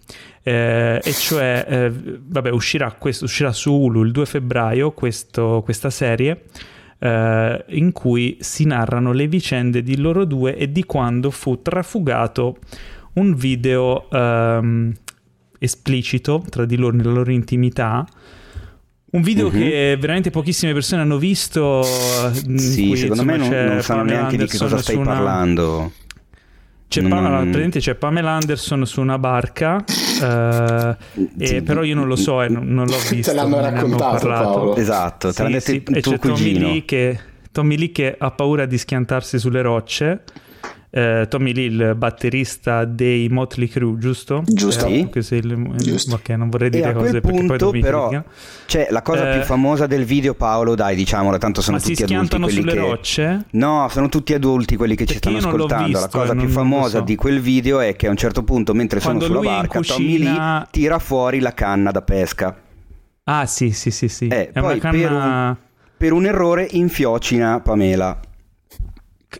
Eh, e cioè, eh, vabbè, uscirà, questo, uscirà su Hulu il 2 febbraio questo- questa serie eh, in cui si narrano le vicende di loro due e di quando fu trafugato un video ehm, esplicito tra di loro nella loro intimità. Un video Mhm. che veramente pochissime persone hanno visto. in Sì, cui, secondo me insomma, non, c'è non sanno Pamela neanche di che cosa stai una- parlando. C'è, Non- Pa- allora, praticamente c'è Pamela Anderson su una barca, eh, e- però io non lo so e non, non l'ho visto. Te l'hanno non raccontato, parlato. Paolo. Esatto, te l'ha Sì, detto sì, il e tuo c'è Tommy cugino. Lee, che, Tommy Lee che ha paura di schiantarsi sulle rocce. Eh, Tommy Lee, il batterista dei Motley Crue, giusto? Giusto. Eh, anche se il- Giusto. Ok, non vorrei dire a cose quel perché poi punto, dopo mi però, criticano. C'è la cosa Eh, più famosa del video, Paolo, dai, diciamola, tanto sono Ma tutti adulti quelli sulle che... rocce? No, sono tutti adulti quelli che ci Perché stanno non l'ho ascoltando. la cosa eh, più famosa so. di quel video è che a un certo punto, mentre Quando sono sulla barca, Tommy cucina- Lee tira fuori la canna da pesca. Ah, sì, sì, sì, sì. Eh, È una poi per canna... Per un errore infiocina Pamela.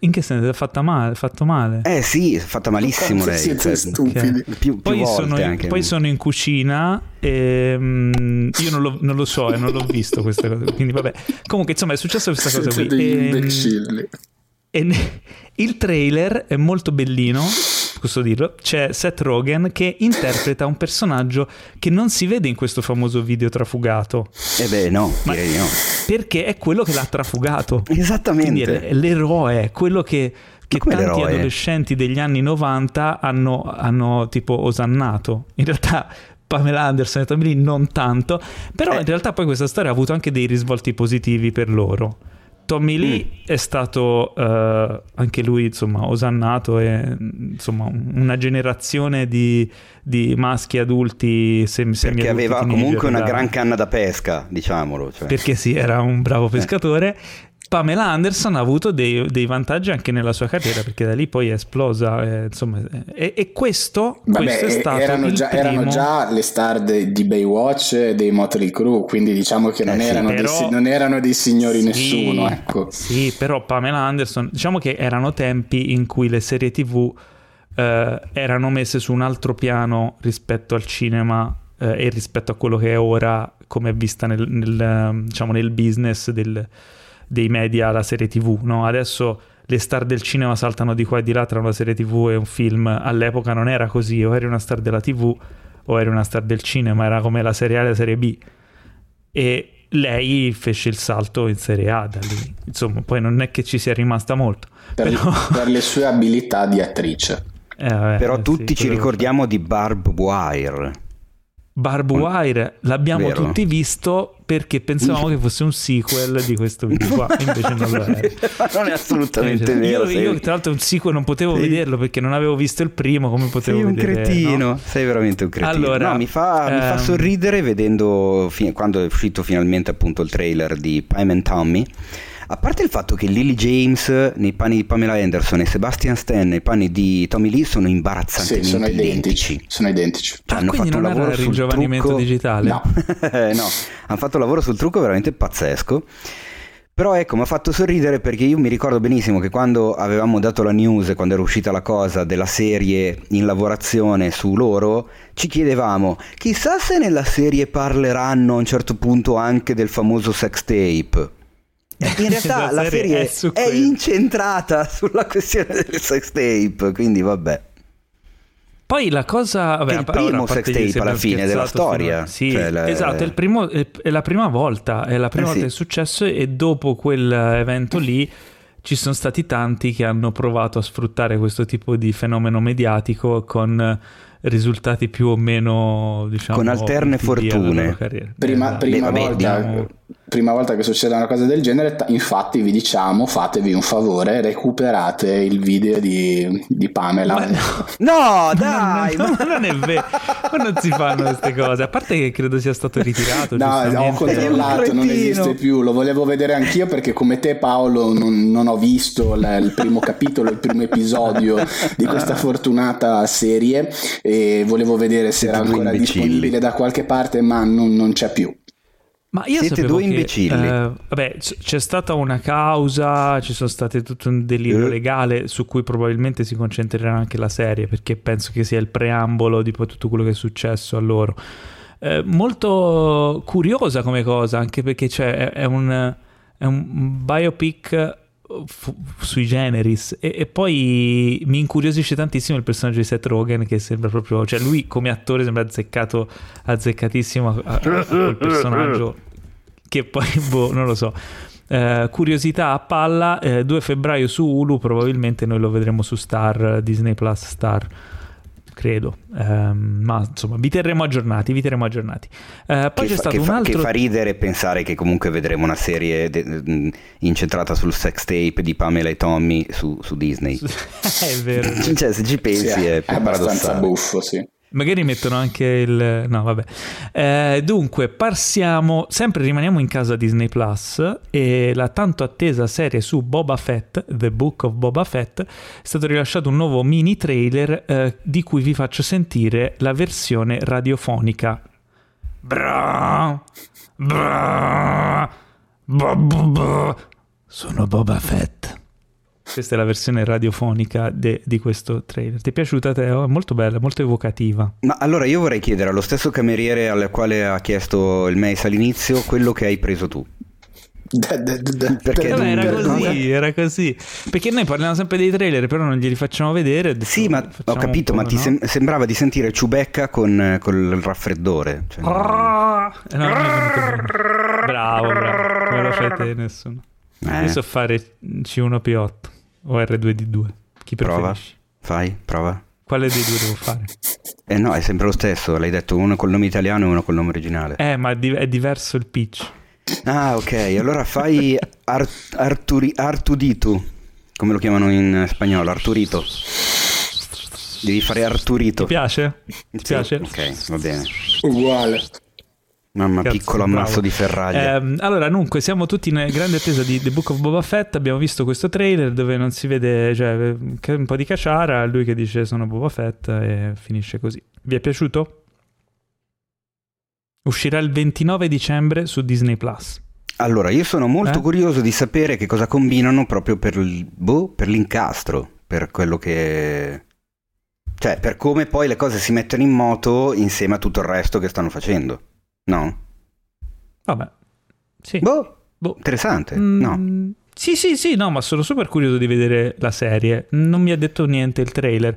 In che senso? È fatta male? Fatto male? Eh sì, è fatta malissimo lei. siete cioè, stupidi. Più, più Poi, sono in, poi sono in cucina e mm, io non lo, non lo so e non l'ho visto questa cosa. Quindi vabbè. Comunque insomma è successa questa cosa Siete qui. degli E, imbecilli. E il trailer è molto bellino, posso dirlo. C'è Seth Rogen che interpreta un personaggio che non si vede in questo famoso video trafugato. Eh beh, no, Ma- direi di no. Perché è quello che l'ha trafugato. Esattamente. l'eroe, è quello che, che tanti l'eroe? adolescenti degli anni 90 hanno, hanno tipo osannato. In realtà Pamela Anderson e Tommy Lee non tanto, però Eh. in realtà poi questa storia ha avuto anche dei risvolti positivi per loro. Tommy Lee Mm. è stato eh, anche lui insomma osannato e insomma una generazione di, di maschi adulti sem- Perché semi-adulti aveva comunque una gran canna da pesca, diciamolo. cioè. perché sì, era un bravo pescatore. Pamela Anderson ha avuto dei, dei vantaggi anche nella sua carriera perché da lì poi è esplosa. eh, insomma, eh, e, e questo, Vabbè, questo è e- stato erano, già, primo... erano già le star de- di Baywatch e dei Motley Crue, quindi diciamo che non, Eh erano, dei, però- si- non erano dei signori Sì, nessuno. Ecco. Sì, però Pamela Anderson, diciamo che erano tempi in cui le serie TV eh, erano messe su un altro piano rispetto al cinema eh, e rispetto a quello che è ora, come è vista nel, nel, diciamo, nel business del- dei media, la serie TV. No? Adesso le star del cinema saltano di qua e di là tra una serie TV e un film. All'epoca non era così, o eri una star della TV o eri una star del cinema, era come la serie A e la serie B. E lei fece il salto in Serie A da lì. Insomma, poi non è che ci sia rimasta molto. Per, Però, per le sue abilità di attrice. Eh, vabbè, Però tutti sì, ci quello- ricordiamo di Barb Wire. Barb Wire l'abbiamo Vero. tutti visto perché pensavamo che fosse un sequel di questo video qua, invece non lo. Ma non è assolutamente Invece- vero. Io, io, sei, tra l'altro un sequel non potevo Sì. vederlo perché non avevo visto il primo, come potevo sei un vedere? cretino, no? sei veramente un cretino. Allora, no, mi fa, mi fa ehm, sorridere vedendo quando è uscito finalmente appunto il trailer di Pime and Tommy. A parte il fatto che Lily James nei panni di Pamela Anderson e Sebastian Stan nei panni di Tommy Lee sono Sì, imbarazzantemente sono identici. identici. Sono identici. Cioè, Ah, hanno fatto un lavoro sul ringiovanimento trucco- digitale? No. Eh, no, hanno fatto un lavoro sul trucco veramente pazzesco. Però ecco, mi ha fatto sorridere perché io mi ricordo benissimo che quando avevamo dato la news, quando era uscita la cosa della serie in lavorazione su loro, ci chiedevamo, chissà se nella serie parleranno a un certo punto anche del famoso sex tape. E In realtà la serie è è incentrata sulla questione del sex tape, quindi vabbè. Poi la cosa... Vabbè, È il primo sex tape alla fine della storia. fino- Sì, Cioè, la- esatto, è, il primo- è- è la prima volta, è la prima Eh, volta sì. che è successo e dopo quell'evento lì ci sono stati tanti che hanno provato a sfruttare questo tipo di fenomeno mediatico con eh, risultati più o meno, diciamo... Con alterne fortune. Prima, Esatto. prima Beh, vabbè, volta, diciamo- prima volta che succede una cosa del genere, infatti vi diciamo, fatevi un favore, recuperate il video di, di Pamela. Ma no, no dai! No, no, non è vero, ma non si fanno queste cose, a parte che credo sia stato ritirato. No, ho controllato, non esiste più, lo volevo vedere anch'io perché come te Paolo non, non ho visto l- il primo capitolo, il primo episodio di questa fortunata serie e volevo vedere se era ancora disponibile da qualche parte, ma non, non c'è più. Ma io Siete due che, imbecilli. Eh, vabbè, c'è stata una causa, ci sono state tutto un delirio Eh. legale su cui probabilmente si concentrerà anche la serie, perché penso che sia il preambolo di poi tutto quello che è successo a loro. Eh, molto curiosa come cosa, anche perché c'è, è, è un, è un biopic fu- sui generis. E, e poi mi incuriosisce tantissimo il personaggio di Seth Rogen che sembra proprio cioè lui come attore sembra azzeccato azzeccatissimo a, personaggio che poi boh non lo so. Eh, curiosità a palla eh, 2 febbraio su Hulu probabilmente noi lo vedremo su Star Disney Plus Star credo Ehm, ma insomma vi terremo aggiornati vi terremo aggiornati Eh, poi che c'è fa, stato che un fa- altro che fa ridere pensare che comunque vedremo una serie de- incentrata sul sex tape di Pamela e Tommy su, su Disney. è vero cioè, se ci pensi Sì, è è abbastanza buffo, sì. Magari mettono anche il... No, vabbè. Eh, dunque, passiamo... Sempre rimaniamo in casa Disney Plus e la tanto attesa serie su Boba Fett, The Book of Boba Fett, è stato rilasciato un nuovo mini trailer eh, di cui vi faccio sentire la versione radiofonica. Bra, bra. Sono Boba Fett. Questa è la versione radiofonica de- di questo trailer. Ti è piaciuta Teo? È molto bella, molto evocativa. Ma allora io vorrei chiedere allo stesso cameriere al quale ha chiesto il mace all'inizio quello che hai preso tu. Perché Vabbè, era così, era così. Perché noi parliamo sempre dei trailer, però non glieli facciamo vedere. Sì, ma ho capito, ma po', ti no? sem- sembrava di sentire Ciubecca con, con il raffreddore. Cioè, Eh, no, non. Bravo, bravo. Come lo fai te, nessuno. eh, Io so fare C1P8 o R2D2. Chi prova, preferisci? fai, prova. Quale dei due devo fare? Eh no, è sempre lo stesso, l'hai detto uno col nome italiano e uno col nome originale. Eh, ma è di- è diverso il pitch. Ah, ok, allora fai Ar- Arturi- Artuditu, come lo chiamano in spagnolo, Arturito. Devi fare Ti Arturito. piace? Ti Sì, piace? Ok, va bene. Uguale. Mamma, Cazzo, piccolo bravo. ammasso di ferraglia. Ehm, allora, dunque, siamo tutti in grande attesa di The Book of Boba Fett. Abbiamo visto questo trailer dove non si vede, cioè, un po' di cacciara. Lui che dice sono Boba Fett e finisce così. Vi è piaciuto? Uscirà il 29 dicembre su Disney Plus. Allora, io sono molto Eh? curioso di sapere che cosa combinano proprio per, il- boh, per l'incastro, per quello che... Cioè, per come poi le cose si mettono in moto insieme a tutto il resto che stanno facendo. No? Vabbè, sì. Boh, Boh. interessante. Mm, No. Sì, sì, sì, no, ma sono super curioso di vedere la serie. Non mi ha detto niente il trailer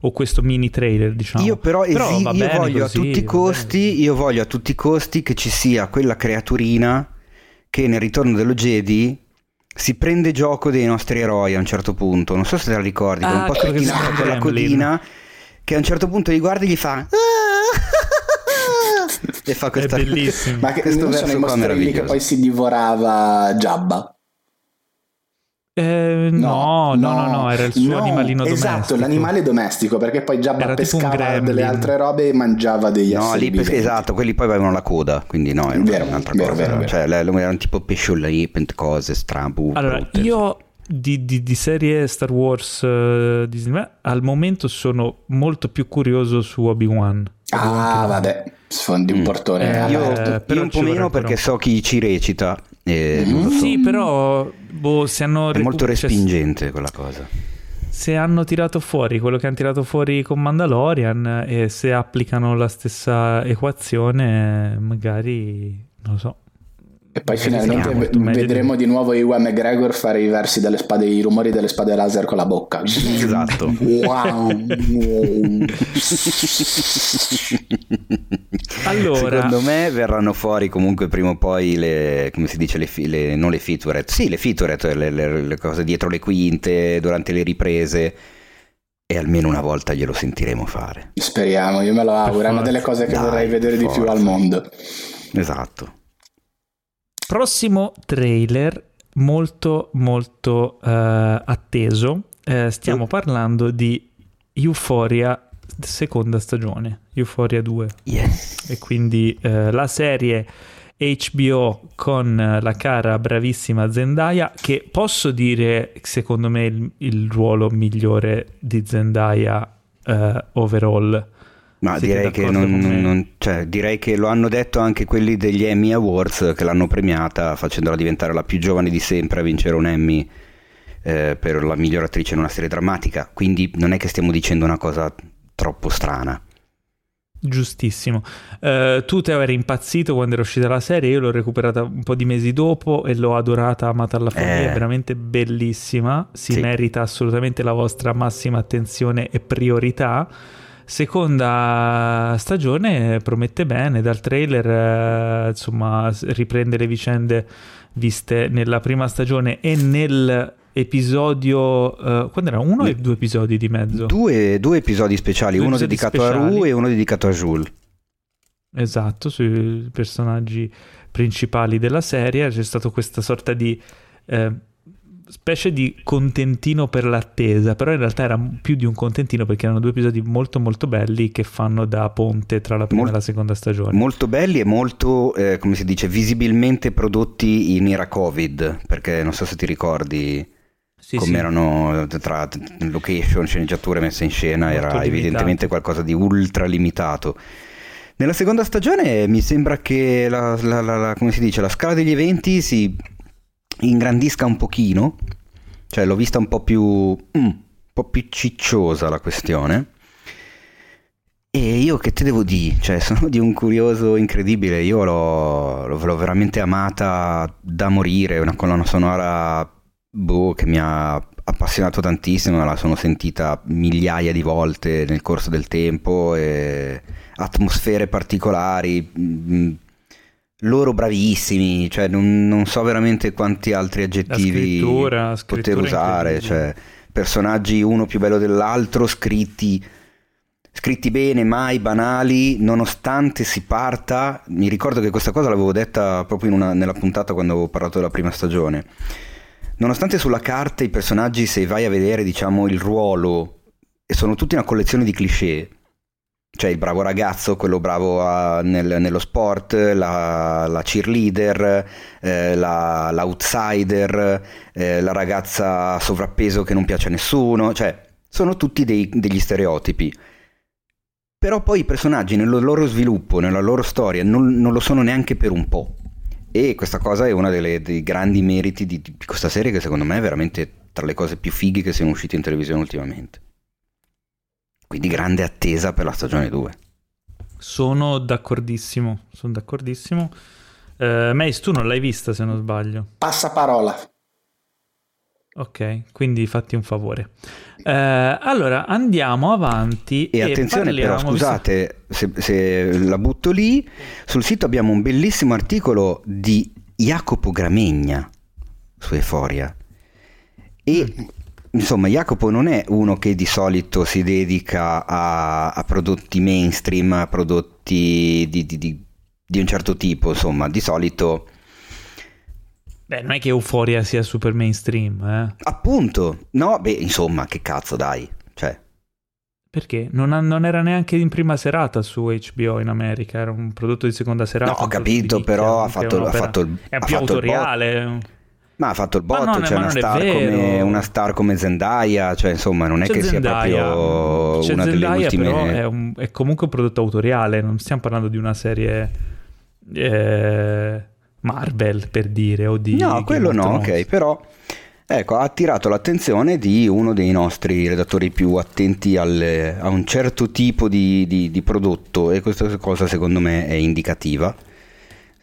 o questo mini trailer, diciamo. Io però, esi- va io voglio così, a tutti i costi, io voglio a tutti i costi che ci sia quella creaturina che nel ritorno dello Jedi si prende gioco dei nostri eroi a un certo punto. Non so se te la ricordi, Ah, un po' con la codina che a un certo punto li guarda e gli fa e fa È questa bellissimo. Ma che Questo verso i qua mostrilli che meraviglioso. poi si divorava Giabba. Eh, no, no, no, no, era il suo no, animalino esatto, domestico. l'animale domestico, perché poi Giabba Era pescava delle altre robe e mangiava degli No, esseri lì viventi. esatto, quelli poi avevano la coda, quindi no, era Vero, un'altra vero, cosa. vero, vero. Cioè, erano tipo pesciolini, cose strabu. Allora, brutte. io di, di- di serie Star Wars eh, Disney al momento sono molto più curioso su Obi-Wan. Ah, vabbè, sfondi un Mm. portone Eh, io, aperto. eh, però io un po' meno perché ancora so chi ci recita e Mm. so. Sì, però boh, se hanno È molto recu- cioè, respingente quella cosa. se hanno tirato fuori quello che hanno tirato fuori con Mandalorian e se applicano la stessa equazione, magari non lo so. E poi Magari finalmente meglio vedremo di nuovo Iwan McGregor fare i versi delle spade, i rumori delle spade laser con la bocca. Esatto. Wow. Allora, Secondo me verranno fuori comunque prima o poi le, come si dice, le, fi- le- non le featurette, sì le featurette, le, le- le cose dietro le quinte, durante le riprese e almeno una volta glielo sentiremo fare. Speriamo, io me lo auguro. È una forza. delle cose che Dai, vorrei vedere di più forza. al mondo. Esatto. Prossimo trailer molto molto uh, atteso. Uh, stiamo parlando di Euphoria seconda stagione, Euphoria 2. Yes. E quindi uh, la serie HBO con la cara bravissima Zendaya che posso dire secondo me il, il ruolo migliore di Zendaya overall ma direi che, non, non, cioè, direi che, lo hanno detto anche quelli degli Emmy Awards che l'hanno premiata facendola diventare la più giovane di sempre a vincere un Emmy eh, per la miglior attrice in una serie drammatica. Quindi non è che stiamo dicendo una cosa troppo strana. Giustissimo. Uh, tu Teo eri impazzito quando era uscita la serie, io l'ho recuperata un po' di mesi dopo e l'ho adorata, amata alla follia, eh. è veramente bellissima, si sì. merita assolutamente la vostra massima attenzione e priorità. Seconda stagione promette bene, dal trailer eh, insomma riprende le vicende viste nella prima stagione e nel episodio uh, quando era uno o due episodi di mezzo? Due, due episodi speciali, due uno episodi dedicato speciali. a Ru e uno dedicato a Jules. Esatto, sui personaggi principali della serie c'è stata questa sorta di eh, specie di contentino per l'attesa, però in realtà era più di un contentino perché erano due episodi molto molto belli che fanno da ponte tra la prima Mol- e la seconda stagione. Molto belli e molto, eh, come si dice, visibilmente prodotti in era Covid, perché non so se ti ricordi sì, come sì. erano tra location, sceneggiature messe in scena, molto era limitato. evidentemente qualcosa di ultra limitato. Nella seconda stagione mi sembra che la, la, la, la, come si dice, la scala degli eventi si ingrandisca un pochino, cioè l'ho vista un po' più, mm, un po' più cicciosa la questione. E io che te devo dire, cioè sono di un curioso incredibile, io l'ho, l'ho veramente amata da morire, una colonna sonora boh, che mi ha appassionato tantissimo, la sono sentita migliaia di volte nel corso del tempo, atmosfere particolari, mm, loro bravissimi, cioè non, non, so veramente quanti altri aggettivi scrittura, poter usare, cioè personaggi uno più bello dell'altro, scritti, scritti bene, mai banali, nonostante si parta, mi ricordo che questa cosa l'avevo detta proprio una, nella puntata quando avevo parlato della prima stagione, nonostante sulla carta i personaggi, se vai a vedere diciamo il ruolo, e sono tutti una collezione di cliché, cioè il bravo ragazzo, quello bravo a, nel, nello sport, la, la cheerleader, eh, la, l'outsider, eh, la ragazza sovrappeso che non piace a nessuno, cioè sono tutti dei, degli stereotipi. Però poi i personaggi nel loro sviluppo, nella loro storia, non, non lo sono neanche per un po'. E questa cosa è uno dei grandi meriti di, di questa serie che secondo me è veramente tra le cose più fighe che siano uscite in televisione ultimamente. Quindi grande attesa per la stagione 2. Sono d'accordissimo, sono d'accordissimo. Uh, Mace, tu non l'hai vista se non sbaglio. Passa parola. Ok, quindi fatti un favore. Uh, allora andiamo avanti. E, e attenzione, parliamo... però, scusate se, se, la butto lì. Sul sito abbiamo un bellissimo articolo di Jacopo Gramegna su Eforia. E mm insomma, Jacopo non è uno che di solito si dedica a, a prodotti mainstream, a prodotti di, di, di, di, un certo tipo, insomma, di solito... Beh, non è che Euphoria sia super mainstream, eh? Appunto, no, beh, insomma, che cazzo dai, cioè... Perché? Non, non, era neanche in prima serata su HBO in America, era un prodotto di seconda serata. No, ho capito, però ha fatto, ha fatto il... È più autoriale. Ma ha fatto il botto, c'è una star, come, una star, come, Zendaya, cioè insomma non è c'è che Zendaya, sia proprio c'è una Zendaya, delle ultime... però è, un, è, comunque un prodotto autoriale, non stiamo parlando di una serie eh, Marvel per dire o di... No, quello no, ok, però ecco, ha attirato l'attenzione di uno dei nostri redattori più attenti alle, a un certo tipo di, di, di prodotto e questa cosa secondo me è indicativa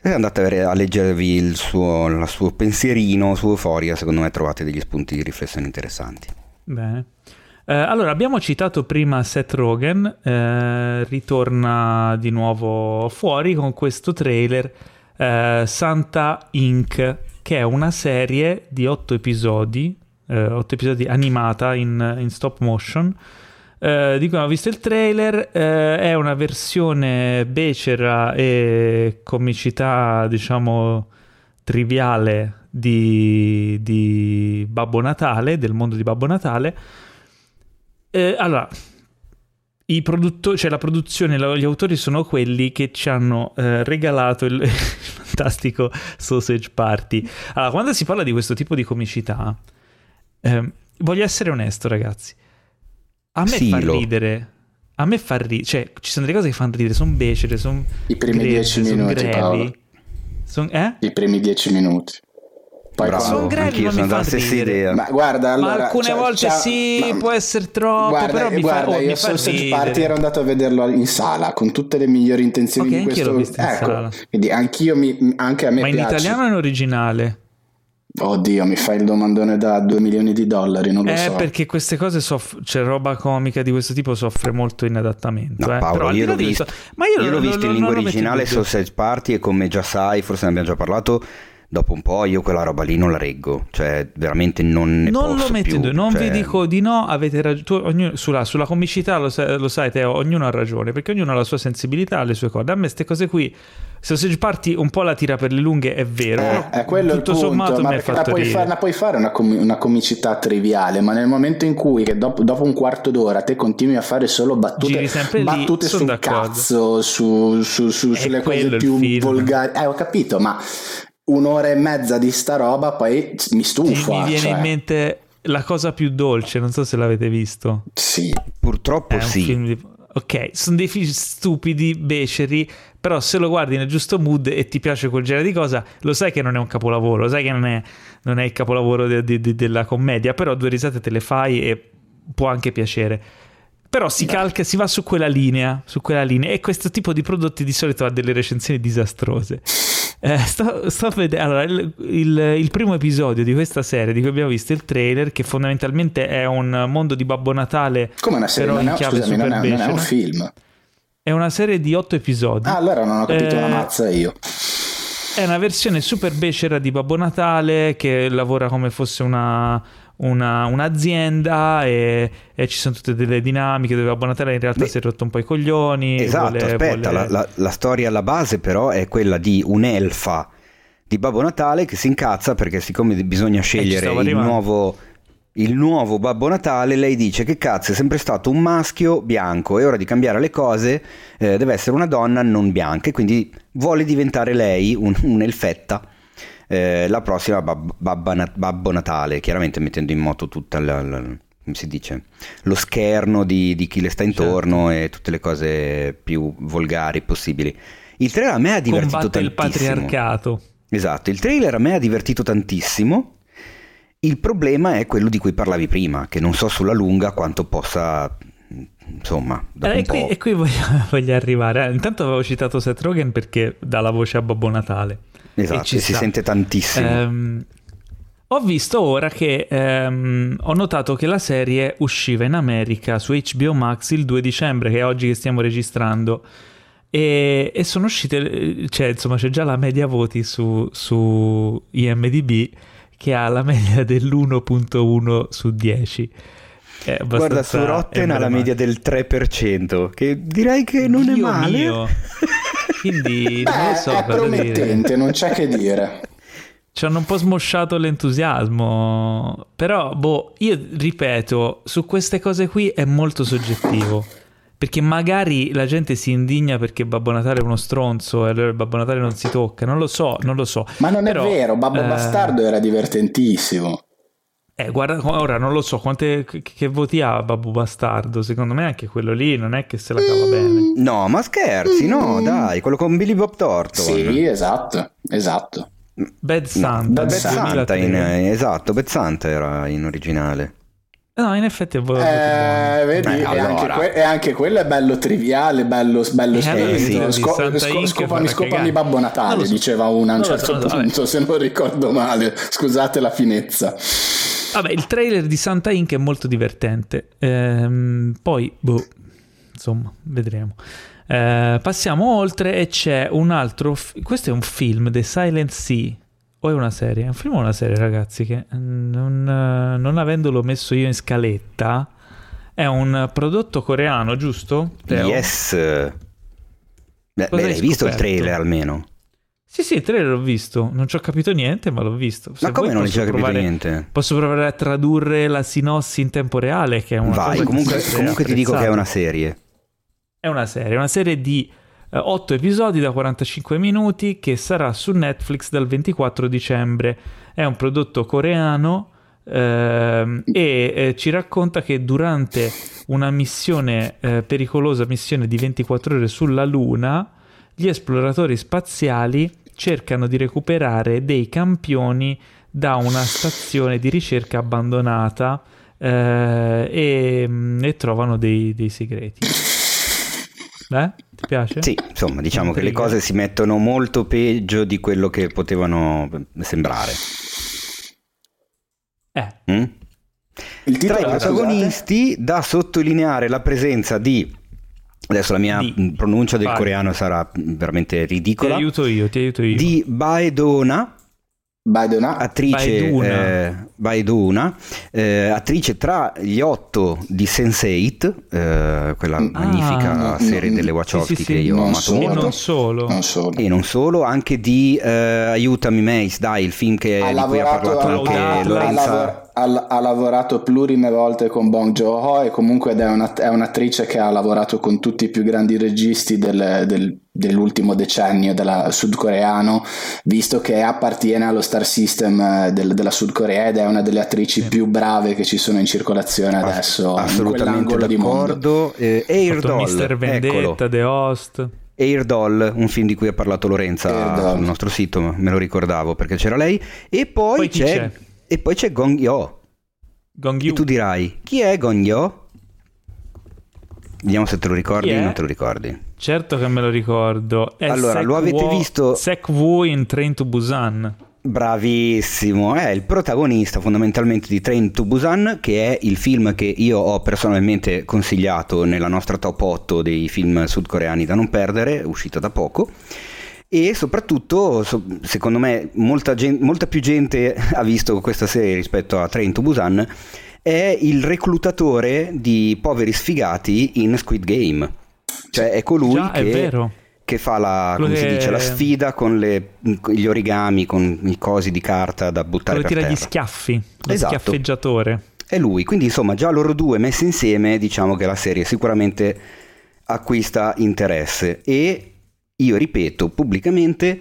e andate a leggervi il suo, il suo pensierino su Euphoria, secondo me trovate degli spunti di riflessione interessanti. Bene. Eh, allora, abbiamo citato prima Seth Rogen, eh, ritorna di nuovo fuori con questo trailer eh, Santa Inc., che è una serie di otto episodi, eh, otto episodi animata in, in stop motion, eh, di cui ho visto il trailer, eh, è una versione becera e comicità, diciamo, triviale di, di Babbo Natale, del mondo di Babbo Natale. Eh, allora, i produttori, cioè la produzione, gli autori sono quelli che ci hanno eh, regalato il, il fantastico Sausage Party. Allora, quando si parla di questo tipo di comicità, eh, voglio essere onesto, ragazzi. A me fa ridere. A me fa ridere, cioè ci sono delle cose che fanno ridere, sono becere, sono I primi grezze, dieci son minuti. Paolo. Son- eh? I primi dieci minuti. Poi Bravo, Sono grevi, ma mi sono fa ridere. idea. Ma guarda, allora, ma alcune cioè, volte c'ha- sì, ma- può essere troppo, guarda, però mi guarda, fa, oh, io mi fa Sausage. Party ero andato a vederlo in sala con tutte le migliori intenzioni Ok, di anch'io questo l'ho visto in ecco, sala. quindi anch'io mi, anche a me Ma in piace italiano o in originale? Oddio mi fai il domandone da 2 milioni di dollari non lo Eh, so perché queste cose soff- cioè roba comica di questo tipo soffre molto inadattamento. No, eh. Paolo, Però io l'ho visto, questo- ma io, io non- l'ho visto in lingua in originale. Sausage Party e come già sai, forse ne abbiamo già parlato, dopo un po' io quella roba lì non la reggo, cioè veramente non ne Non posso lo metto più, dubbio, non cioè- vi dico di no, avete ragione. Sulla, sulla comicità lo sai, lo sai, Teo, ognuno ha ragione, perché ognuno ha la sua sensibilità, le sue cose. A me queste cose qui, Sausage Party un po' la tira per le lunghe, è vero. Eh, è quello tutto il punto, sommato ma mi ha perché la fatto puoi, fare, la puoi fare una, com- una comicità triviale, ma nel momento in cui che dopo, dopo un quarto d'ora te continui a fare solo battute, battute sul d'accordo. cazzo, su, su- su- sulle cose più volgari, eh ho capito, ma un'ora e mezza di sta roba poi mi Sì, stufa. mi viene cioè, in mente la cosa più dolce, non so se l'avete visto. Sì, Purtroppo sì. di- Ok, sono dei film stupidi, beceri, però se lo guardi nel giusto mood e ti piace quel genere di cosa, lo sai che non è un capolavoro, lo sai che non è, non è il capolavoro de- de- de- della commedia, però due risate te le fai e può anche piacere. Però si calca, si va su quella linea, su quella linea e questo tipo di prodotti di solito ha delle recensioni disastrose. Eh, sto, sto a vedere allora, il, il- il primo episodio di questa serie di cui abbiamo visto il trailer, che fondamentalmente è un mondo di Babbo Natale come una serie, però non è, scusami, non è, non è un film. È una serie di otto episodi. Ah, allora non ho capito Eh, una mazza io. È una versione super becera di Babbo Natale che lavora come fosse una, una- un'azienda e, e ci sono tutte delle dinamiche dove Babbo Natale in realtà Beh, si è rotto un po' i coglioni. Esatto, vuole- aspetta, vuole- la, la- la storia alla base però è quella di un'elfa di Babbo Natale che si incazza perché siccome bisogna scegliere il nuovo, il nuovo Babbo Natale, lei dice che cazzo è sempre stato un maschio bianco, è ora di cambiare le cose, eh, deve essere una donna non bianca e quindi vuole diventare lei un- un'elfetta. Eh, la prossima Bab- Babba Babbo Natale, chiaramente mettendo in moto tutta la, la- come si dice, lo scherno di, di chi le sta intorno Certo. e tutte le cose più volgari possibili. Il trailer a me ha divertito combatte il tantissimo. patriarcato. Esatto, il trailer a me ha divertito tantissimo. Il problema è quello di cui parlavi prima, che non so sulla lunga quanto possa, insomma, Eh, e, qui, e qui voglio, voglio arrivare. Eh, Intanto avevo citato Seth Rogen perché dà la voce a Babbo Natale. Esatto, ci si sta. sente tantissimo. Ehm, ho visto ora che ehm, ho notato che la serie usciva in America su HBO Max il 2 dicembre, che è oggi che stiamo registrando. E, e sono uscite, cioè insomma c'è già la media voti su, su IMDb che ha la media dell'1.1 su 10. È Guarda, su Rotten ha la media del 3%, che direi che non è Dio male. mio. Quindi non Beh, lo so è cosa dire. promettente, non c'è che dire. Ci hanno un po' smosciato l'entusiasmo. Però, boh, io ripeto, su queste cose qui è molto soggettivo. Perché magari la gente si indigna perché Babbo Natale è uno stronzo e allora Babbo Natale non si tocca. Non lo so, non lo so. Ma non Però, è vero, Babbo eh, Bastardo era divertentissimo. Eh, guarda, ora non lo so quante, che, che voti ha Babbo Bastardo. Secondo me anche quello lì non è che se la cava bene. No, ma scherzi, no, Mm. dai, quello con Billy Bob Thornton. Sì, esatto, esatto. Bad No, Santa. Bad Bad Santa, in, 2003. esatto, Bad Santa era in originale. No, in effetti è buoni. Eh, vedi, Eh, e, allora. anche que- e anche quello è bello triviale, bello, bello Eh, quello di Sco- sco- scopami, scopami. Babbo Natale, so. diceva una a un certo so, punto, se non ricordo male. Scusate la finezza. Vabbè, il trailer di Santa Inc. è molto divertente. Ehm, poi, boh, insomma, vedremo. Eh, passiamo oltre e c'è un altro. fi- questo è un film, The Silent Sea. O è una serie? È un film o una serie, ragazzi? Che mm, non, eh, non avendolo messo io in scaletta, è un prodotto coreano, giusto? Teo? Yes. Beh, Cosa beh, hai hai visto il scoperto? trailer almeno? Sì, sì, il trailer l'ho visto, non ci ho capito niente, ma l'ho visto. Se Ma come non ci hai capito provare- niente? Posso provare a tradurre la sinossi in tempo reale, che è una Vai, comunque, comunque ti dico che è una serie. È una serie, una serie di 8 episodi da 45 minuti che sarà su Netflix dal 24 dicembre. È un prodotto coreano ehm, e eh, ci racconta che durante una missione eh, pericolosa, missione di 24 ore sulla Luna, gli esploratori spaziali cercano di recuperare dei campioni da una stazione di ricerca abbandonata eh, e, mm, e trovano dei, dei segreti. Eh? Ti piace? Sì, insomma, diciamo che le cose si mettono molto peggio di quello che potevano sembrare. Eh, Mm? Il Tra i protagonisti da sottolineare la presenza di adesso la mia Di. pronuncia del Vai. coreano sarà veramente ti ridicola aiuto io, ti aiuto io. di Baedona Baidona. attrice Baeduna. eh, Baeduna, eh, attrice tra gli otto di Sense8 eh, quella Ah, magnifica mm, serie mm, delle Wachowski sì, che sì, io ho non amato solo. E molto non solo. Non solo. e non solo, anche di eh, Aiutami Mace, dai, il film che, ha di cui ha lavorato, parlato anche Lorenza. Ha- ha lavorato plurime volte con Bong Joon-ho e comunque è, una- è un'attrice che ha lavorato con tutti i più grandi registi del- del- dell'ultimo decennio della sudcoreano visto che appartiene allo star system eh, del- della Sud Corea ed è una delle attrici Sì. più brave che ci sono in circolazione adesso in Assolutamente quell'angolo di mondo d'accordo. Eh, Air Doll, Mr. Vendetta, eccolo. The Host. Air Doll, un film di cui ha parlato Lorenza sul nostro sito, me lo ricordavo perché c'era lei. E poi, Poi c'è, c'è? E poi c'è Gong Yo. Gong E Yu. tu dirai, chi è Gong Yo? Vediamo se te lo ricordi o non te lo ricordi. Certo che me lo ricordo. È Allora, Sek lo avete Wo- visto- Sek Woo in Train to Busan. Bravissimo, è il protagonista fondamentalmente di Train to Busan, che è il film che io ho personalmente consigliato nella nostra top 8 dei film sudcoreani da non perdere, uscito da poco. E soprattutto, so- secondo me, molta, gen- molta più gente ha visto questa serie rispetto a Train to Busan. È il reclutatore di poveri sfigati in Squid Game. Cioè, è colui Già, che è vero. che fa la, dice, la sfida con le- gli origami, con i cosi di carta da buttare Quello per tira gli terra. schiaffi. Lo Esatto. schiaffeggiatore. È lui, quindi insomma già loro due messi insieme diciamo che la serie sicuramente acquista interesse e io ripeto pubblicamente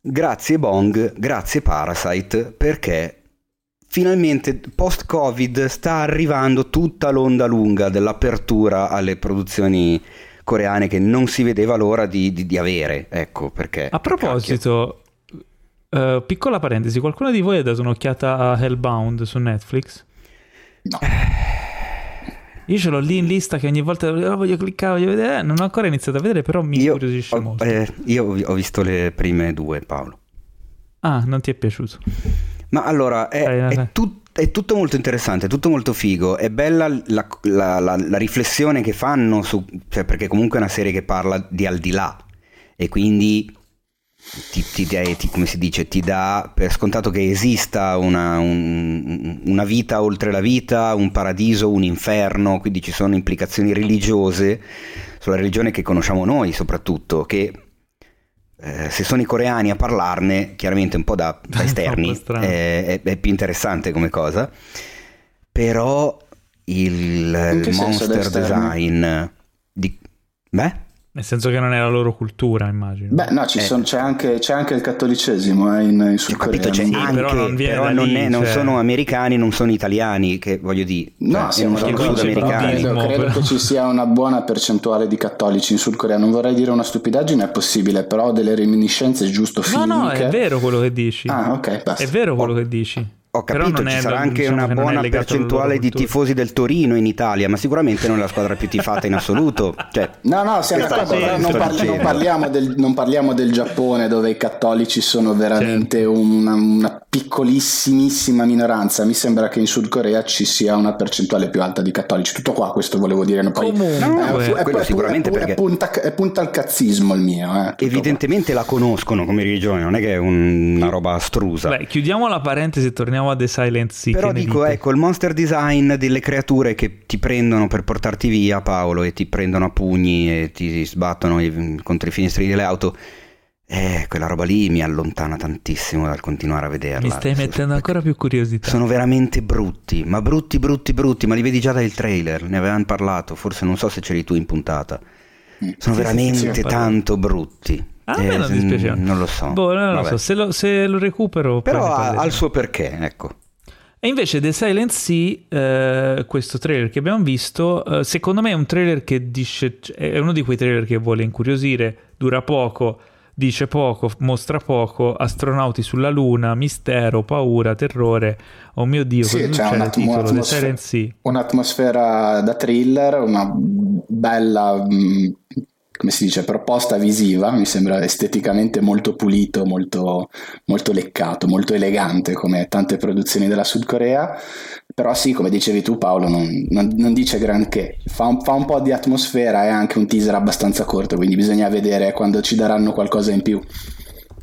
grazie Bong, grazie Parasite perché finalmente post Covid sta arrivando tutta l'onda lunga dell'apertura alle produzioni coreane che non si vedeva l'ora di, di- di avere, ecco perché... A proposito, eh, piccola parentesi, qualcuno di voi ha dato un'occhiata a Hellbound su Netflix? No. Io ce l'ho lì in lista che ogni volta oh, voglio cliccare, voglio vedere. Eh, Non ho ancora iniziato a vedere, però mi Io, incuriosisce ho, molto. eh, io ho visto le prime due Paolo. Ah, non ti è piaciuto? Ma allora, è, Dai, dai, è tut- è tutto molto interessante, è tutto molto figo. È bella la, la- la- la riflessione che fanno, su, cioè perché comunque è una serie che parla di al di là e quindi ti, ti ti- come si dice, ti dà per scontato che esista una, un- una vita oltre la vita, un paradiso, un inferno, quindi ci sono implicazioni religiose sulla religione che conosciamo noi soprattutto, che eh, se sono i coreani a parlarne, chiaramente un po' da, da esterni, è, è- è più interessante come cosa, però il, il monster design di... Beh? Nel senso che non è la loro cultura, immagino. Beh, no, ci Eh. son- c'è, anche, c'è anche il cattolicesimo eh, in, in Sud capito, Corea, Sì, anche, però non viene da non, lì, è- non cioè. sono americani, non sono italiani, che voglio dire, No, cioè, siamo non sono sudamericani. credo, credo però. che ci sia una buona percentuale di cattolici in Sud Corea. Non vorrei dire una stupidaggine, è possibile, però ho delle reminiscenze giusto no, no, fisiche. è vero quello che dici. Ah, ok, basta. È vero quello che dici. Ho capito, ci è sarà anche diciamo una buona percentuale di tifosi del Torino in Italia, ma sicuramente non è la squadra più tifata in assoluto. Cioè, No, no, siamo d'accordo, però non, parli- non parliamo del, non parliamo del Giappone dove i cattolici sono veramente Certo. una, una piccolissimissima minoranza. Mi sembra che in Sud Corea ci sia una percentuale più alta di cattolici. Tutto qua, questo volevo dire. non poi- Comunque. Eh, è- quello è- sicuramente è, perché- è punta, è punta al cazzismo il mio. Eh, evidentemente la conoscono come religione, non è che è un- una roba astrusa. Beh, chiudiamo la parentesi e torniamo a The Silent Sea. Però dico, dite? ecco, il monster design delle creature che ti prendono per portarti via, Paolo, e ti prendono a pugni e ti sbattono i- contro i finestrini delle auto, Eh, quella roba lì mi allontana tantissimo dal continuare a vederla. Mi stai mettendo ancora più curiosità. Sono veramente brutti, ma brutti, brutti, brutti, ma li vedi già dal trailer, ne avevamo parlato, forse non so se c'eri tu in puntata. Mm. Sono veramente tanto brutti. A me Eh, non dispiace. Non lo so. Boh, non lo so, se lo, se lo recupero... Però ha, ha il suo perché, ecco. E invece The Silent Sea, eh, questo trailer che abbiamo visto, eh, secondo me è un trailer che dice, è uno di quei trailer che vuole incuriosire, dura poco, dice poco, mostra poco, astronauti sulla luna, mistero, paura, terrore, oh mio Dio, Sì, cosa c'è succede? un titolo, The atmosfera- Silent Sea. Un'atmosfera da thriller, una bella, mh, come si dice, proposta visiva, mi sembra esteticamente molto pulito, molto, molto leccato, molto elegante come tante produzioni della Sud Corea, però sì, come dicevi tu Paolo, non, non- non dice granché, fa un, fa un po' di atmosfera e anche un teaser abbastanza corto, quindi bisogna vedere quando ci daranno qualcosa in più.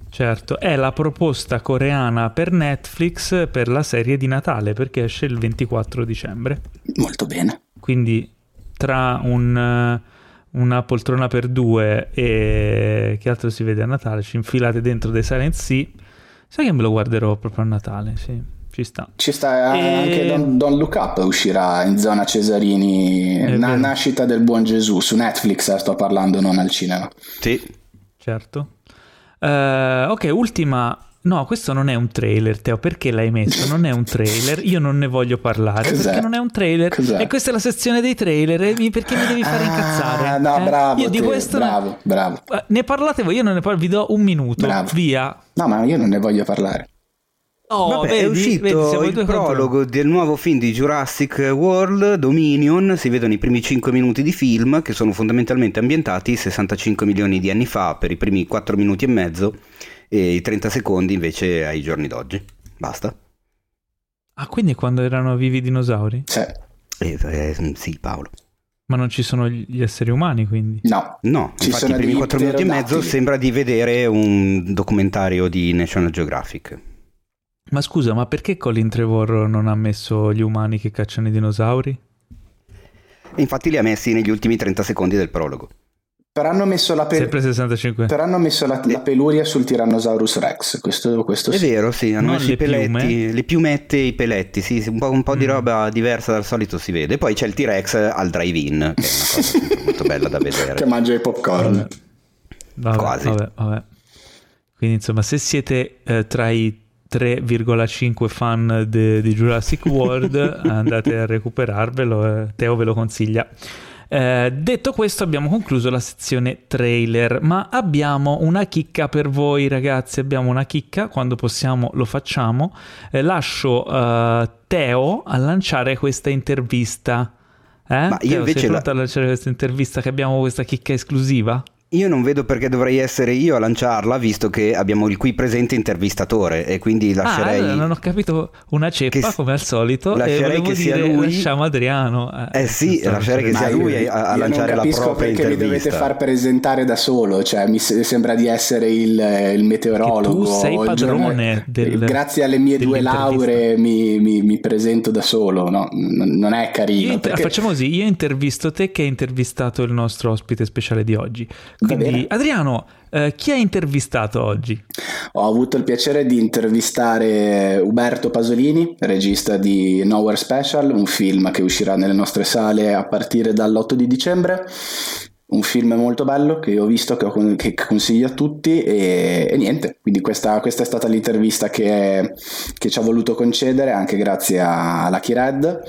Certo, è la proposta coreana per Netflix per la serie di Natale, perché esce il 24 dicembre. Molto bene. Quindi tra un, una poltrona per due e che altro si vede a Natale, ci infilate dentro The Silent Sea. Sai che me lo guarderò proprio a Natale, sì, ci sta. Ci sta E- anche Don't, Don't Look Up uscirà in zona Cesarini, na- nascita del buon Gesù, su Netflix eh, sto parlando, non al cinema. Sì. Certo. Eh, ok, ultima... No, questo non è un trailer, Teo, perché l'hai messo? Non è un trailer, io non ne voglio parlare, Cos'è? perché non è un trailer. Cos'è? E questa è la sezione dei trailer, mi- perché mi devi fare Ah, incazzare? no, eh? bravo, Io di te, questo ne- bravo, bravo. Eh, Ne parlate voi, io non ne parlo, vi do un minuto, Bravo. via. No, ma io non ne voglio parlare. Oh, Vabbè, vedi, è uscito vedi, il due contro prologo del nuovo film di Jurassic World, Dominion, si vedono i primi 5 minuti di film che sono fondamentalmente ambientati 65 milioni di anni fa per i primi 4 minuti e mezzo e i 30 secondi invece ai giorni d'oggi. Basta. Ah, quindi quando erano vivi i dinosauri? Cioè, Eh, eh, sì, Paolo. Ma non ci sono gli esseri umani, quindi. no. No, Ci infatti i primi degli 4 minuti e mezzo sembra di vedere un documentario di National Geographic. Ma scusa, ma perché Colin Trevorrow non ha messo gli umani che cacciano i dinosauri? E infatti li ha messi negli ultimi 30 secondi del prologo. Però hanno messo la, pe- Sempre 65. però hanno messo la, la peluria sul Tyrannosaurus Rex, questo, questo È sì. vero, sì, hanno messo le i peletti, piume? le piumette e i peletti, sì, un po', un po' di Mm. roba diversa dal solito si vede. Poi c'è il T-Rex al drive-in, che è una cosa molto bella da Che vedere. mangia i popcorn. Vabbè, Quasi. Vabbè, vabbè. Quindi insomma, se siete eh, tra i 3,5 fan di Jurassic World, andate a recuperarvelo, eh, Teo ve lo consiglia. Eh, detto questo, abbiamo concluso la sezione trailer, ma abbiamo una chicca per voi, ragazzi. Abbiamo una chicca, quando possiamo lo facciamo. Eh, lascio eh, Teo a lanciare questa intervista. Eh? Ma io Teo, invece sei la- pronto a lanciare questa intervista? Che abbiamo questa chicca esclusiva? Io non vedo perché dovrei essere io a lanciarla, visto che abbiamo il qui presente intervistatore e quindi lascerei... Ah, allora non ho capito una ceppa che s- come al solito lascerei che sia dire lui- lasciamo Adriano. Eh sì, giusto, lasciare che sia io- lui a, a io lanciare non la capisco propria perché vi dovete intervista. far presentare da solo, cioè mi se- sembra di essere il, il meteorologo. Che tu sei padrone del- Grazie alle mie due lauree mi, mi- mi presento da solo, no? N- non è Io carino. inter- perché- Facciamo così, io intervisto te che hai intervistato il nostro ospite speciale di oggi. Quindi. Adriano, eh, chi hai intervistato oggi? Ho avuto il piacere di intervistare Uberto Pasolini, regista di Nowhere Special, un film che uscirà nelle nostre sale a partire dall'8 di dicembre. Un film molto bello che ho visto, che, ho che consiglio a tutti e, e niente, quindi questa, questa è stata l'intervista che, che ci ha voluto concedere anche grazie a, Lucky Red.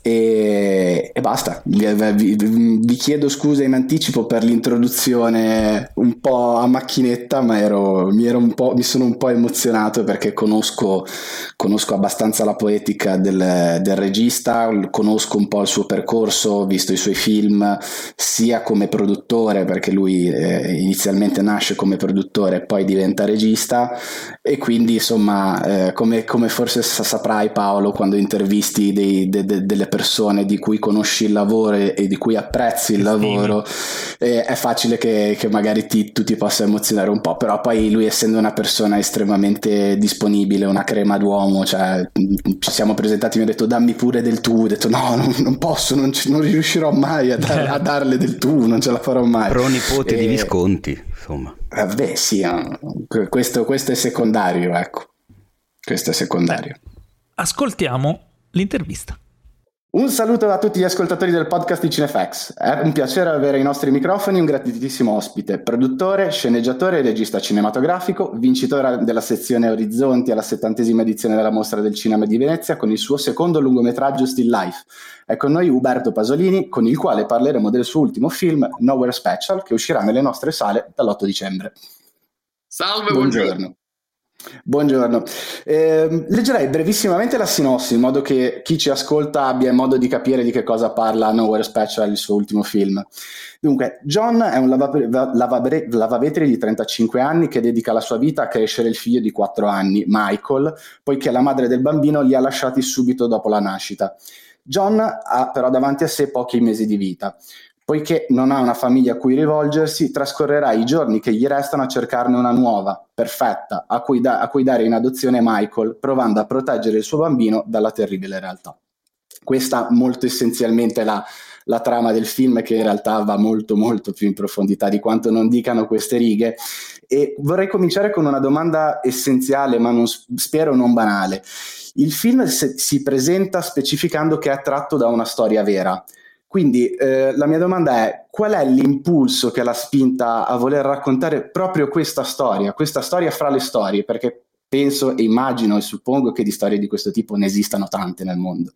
E, e basta, vi, vi- vi chiedo scusa in anticipo per l'introduzione un po' a macchinetta ma ero, mi, ero mi sono un po' emozionato perché conosco, conosco abbastanza la poetica del, del regista, conosco un po' il suo percorso, ho visto i suoi film sia come produttore perché lui eh, inizialmente nasce come produttore e poi diventa regista. E quindi insomma eh, come, come forse sa- saprai Paolo quando intervisti dei- de- de- delle persone di cui conosci il lavoro e, di cui apprezzi il lavoro eh, è facile che, che magari ti, tu ti possa emozionare un po' però poi lui essendo una persona estremamente disponibile una crema d'uomo cioè mh, ci siamo presentati mi ha detto dammi pure del tu ho detto no non, non posso non, non riuscirò mai a, dar- a darle del tu non ce la farò mai Pronipote di E- Visconti, insomma. Vabbè, sì, questo, questo è secondario, ecco. Questo è secondario. Ascoltiamo l'intervista. Un saluto a tutti gli ascoltatori del podcast di Cinefax. È un piacere avere ai nostri microfoni un gratitudissimo ospite, produttore, sceneggiatore e regista cinematografico, vincitore della sezione Orizzonti alla settantesima edizione della Mostra del Cinema di Venezia con il suo secondo lungometraggio Still Life. È con noi Uberto Pasolini, con il quale parleremo del suo ultimo film Nowhere Special, che uscirà nelle nostre sale dall'8 dicembre. Salve, buongiorno. buongiorno. Buongiorno, eh, leggerei brevissimamente la sinossi in modo che chi ci ascolta abbia modo di capire di che cosa parla Nowhere Special, il suo ultimo film. Dunque, John è un lavavetri lava di 35 anni che dedica la sua vita a crescere il figlio di 4 anni, Michael, poiché la madre del bambino li ha lasciati subito dopo la nascita. John ha però davanti a sé pochi mesi di vita. Poiché non ha una famiglia a cui rivolgersi, trascorrerà i giorni che gli restano a cercarne una nuova, perfetta, a cui, da- a cui dare in adozione Michael, provando a proteggere il suo bambino dalla terribile realtà. Questa molto essenzialmente la, la trama del film che in realtà va molto molto più in profondità di quanto non dicano queste righe e vorrei cominciare con una domanda essenziale ma non, spero non banale. Il film si presenta specificando che è tratto da una storia vera, quindi eh, la mia domanda è qual è l'impulso che l'ha spinta a voler raccontare proprio questa storia, questa storia fra le storie, perché penso e immagino e suppongo che di storie di questo tipo ne esistano tante nel mondo.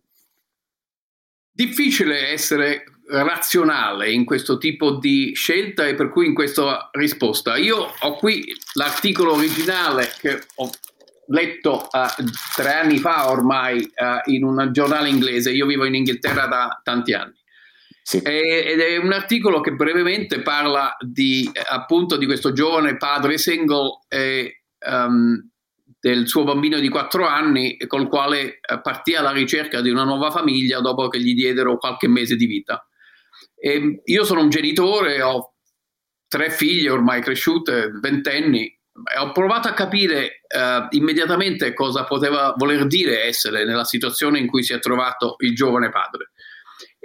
Difficile essere razionale in questo tipo di scelta e per cui in questa risposta. Io ho qui l'articolo originale che ho letto uh, tre anni fa ormai uh, in un giornale inglese, io vivo in Inghilterra da tanti anni. Sì. ed è un articolo che brevemente parla di, appunto di questo giovane padre single e um, del suo bambino di 4 anni col quale eh, partì alla ricerca di una nuova famiglia dopo che gli diedero qualche mese di vita. E io sono un genitore, ho tre figlie ormai cresciute, ventenni, e ho provato a capire uh, immediatamente cosa poteva voler dire essere nella situazione in cui si è trovato il giovane padre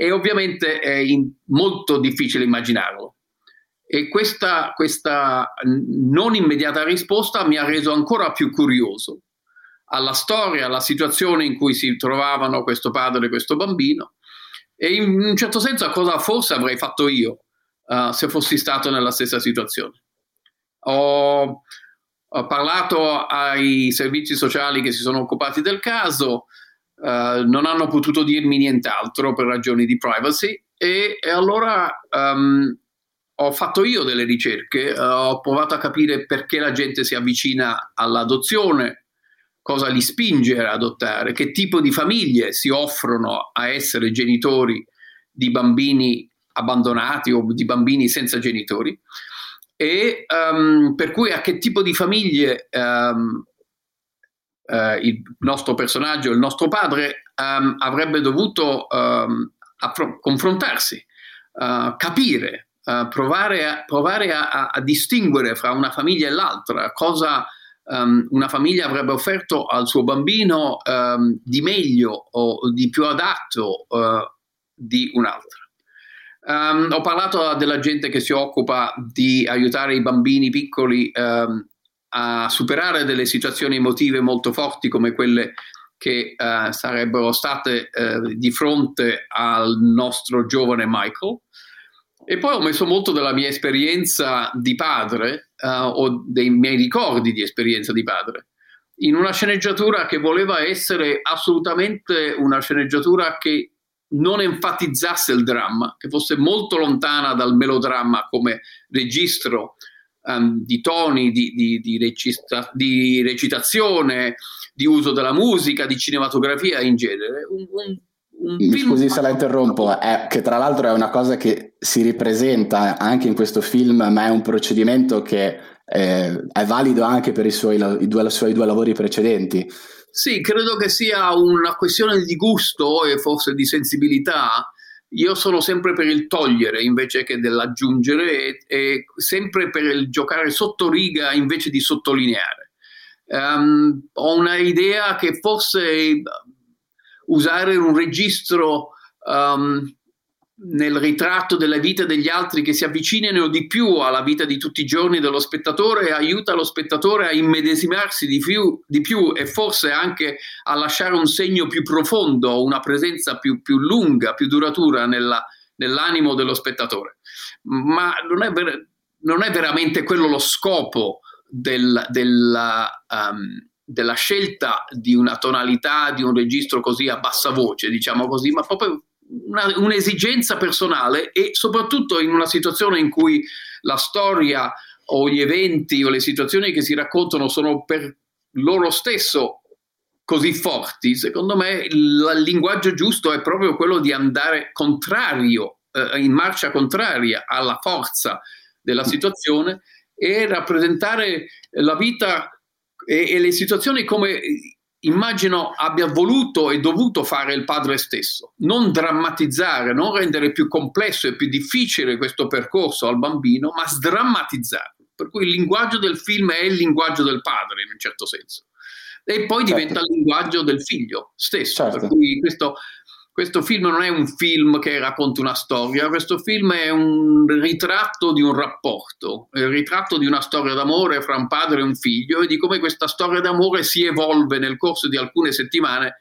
e ovviamente è in, molto difficile immaginarlo. E questa, questa non immediata risposta mi ha reso ancora più curioso alla storia, alla situazione in cui si trovavano questo padre e questo bambino e in un certo senso a cosa forse avrei fatto io uh, se fossi stato nella stessa situazione. Ho, ho, parlato ai servizi sociali che si sono occupati del caso, uh, non hanno potuto dirmi nient'altro per ragioni di privacy e, e allora um, ho fatto io delle ricerche, uh, ho provato a capire perché la gente si avvicina all'adozione, cosa li spinge ad adottare, che tipo di famiglie si offrono a essere genitori di bambini abbandonati o di bambini senza genitori e um, per cui a che tipo di famiglie um, eh, il nostro personaggio, il nostro padre, um, avrebbe dovuto um, affr- confrontarsi, uh, capire, uh, provare, a, provare a, a, distinguere fra una famiglia e l'altra, cosa um, una famiglia avrebbe offerto al suo bambino di meglio o di più adatto uh, di un'altra. Um, ho parlato della gente che si occupa di aiutare i bambini piccoli um, a superare delle situazioni emotive molto forti come quelle che uh, sarebbero state uh, di fronte al nostro giovane Michael. E poi ho messo molto della mia esperienza di padre uh, o dei miei ricordi di esperienza di padre in una sceneggiatura che voleva essere assolutamente una sceneggiatura che non enfatizzasse il dramma, che fosse molto lontana dal melodramma come registro um, di toni, di, di, di, recita, di, recitazione, di uso della musica, di cinematografia in genere. Un, un, un Mi scusi se la interrompo, è, che tra l'altro è una cosa che si ripresenta anche in questo film, ma è un procedimento che eh, è valido anche per i suoi, i, due, i suoi due lavori precedenti. Sì, credo che sia una questione di gusto e forse di sensibilità io sono sempre per il togliere invece che dell'aggiungere e, e sempre per il giocare sotto riga invece di sottolineare. Um, ho una idea che forse usare un registro um, nel ritratto della vita degli altri che si avvicinino di più alla vita di tutti i giorni dello spettatore e aiuta lo spettatore a immedesimarsi di più, di più e forse anche a lasciare un segno più profondo, una presenza più, più lunga, più duratura nella, nell'animo dello spettatore. Ma non è, ver- non è veramente quello lo scopo del, della, um, della scelta di una tonalità, di un registro così a bassa voce, diciamo così, ma proprio una, un'esigenza personale e soprattutto in una situazione in cui la storia o gli eventi o le situazioni che si raccontano sono per loro stesso così forti, secondo me il, linguaggio giusto è proprio quello di andare contrario, eh, in marcia contraria alla forza della situazione e rappresentare la vita e, e le situazioni come immagino abbia voluto e dovuto fare il padre stesso, non drammatizzare, non rendere più complesso e più difficile questo percorso al bambino, ma sdrammatizzare. Per cui il linguaggio del film è il linguaggio del padre in un certo senso. E poi certo. diventa il linguaggio del figlio stesso. Certo. Per cui questo questo film non è un film che racconta una storia, questo film è un ritratto di un rapporto, il ritratto di una storia d'amore fra un padre e un figlio e di come questa storia d'amore si evolve nel corso di alcune settimane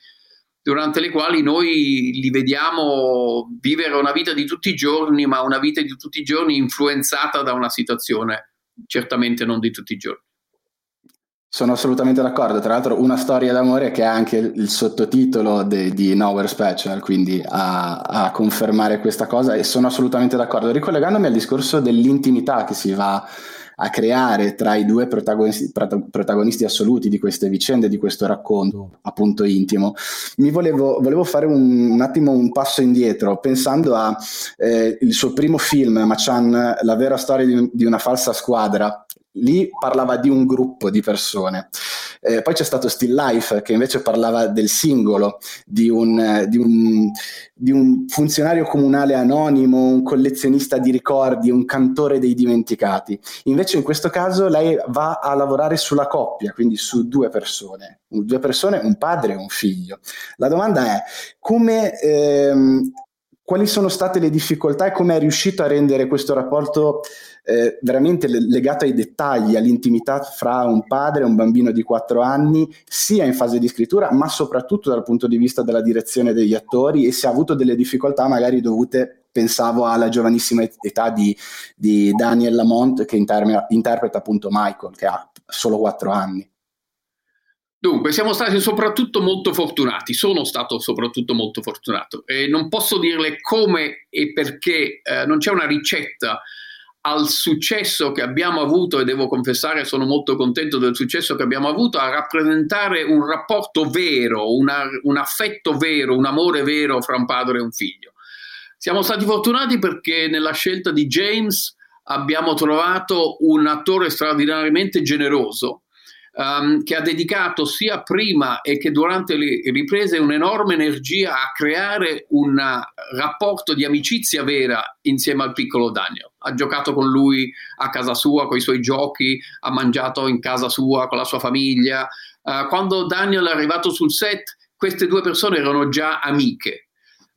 durante le quali noi li vediamo vivere una vita di tutti i giorni, ma una vita di tutti i giorni influenzata da una situazione certamente non di tutti i giorni. Sono assolutamente d'accordo, tra l'altro una storia d'amore che è anche il sottotitolo de, di Nowhere Special, quindi a, a, confermare questa cosa e sono assolutamente d'accordo. Ricollegandomi al discorso dell'intimità che si va a creare tra i due protagonisti, protagonisti assoluti di queste vicende, di questo racconto appunto intimo, mi volevo, volevo fare un, un, attimo un passo indietro pensando al eh, suo primo film, Machan, La vera storia di, di una falsa squadra, lì parlava di un gruppo di persone. Eh, poi c'è stato Still Life che invece parlava del singolo, di un, di, un, di un, funzionario comunale anonimo, un collezionista di ricordi, un cantore dei dimenticati. Invece in questo caso lei va a lavorare sulla coppia, quindi su due persone, due persone, un padre e un figlio. La domanda è come... Ehm, quali sono state le difficoltà e come è riuscito a rendere questo rapporto eh, veramente legato ai dettagli, all'intimità fra un padre e un bambino di 4 anni, sia in fase di scrittura, ma soprattutto dal punto di vista della direzione degli attori e se ha avuto delle difficoltà magari dovute pensavo alla giovanissima età di, di Daniel Lamont che interme, interpreta appunto Michael, che ha solo 4 anni. Dunque, siamo stati soprattutto molto fortunati, sono stato soprattutto molto fortunato e non posso dirle come e perché, eh, non c'è una ricetta al successo che abbiamo avuto, e devo confessare sono molto contento del successo che abbiamo avuto, a rappresentare un rapporto vero, una, un affetto vero, un amore vero fra un padre e un figlio. Siamo stati fortunati perché nella scelta di James abbiamo trovato un attore straordinariamente generoso um, che ha dedicato sia prima e che durante le riprese un'enorme energia a creare un rapporto di amicizia vera insieme al piccolo Daniel. Ha giocato con lui a casa sua, con i suoi giochi, ha mangiato in casa sua con la sua famiglia. Uh, quando Daniel è arrivato sul set, queste due persone erano già amiche.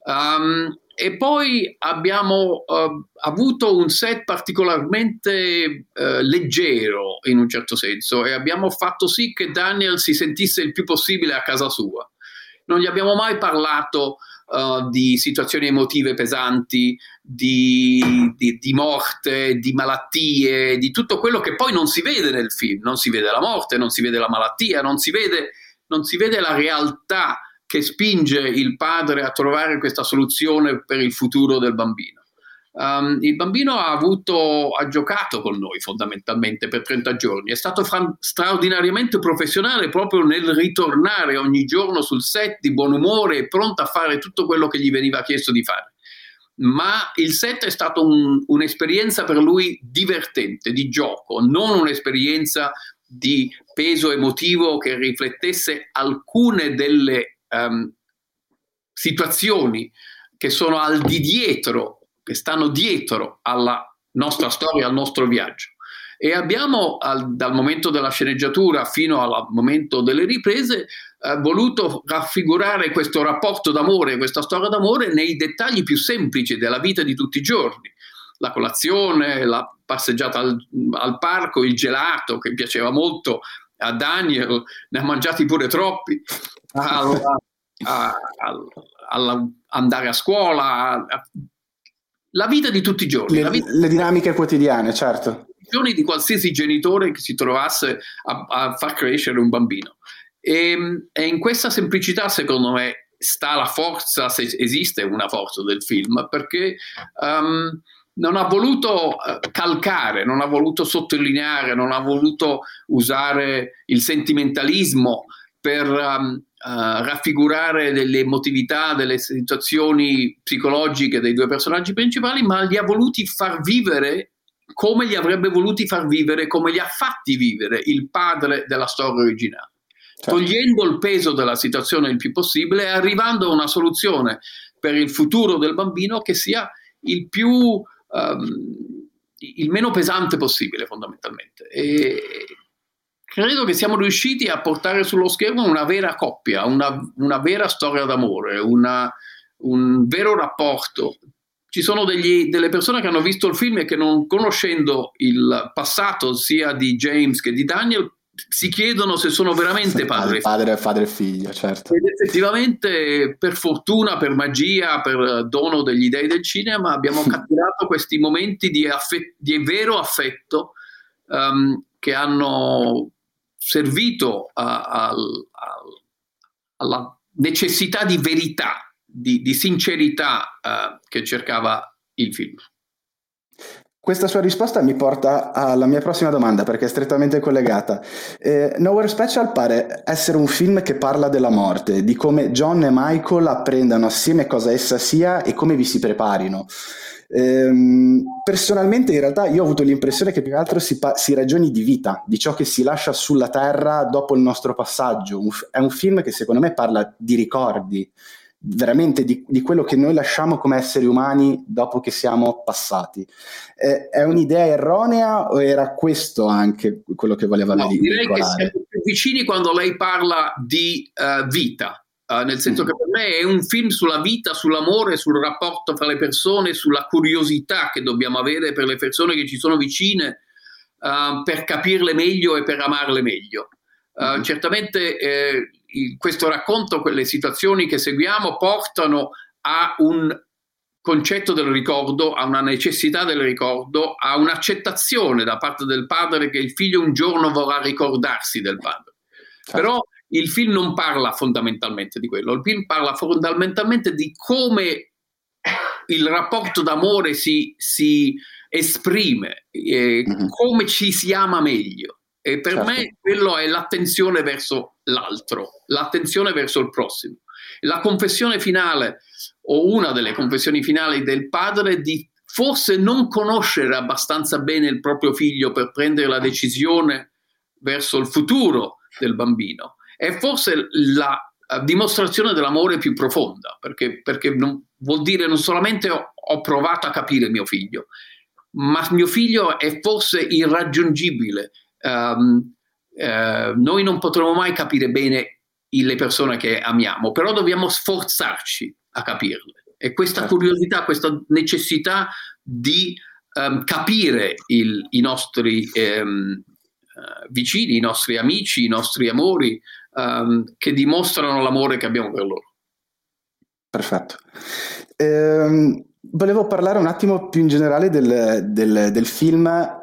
Um, e poi abbiamo uh, avuto un set particolarmente uh, leggero in un certo senso e abbiamo fatto sì che Daniel si sentisse il più possibile a casa sua. Non gli abbiamo mai parlato uh, di situazioni emotive pesanti, di, di, di, morte, di malattie, di tutto quello che poi non si vede nel film. Non si vede la morte, non si vede la malattia, non si vede, non si vede la realtà che spinge il padre a trovare questa soluzione per il futuro del bambino. Um, il bambino ha, avuto, ha giocato con noi fondamentalmente per 30 giorni, è stato fra- straordinariamente professionale proprio nel ritornare ogni giorno sul set di buon umore e pronto a fare tutto quello che gli veniva chiesto di fare. Ma il set è stato un, un'esperienza per lui divertente, di gioco, non un'esperienza di peso emotivo che riflettesse alcune delle um, situazioni che sono al di dietro, che stanno dietro alla nostra storia, al nostro viaggio. e abbiamo al, dal momento della sceneggiatura fino al momento delle riprese eh, voluto raffigurare questo rapporto d'amore, questa storia d'amore nei dettagli più semplici della vita di tutti i giorni. La colazione, la passeggiata al, al parco, il gelato che piaceva molto a Daniel, ne ha mangiati pure troppi, al, a, al andare a scuola, a, la vita di tutti i giorni. Le, vita... le dinamiche quotidiane, certo. Di qualsiasi genitore che si trovasse a, a far crescere un bambino. E, e, in questa semplicità, secondo me, sta la forza, se esiste una forza del film, perché um, non ha voluto uh, calcare, non ha voluto sottolineare, non ha voluto usare il sentimentalismo per um, uh, raffigurare delle emotività, delle situazioni psicologiche dei due personaggi principali, ma li ha voluti far vivere come li avrebbe voluti far vivere, come li ha fatti vivere il padre della storia originale. Certo. Togliendo il peso della situazione il più possibile e arrivando a una soluzione per il futuro del bambino che sia il più um, il meno pesante possibile fondamentalmente. E, credo che siamo riusciti a portare sullo schermo una vera coppia, una, una vera storia d'amore, una, un vero rapporto. Ci sono degli, delle persone che hanno visto il film e che non conoscendo il passato sia di James che di Daniel si chiedono se sono veramente padre, padre, padre e figlio, certo. Ed effettivamente, per fortuna, per magia, per dono degli dei del cinema, abbiamo catturato questi momenti di, affet- di vero affetto um, che hanno servito a, a, a, alla necessità di verità, di, di sincerità uh, che cercava il film. Questa sua risposta mi porta alla mia prossima domanda perché è strettamente collegata. Eh, Nowhere Special pare essere un film che parla della morte, di come John e Michael apprendano assieme cosa essa sia e come vi si preparino. Ehm, personalmente in realtà io ho avuto l'impressione che più che altro si, pa- si, ragioni di vita, di ciò che si lascia sulla terra dopo il nostro passaggio. Un f- è un film che secondo me parla di ricordi, veramente di, di, quello che noi lasciamo come esseri umani dopo che siamo passati. Eh, è un'idea erronea o era questo anche quello che voleva no, dire? Direi che siamo più vicini quando lei parla di uh, vita Uh, nel senso mm. che per me è un film sulla vita, sull'amore, sul rapporto fra le persone, sulla curiosità che dobbiamo avere per le persone che ci sono vicine uh, per capirle meglio e per amarle meglio. Mm. Certamente eh, questo racconto, quelle situazioni che seguiamo portano a un concetto del ricordo, a una necessità del ricordo, a un'accettazione da parte del padre che il figlio un giorno vorrà ricordarsi del padre. Certo. Però il film non parla fondamentalmente di quello, il film parla fondamentalmente di come il rapporto d'amore si, si esprime, eh, mm-hmm. come ci si ama meglio. E per certo. me quello è l'attenzione verso l'altro, l'attenzione verso il prossimo. La confessione finale, o una delle confessioni finali del padre, di forse non conoscere abbastanza bene il proprio figlio per prendere la decisione verso il futuro del bambino è forse la dimostrazione dell'amore più profonda, perché, perché non, vuol dire non solamente ho, ho, provato a capire mio figlio, ma mio figlio è forse irraggiungibile. Um, uh, noi non potremo mai capire bene le persone che amiamo, però dobbiamo sforzarci a capirle. E questa certo. curiosità, questa necessità di um, capire il, i nostri um, uh, vicini, i nostri amici, i nostri amori, um, che dimostrano l'amore che abbiamo per loro. Perfetto. Ehm, volevo parlare un attimo più in generale del, del, del film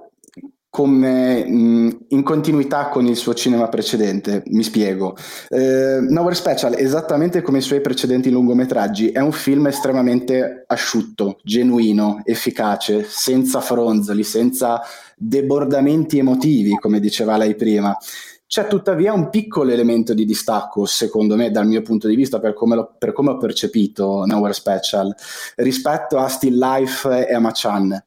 come mh, in continuità con il suo cinema precedente, mi spiego. Eh, Nowhere Special, esattamente come i suoi precedenti lungometraggi, è un film estremamente asciutto, genuino, efficace, senza fronzoli, senza debordamenti emotivi, come diceva lei prima. C'è tuttavia un piccolo elemento di distacco, secondo me, dal mio punto di vista, per come, lo, per come ho percepito Nowhere Special, rispetto a Still Life e a Machan.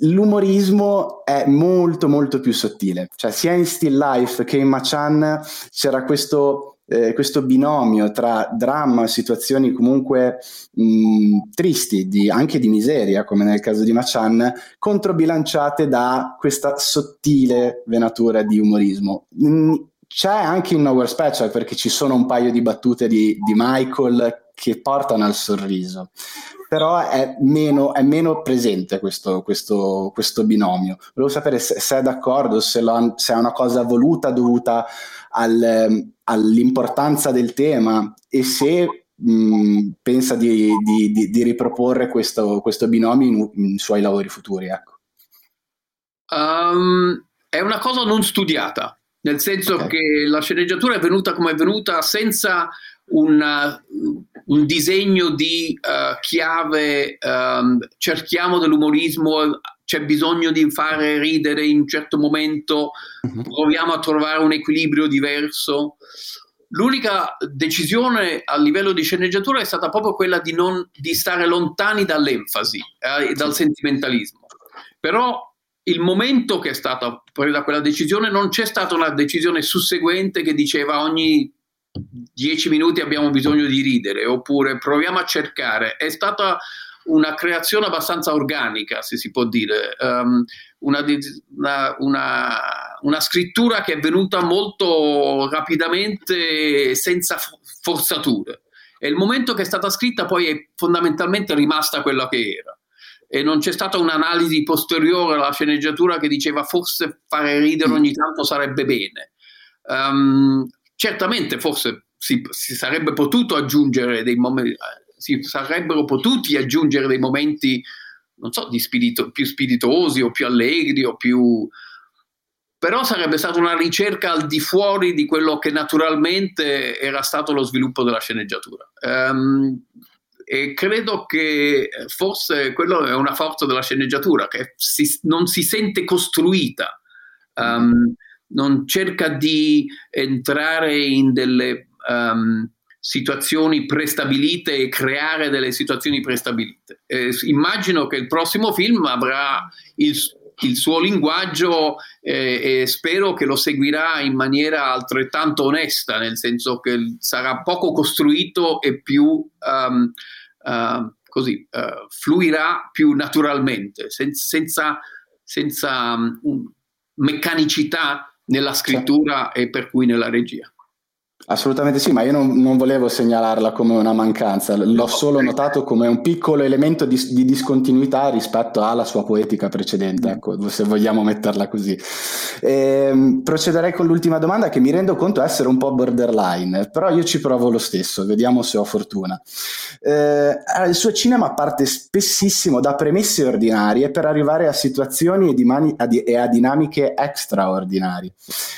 L'umorismo è molto molto più sottile, cioè sia in Still Life che in Machan c'era questo eh, questo binomio tra dramma situazioni comunque mh, tristi, di, anche di miseria, come nel caso di Machan, controbilanciate da questa sottile venatura di umorismo. Mh, c'è anche un Nowhere Special perché ci sono un paio di battute di, di Michael che portano al sorriso però è meno, è meno presente questo, questo, questo, binomio. Volevo sapere se, se è d'accordo, se, lo, se, è una cosa voluta dovuta al, all'importanza del tema e se mh, pensa di, di, di, di, riproporre questo, questo binomio in, in, suoi lavori futuri. Ecco. Um, è una cosa non studiata, nel senso okay. che la sceneggiatura è venuta come è venuta senza una, un disegno di uh, chiave, um, cerchiamo dell'umorismo, c'è bisogno di fare ridere in un certo momento, uh-huh. proviamo a trovare un equilibrio diverso. L'unica decisione a livello di sceneggiatura è stata proprio quella di, non, di stare lontani dall'enfasi e eh, dal sentimentalismo. Però il momento che è stata presa quella decisione non c'è stata una decisione susseguente che diceva ogni dieci minuti abbiamo bisogno di ridere, oppure proviamo a cercare. È stata una creazione abbastanza organica, se si può dire, um, una, una, una, una, scrittura che è venuta molto rapidamente, senza forzature. E il momento che è stata scritta poi è fondamentalmente rimasta quella che era. E non c'è stata un'analisi posteriore alla sceneggiatura che diceva forse fare ridere ogni tanto sarebbe bene. Um, Certamente forse si, si sarebbe potuto aggiungere dei momenti, si sarebbero potuti aggiungere dei momenti, non so, spirito, più spiritosi o più allegri o più... Però sarebbe stata una ricerca al di fuori di quello che naturalmente era stato lo sviluppo della sceneggiatura. Um, e credo che forse quello è una forza della sceneggiatura, che si, non si sente costruita. Um, non cerca di entrare in delle um, situazioni prestabilite e creare delle situazioni prestabilite. Eh, immagino che il prossimo film avrà il, il suo linguaggio eh, e spero che lo seguirà in maniera altrettanto onesta, nel senso che sarà poco costruito e più um, uh, così, uh, fluirà più naturalmente, sen- senza, senza um, meccanicità nella scrittura sì. e per cui nella regia. Assolutamente sì, ma io non, non, volevo segnalarla come una mancanza, l'ho solo notato come un piccolo elemento di, di discontinuità rispetto alla sua poetica precedente, ecco, se vogliamo metterla così. E, ehm, procederei con l'ultima domanda che mi rendo conto essere un po' borderline, però io ci provo lo stesso, vediamo se ho fortuna. Eh, il suo cinema parte spessissimo da premesse ordinarie per arrivare a situazioni e, dimani, a, e a dinamiche straordinarie.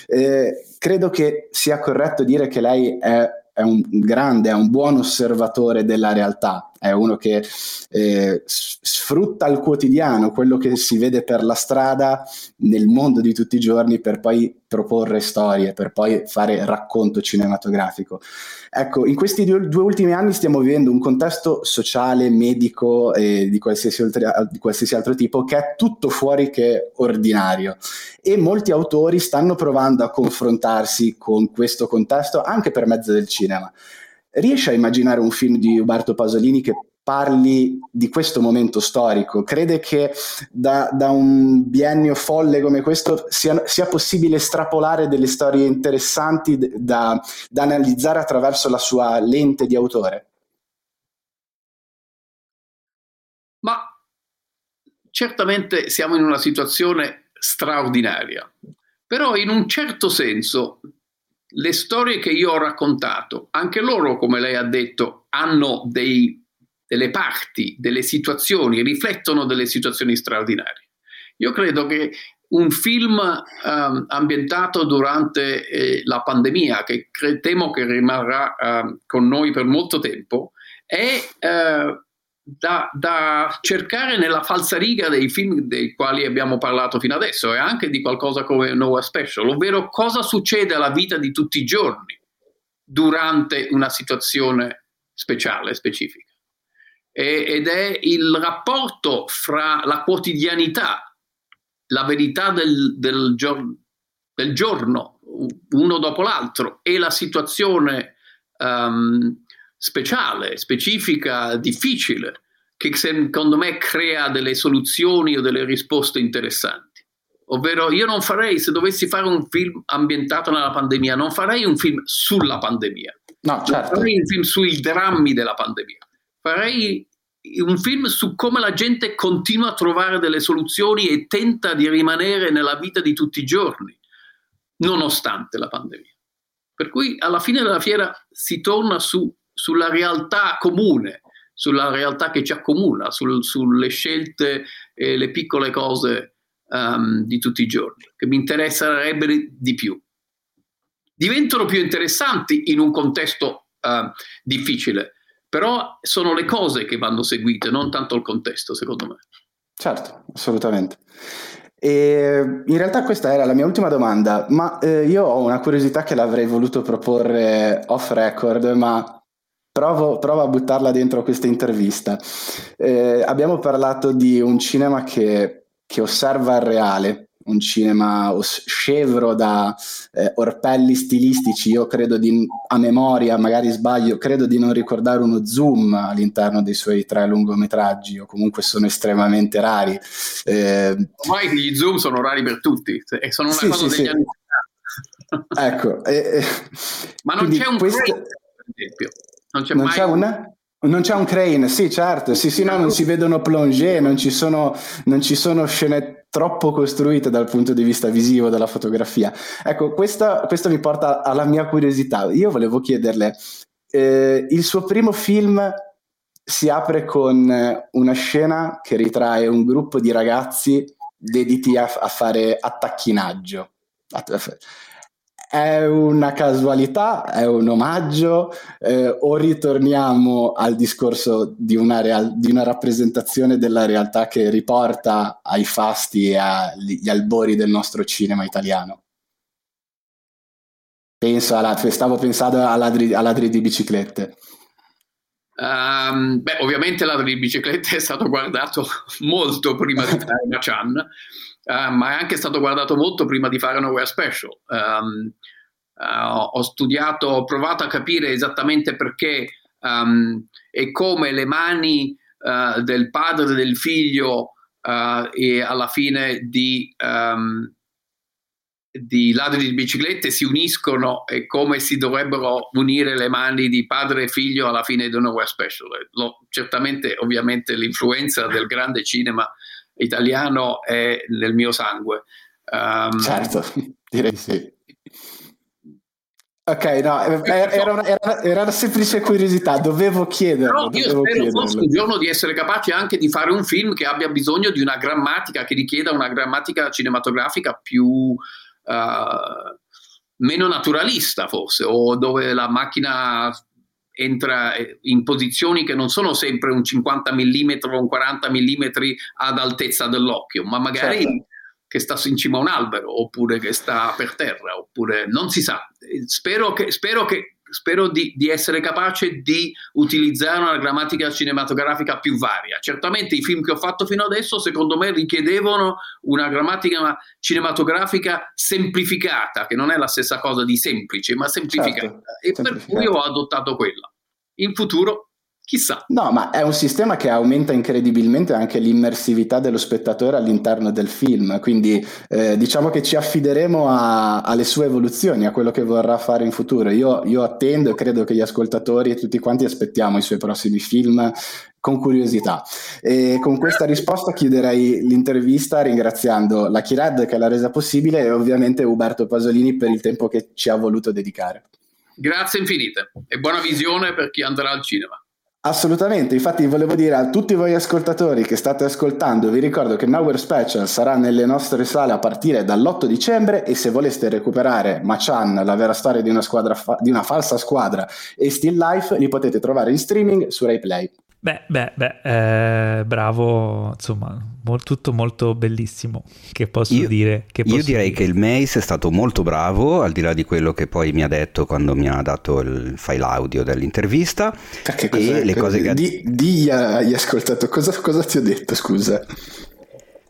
Eh, credo che sia corretto dire che lei è, è un grande, è un buon osservatore della realtà, è uno che eh, sfrutta il quotidiano, quello che si vede per la strada nel mondo di tutti i giorni per poi proporre storie, per poi fare racconto cinematografico. Ecco, in questi due, due ultimi anni stiamo vivendo un contesto sociale, medico e di qualsiasi, oltre, di qualsiasi altro tipo che è tutto fuori che ordinario e molti autori stanno provando a confrontarsi con questo contesto anche per mezzo del cinema. Riesce a immaginare un film di Uberto Pasolini che parli di questo momento storico? Crede che da, da un biennio folle come questo sia, sia, possibile estrapolare delle storie interessanti da, da analizzare attraverso la sua lente di autore? Ma certamente siamo in una situazione straordinaria, però in un certo senso le storie che io ho raccontato, anche loro, come lei ha detto, hanno dei delle parti, delle situazioni, riflettono delle situazioni straordinarie. Io credo che un film um, ambientato durante eh, la pandemia, che cre- temo che rimarrà uh, con noi per molto tempo, è uh, da, da, cercare nella falsariga dei film dei quali abbiamo parlato fino adesso e anche di qualcosa come Noah Special, ovvero cosa succede alla vita di tutti i giorni durante una situazione speciale, specifica. Ed è il rapporto fra la quotidianità, la verità del, del, gior- del giorno, uno dopo l'altro e la situazione um, speciale, specifica, difficile, che secondo me crea delle soluzioni o delle risposte interessanti. Ovvero io non farei, se dovessi fare un film ambientato nella pandemia, non farei un film sulla pandemia. No, certo. Non farei un film sui drammi della pandemia. Farei un film su come la gente continua a trovare delle soluzioni e tenta di rimanere nella vita di tutti i giorni, nonostante la pandemia. Per cui alla fine della fiera si torna su, sulla realtà comune, sulla realtà che ci accomuna, sul, sulle scelte e le piccole cose um, di tutti i giorni, che mi interesserebbero di più. Diventano più interessanti in un contesto uh, difficile, però sono le cose che vanno seguite, non tanto il contesto, secondo me. Certo, assolutamente. E in realtà questa era la mia ultima domanda, ma eh, io ho una curiosità che l'avrei voluto proporre off record, ma provo, provo a buttarla dentro questa intervista. Eh, abbiamo parlato di un cinema che, che osserva il reale, un cinema scevro da eh, orpelli stilistici. Io credo di, a memoria, magari sbaglio, credo di non ricordare uno zoom all'interno dei suoi tre lungometraggi, o comunque sono estremamente rari. Eh, Ormai gli zoom sono rari per tutti, e sono una sì, cosa sì, degli sì. anni Ecco, eh, ma non c'è un questo... frame, per esempio. Non c'è non mai c'è una? Non c'è un crane, sì, certo, sì, sì, no, non si vedono plongé, non ci sono, non ci sono scene troppo costruite dal punto di vista visivo della fotografia. Ecco, questo, questo mi porta alla mia curiosità. Io volevo chiederle, eh, il suo primo film si apre con una scena che ritrae un gruppo di ragazzi dediti a, a fare attacchinaggio è una casualità, è un omaggio eh, o ritorniamo al discorso di una, real- di una, rappresentazione della realtà che riporta ai fasti e agli albori del nostro cinema italiano? Penso alla, stavo pensando a ladri, a ladri di biciclette. Um, beh, ovviamente Ladri di biciclette è stato guardato molto prima di fare Chan uh, ma è anche stato guardato molto prima di fare Nowhere Special. Um, uh, ho studiato, ho provato a capire esattamente perché um, e come le mani uh, del padre e del figlio e alla fine di, um, di ladri di biciclette si uniscono e come si dovrebbero unire le mani di padre e figlio alla fine di Nowhere Special. Lo, certamente, ovviamente, l'influenza del grande cinema italiano è nel mio sangue. Um, certo, direi sì. Ok, no, era una, era, una, semplice curiosità, dovevo chiederlo. Però io spero chiederlo. forse un giorno di essere capace anche di fare un film che abbia bisogno di una grammatica, che richieda una grammatica cinematografica più... Uh, meno naturalista forse, o dove la macchina entra in posizioni che non sono sempre un 50 mm o un 40 mm ad altezza dell'occhio, ma magari certo. che sta in cima a un albero oppure che sta per terra, oppure non si sa. Spero che, spero che spero di, di, essere capace di utilizzare una grammatica cinematografica più varia. Certamente i film che ho fatto fino adesso, secondo me, richiedevano una grammatica cinematografica semplificata, che non è la stessa cosa di semplice, ma semplificata. Certo, e semplificata. per cui ho adottato quella. In futuro Chissà. No, ma è un sistema che aumenta incredibilmente anche l'immersività dello spettatore all'interno del film, quindi eh, diciamo che ci affideremo a, alle sue evoluzioni, a quello che vorrà fare in futuro. Io, io attendo e credo che gli ascoltatori e tutti quanti aspettiamo i suoi prossimi film con curiosità. E con questa risposta chiuderei l'intervista ringraziando la Kired che l'ha resa possibile e ovviamente Uberto Pasolini per il tempo che ci ha voluto dedicare. Grazie infinite e buona visione per chi andrà al cinema. Assolutamente, infatti volevo dire a tutti voi ascoltatori che state ascoltando, vi ricordo che Nowhere Special sarà nelle nostre sale a partire dall'8 dicembre e se voleste recuperare Machan, la vera storia di una, fa- di una falsa squadra e Still Life, li potete trovare in streaming su RaiPlay. Beh, beh, beh, eh, bravo, insomma, mol, tutto molto bellissimo. Che posso io, dire? Che posso io direi dire? che il Mace è stato molto bravo, al di là di quello che poi mi ha detto quando mi ha dato il file audio dell'intervista. Perché e le cose che... Di, di agli ascoltatori, cosa, cosa ti ho detto, scusa?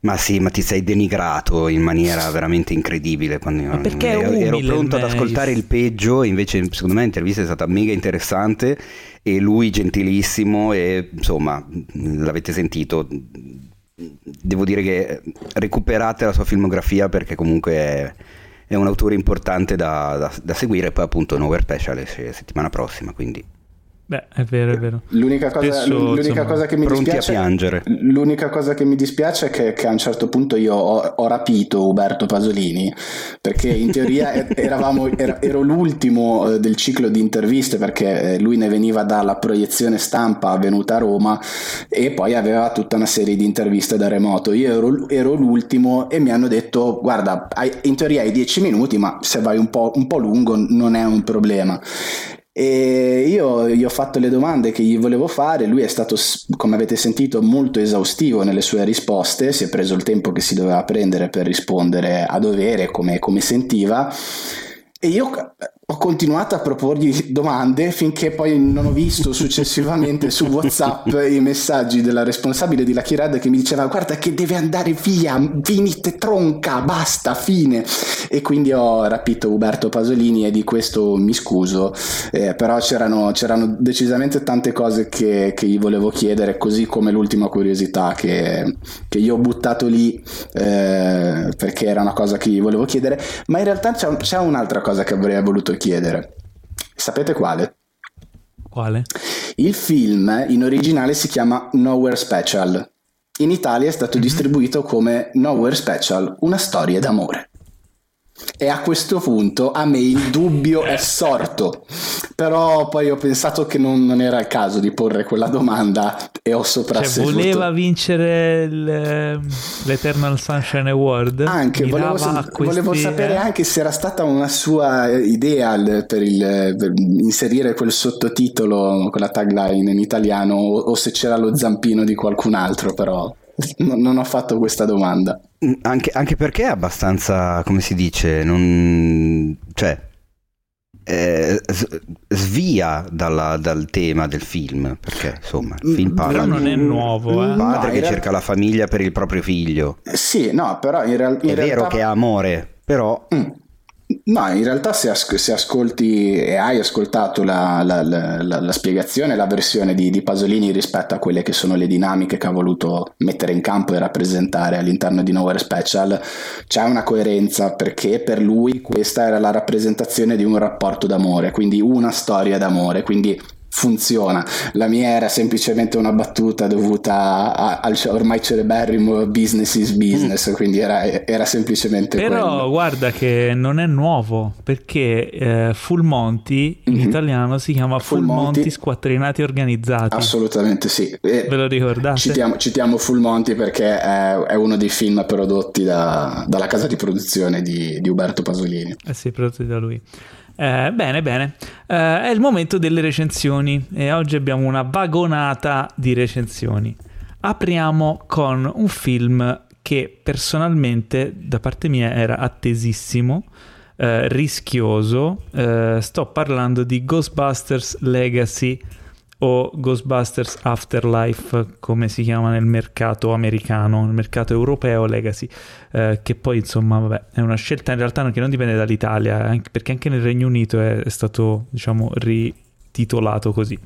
Ma sì, ma ti sei denigrato in maniera veramente incredibile. Quando Ma perché ero, ero pronto ad ascoltare il peggio, invece secondo me l'intervista è stata mega interessante e lui gentilissimo e insomma l'avete sentito. Devo dire che recuperate la sua filmografia perché comunque è, è un autore importante da, da- da seguire. Poi appunto Nowhere Special settimana prossima, quindi Beh, è vero, è vero. L'unica cosa, Spesso, l'unica insomma, cosa che mi dispiace piangere. L'unica cosa che mi dispiace è che, che a un certo punto io ho, ho rapito Uberto Pasolini perché in teoria eravamo, era- ero l'ultimo eh, del ciclo di interviste perché eh, lui ne veniva dalla proiezione stampa venuta a Roma e poi aveva tutta una serie di interviste da remoto. Io ero, ero l'ultimo e mi hanno detto guarda hai- in teoria hai 10 minuti ma se vai un po', un po' lungo non è un problema. E io gli ho fatto le domande che gli volevo fare, lui è stato, come avete sentito, molto esaustivo nelle sue risposte, si è preso il tempo che si doveva prendere per rispondere a dovere come, come sentiva. E io ho continuato a proporgli domande finché poi non ho visto successivamente su WhatsApp i messaggi della responsabile di Lucky Red che mi diceva guarda che deve andare via, finite tronca, basta, fine. E quindi ho rapito Uberto Pasolini e di questo mi scuso, eh, però c'erano, c'erano decisamente tante cose che, che gli volevo chiedere, così come l'ultima curiosità che, che io ho buttato lì eh, perché era una cosa che gli volevo chiedere, ma in realtà c'è, c'è un'altra cosa che avrei voluto chiedere. Sapete quale? Quale? Il film in originale si chiama Nowhere Special. In Italia è stato distribuito come Nowhere Special, una storia d'amore. E a questo punto a me il dubbio è sorto, però poi ho pensato che non, non era il caso di porre quella domanda e ho Cioè, soprasseduto. voleva vincere il, ehm, l'Eternal Sunshine Award? Anche, volevo, questi- volevo sapere anche se era stata una sua idea per, il- per inserire quel sottotitolo con la tagline in italiano o, o se c'era lo zampino di qualcun altro, però non, non ho fatto questa domanda. Mm, Anche, anche perché è abbastanza, come si dice, non, cioè, eh, s- svia dalla- dal tema del film, perché insomma il film Mm, parla Però non di è un nuovo, eh. No, padre in che real- cerca la famiglia per il proprio figlio. Sì, no, però in, real- in È realtà... vero che ha amore, però Mm. No, in realtà se, as- se ascolti e hai ascoltato la, la- la- la- spiegazione, la versione di, di Pasolini rispetto a quelle che sono le dinamiche che ha voluto mettere in campo e rappresentare all'interno di Nowhere Special, c'è una coerenza perché per lui questa era la rappresentazione di un rapporto d'amore, quindi una storia d'amore, quindi funziona. La mia era semplicemente una battuta dovuta a- al ormai celeberrimo business is business, quindi era, era semplicemente Però quello. guarda che non è nuovo perché eh, Full Monty in Mhm. italiano si chiama Full, Full Monty, Monty. Squattrinati Organizzati. Assolutamente sì. E Ve lo ricordate? citiamo, citiamo Full Monty perché è, è uno dei film prodotti da- dalla casa di produzione di, di Uberto Pasolini. Eh sì, prodotti da lui. Eh, bene, bene. Eh, è il momento delle recensioni e oggi abbiamo una vagonata di recensioni. Apriamo con un film che personalmente da parte mia era attesissimo, eh, rischioso. Eh, sto parlando di Ghostbusters Legacy o Ghostbusters Afterlife, come si chiama nel mercato americano, nel mercato europeo Legacy, eh, che poi insomma vabbè, è una scelta in realtà che non dipende dall'Italia, anche- perché anche nel Regno Unito è, è stato diciamo rititolato così.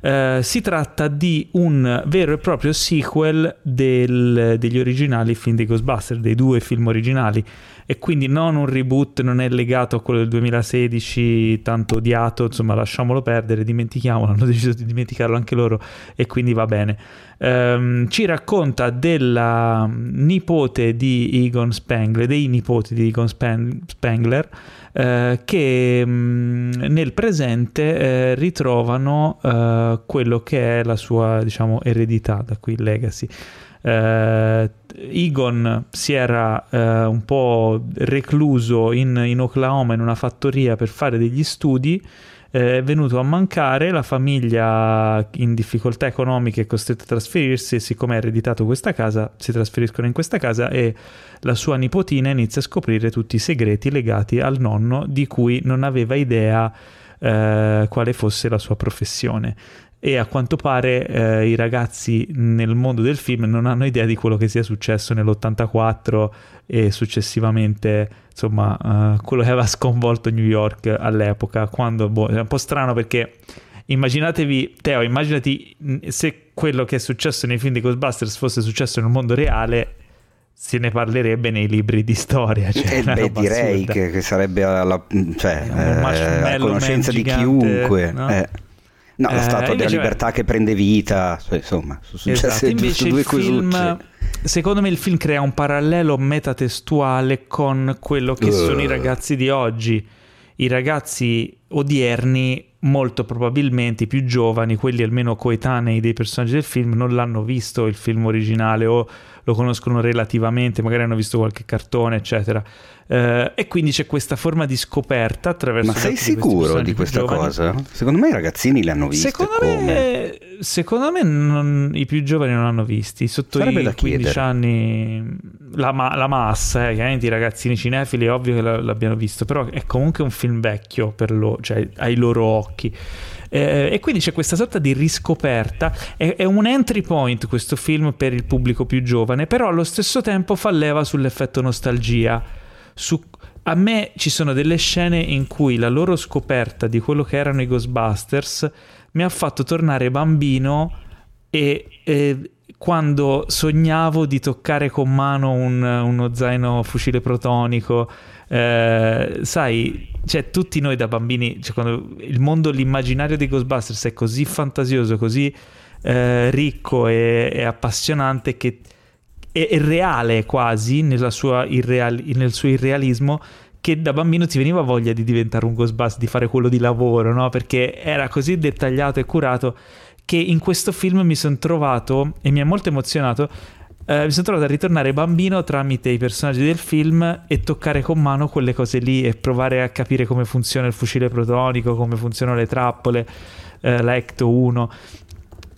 Eh, si tratta di un vero e proprio sequel del- degli originali film di Ghostbusters, dei due film originali, e quindi non un reboot, non è legato a quello del 2016 tanto odiato, insomma lasciamolo perdere, dimentichiamolo, hanno deciso di dimenticarlo anche loro e quindi va bene. Ehm, ci racconta della nipote di Egon Spengler, dei nipoti di Egon Spen- Spengler, eh, che mh, nel presente eh, ritrovano eh, quello che è la sua diciamo eredità, da qui legacy. Eh, Egon si era eh, un po' recluso in, in Oklahoma in una fattoria per fare degli studi eh, è venuto a mancare, la famiglia in difficoltà economiche è costretta a trasferirsi e siccome ha ereditato questa casa si trasferiscono in questa casa e la sua nipotina inizia a scoprire tutti i segreti legati al nonno di cui non aveva idea eh, quale fosse la sua professione e a quanto pare eh, i ragazzi nel mondo del film non hanno idea di quello che sia successo nell'84 e successivamente insomma uh, quello che aveva sconvolto New York all'epoca quando boh, è un po' strano perché immaginatevi Teo immaginati se quello che è successo nei film di Ghostbusters fosse successo nel mondo reale se ne parlerebbe nei libri di storia. Cioè, eh, beh, direi che, che, sarebbe alla, cioè, eh, a conoscenza di chiunque. No? Eh. No, la eh, statua della libertà che prende vita, insomma, sono successe esatto. giusto due film, Secondo me il film crea un parallelo metatestuale con quello che uh. sono i ragazzi di oggi. I ragazzi odierni, molto probabilmente i più giovani, quelli almeno coetanei dei personaggi del film, non l'hanno visto il film originale o lo conoscono relativamente, magari hanno visto qualche cartone, eccetera. Uh, e quindi c'è questa forma di scoperta attraverso... Ma sei sicuro di, questa cosa? Secondo me i ragazzini li hanno visti. Secondo me, secondo me non, i più giovani non l'hanno visti. Sotto Sarebbe i 15 chiedere. anni la, la massa, eh, chiaramente i ragazzini cinefili è ovvio che l'abbiano visto, però è comunque un film vecchio per loro, cioè ai loro occhi. Eh, e quindi c'è questa sorta di riscoperta, è, è, un entry point questo film per il pubblico più giovane, però allo stesso tempo fa leva sull'effetto nostalgia. Su, a me ci sono delle scene in cui la loro scoperta di quello che erano i Ghostbusters mi ha fatto tornare bambino e, e quando sognavo di toccare con mano un, uno zaino fucile protonico, eh, sai, cioè tutti noi da bambini, cioè, quando il mondo, l'immaginario dei Ghostbusters è così fantasioso, così eh, ricco e, e appassionante che è, è reale quasi nel suo irrealismo che da bambino ti veniva voglia di diventare un Ghostbusters, di fare quello di lavoro, no? Perché era così dettagliato e curato che in questo film mi sono trovato, e mi ha molto emozionato, eh, mi sono trovato a ritornare bambino tramite i personaggi del film e toccare con mano quelle cose lì e provare a capire come funziona il fucile protonico, come funzionano le trappole, eh, la Ecto 1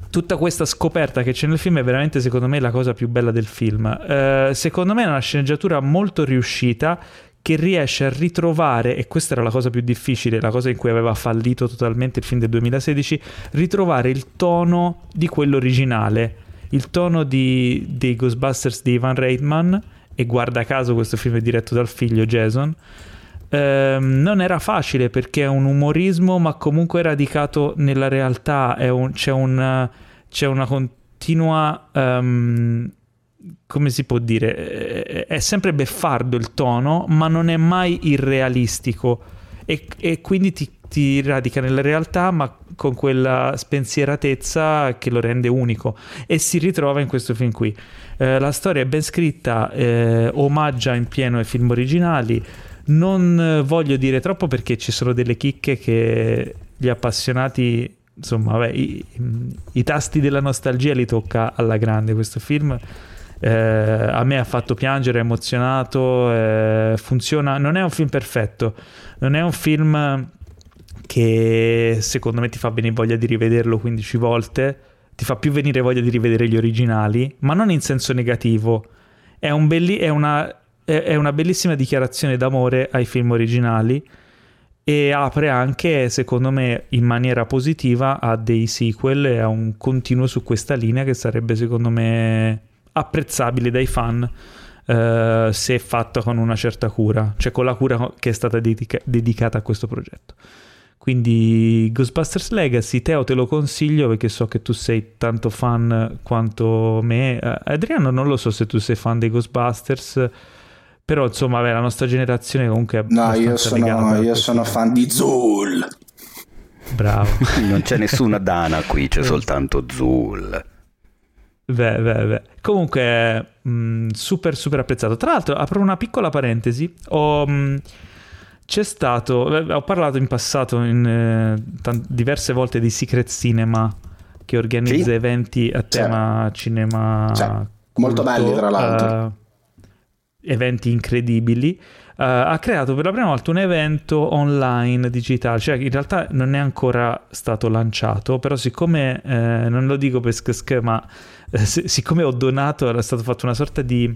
tutta questa scoperta che c'è nel film è veramente secondo me la cosa più bella del film. Uh, secondo me è una sceneggiatura molto riuscita che riesce a ritrovare, e questa era la cosa più difficile, la cosa in cui aveva fallito totalmente il film del 2016, ritrovare il tono di quello originale, il tono di, dei Ghostbusters di Ivan Reitman, e guarda caso questo film è diretto dal figlio Jason, eh, non era facile perché è un umorismo ma comunque radicato nella realtà, un, c'è un c'è una continua... Um, come si può dire? È sempre beffardo il tono, ma non è mai irrealistico e, e quindi ti, ti, radica nella realtà, ma con quella spensieratezza che lo rende unico e si ritrova in questo film qui. Eh, la storia è ben scritta, eh, omaggia in pieno ai film originali. Non voglio dire troppo perché ci sono delle chicche che gli appassionati insomma, vabbè, i, i, tasti della nostalgia li tocca alla grande questo film. Eh, a me ha fatto piangere, emozionato, eh, funziona, non è un film perfetto, non è un film che secondo me ti fa venire voglia di rivederlo 15 volte, ti fa più venire voglia di rivedere gli originali, ma non in senso negativo. È, un belli- è, una, è, è una bellissima dichiarazione d'amore ai film originali e apre anche, secondo me, in maniera positiva a dei sequel e a un continuo su questa linea che sarebbe, secondo me, apprezzabile dai fan. Uh, se fatto con una certa cura, cioè con la cura che è stata dedica- dedicata a questo progetto. Quindi Ghostbusters Legacy, Teo te lo consiglio perché so che tu sei tanto fan quanto me. Uh, Adriano non lo so se tu sei fan dei Ghostbusters. Però insomma, beh, la nostra generazione comunque è No, io sono, io sono fan di Zul. Bravo. non c'è nessuna Dana qui, c'è soltanto Zul. Beh, beh, beh. Comunque, mh, mm, super, super apprezzato. Tra l'altro, apro una piccola parentesi. Ho, mh, mm, c'è stato, ho parlato in passato in, eh, t- diverse volte di Secret Cinema, che organizza sì? eventi a tema C'è. cinema. C'è. Molto belli, tra l'altro. Uh, eventi incredibili, uh, ha creato per la prima volta un evento online digitale, cioè in realtà non è ancora stato lanciato, però siccome, eh, non lo dico per schema, eh, siccome ho donato, era stato fatto una sorta di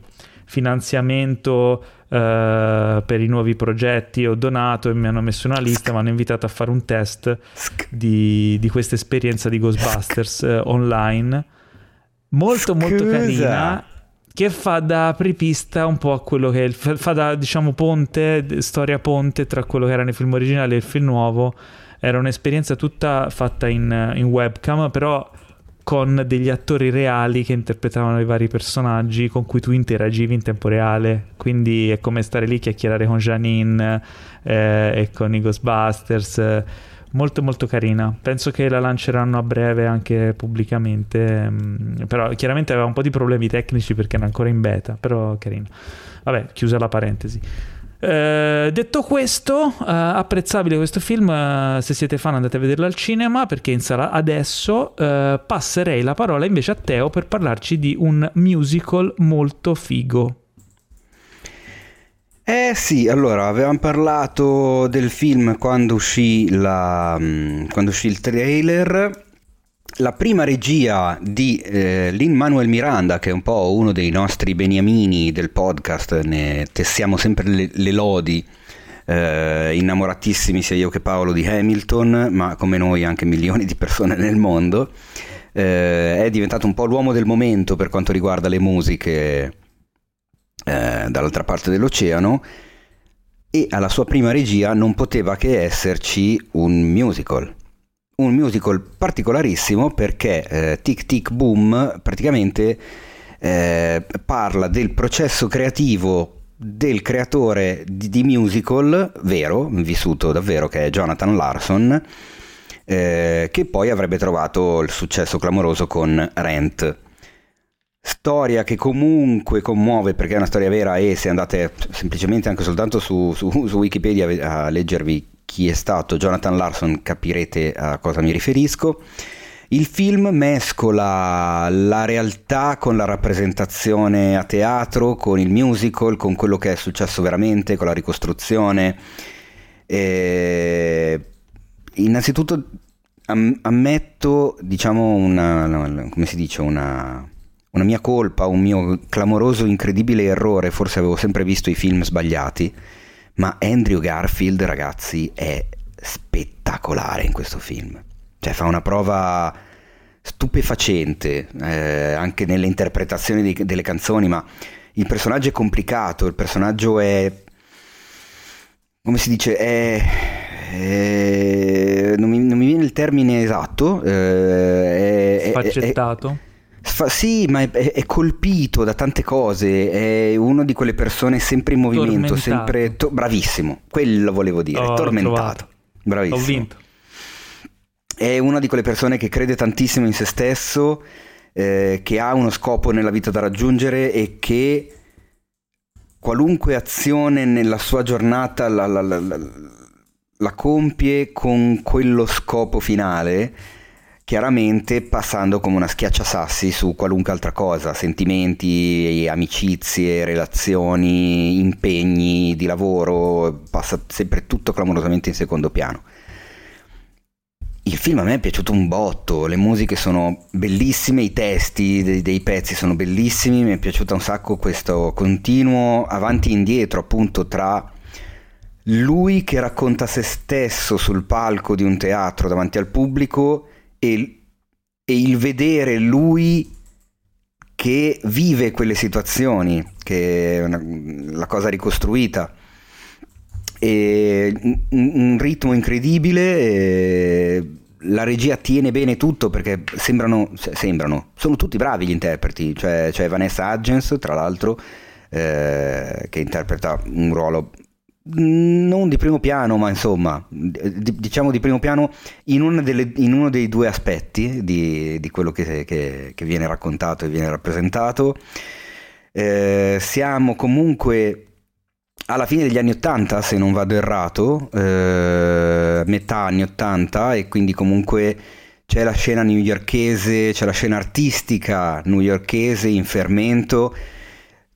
finanziamento eh, per i nuovi progetti, ho donato e mi hanno messo una lista, mi hanno invitato a fare un test di, di questa esperienza di Ghostbusters eh, online. Molto molto Scusa. carina che fa da apripista un po' a quello che è il, fa da diciamo ponte, storia ponte tra quello che era nei film originali e il film nuovo. Era un'esperienza tutta fatta in, in webcam, però con degli attori reali che interpretavano i vari personaggi con cui tu interagivi in tempo reale. Quindi è come stare lì a chiacchierare con Janine eh, e con i Ghostbusters. Molto molto carina. Penso che la lanceranno a breve anche pubblicamente. mm, Però chiaramente aveva un po' di problemi tecnici perché era ancora in beta. Però carina. Vabbè, chiusa la parentesi. Eh, detto questo, eh, apprezzabile questo film. eh, se siete fan, andate a vederlo al cinema perché in sala adesso. Eh, passerei la parola invece a Teo per parlarci di un musical molto figo. Eh sì, allora avevamo parlato del film quando uscì, la, mm, quando uscì il trailer. La prima regia di eh, Lin-Manuel Miranda, che è un po' uno dei nostri beniamini del podcast, ne tessiamo sempre le, le lodi, eh, innamoratissimi sia io che Paolo di Hamilton, ma come noi anche milioni di persone nel mondo. Eh, è diventato un po' l'uomo del momento per quanto riguarda le musiche eh, dall'altra parte dell'oceano e alla sua prima regia non poteva che esserci un musical. Un musical particolarissimo perché eh, Tic Tic Boom praticamente eh, parla del processo creativo del creatore di, di musical vero, vissuto davvero, che è Jonathan Larson, eh, che poi avrebbe trovato il successo clamoroso con Rent. Storia che comunque commuove perché è una storia vera e se andate semplicemente anche soltanto su, su- su Wikipedia a leggervi chi è stato Jonathan Larson capirete a cosa mi riferisco. Il film mescola la realtà con la rappresentazione a teatro, con il musical, con quello che è successo veramente, con la ricostruzione. E innanzitutto am- ammetto, diciamo, una- come si dice, una, una mia colpa, un mio clamoroso, incredibile errore, forse avevo sempre visto i film sbagliati, ma Andrew Garfield, ragazzi, è spettacolare in questo film. Cioè fa una prova stupefacente, eh, anche nelle interpretazioni di- delle canzoni, ma il personaggio è complicato, il personaggio è... come si dice? È... è- non, mi, non mi viene il termine esatto. eh, è- è- è- Sfaccettato. Sfa- sì, ma è, è- colpito da tante cose, è uno di quelle persone sempre in movimento, sempre... to- bravissimo, quello volevo dire, Oh, tormentato. Bravissimo. Ho vinto. È una di quelle persone che crede tantissimo in se stesso, eh, che ha uno scopo nella vita da raggiungere e che qualunque azione nella sua giornata la- la- la- la compie con quello scopo finale, chiaramente passando come una schiacciasassi su qualunque altra cosa, sentimenti, amicizie, relazioni, impegni di lavoro, passa sempre tutto clamorosamente in secondo piano. Il film a me è piaciuto un botto, le musiche sono bellissime, i testi dei, dei pezzi sono bellissimi, mi è piaciuto un sacco questo continuo avanti e indietro appunto tra lui che racconta se stesso sul palco di un teatro davanti al pubblico e, e il vedere lui che vive quelle situazioni, che è una- la cosa ricostruita. E un, un ritmo incredibile, la regia tiene bene tutto perché sembrano, se- sembrano, sono tutti bravi gli interpreti, cioè c'è Vanessa Hudgens tra l'altro eh, che interpreta un ruolo non di primo piano, ma insomma, di- diciamo di primo piano in, delle- in uno dei due aspetti di, di quello che, che- che viene raccontato e viene rappresentato. Eh, siamo comunque alla fine degli anni 80, se non vado errato, eh, metà anni 80, e quindi comunque c'è la scena newyorkese, c'è la scena artistica newyorkese in fermento.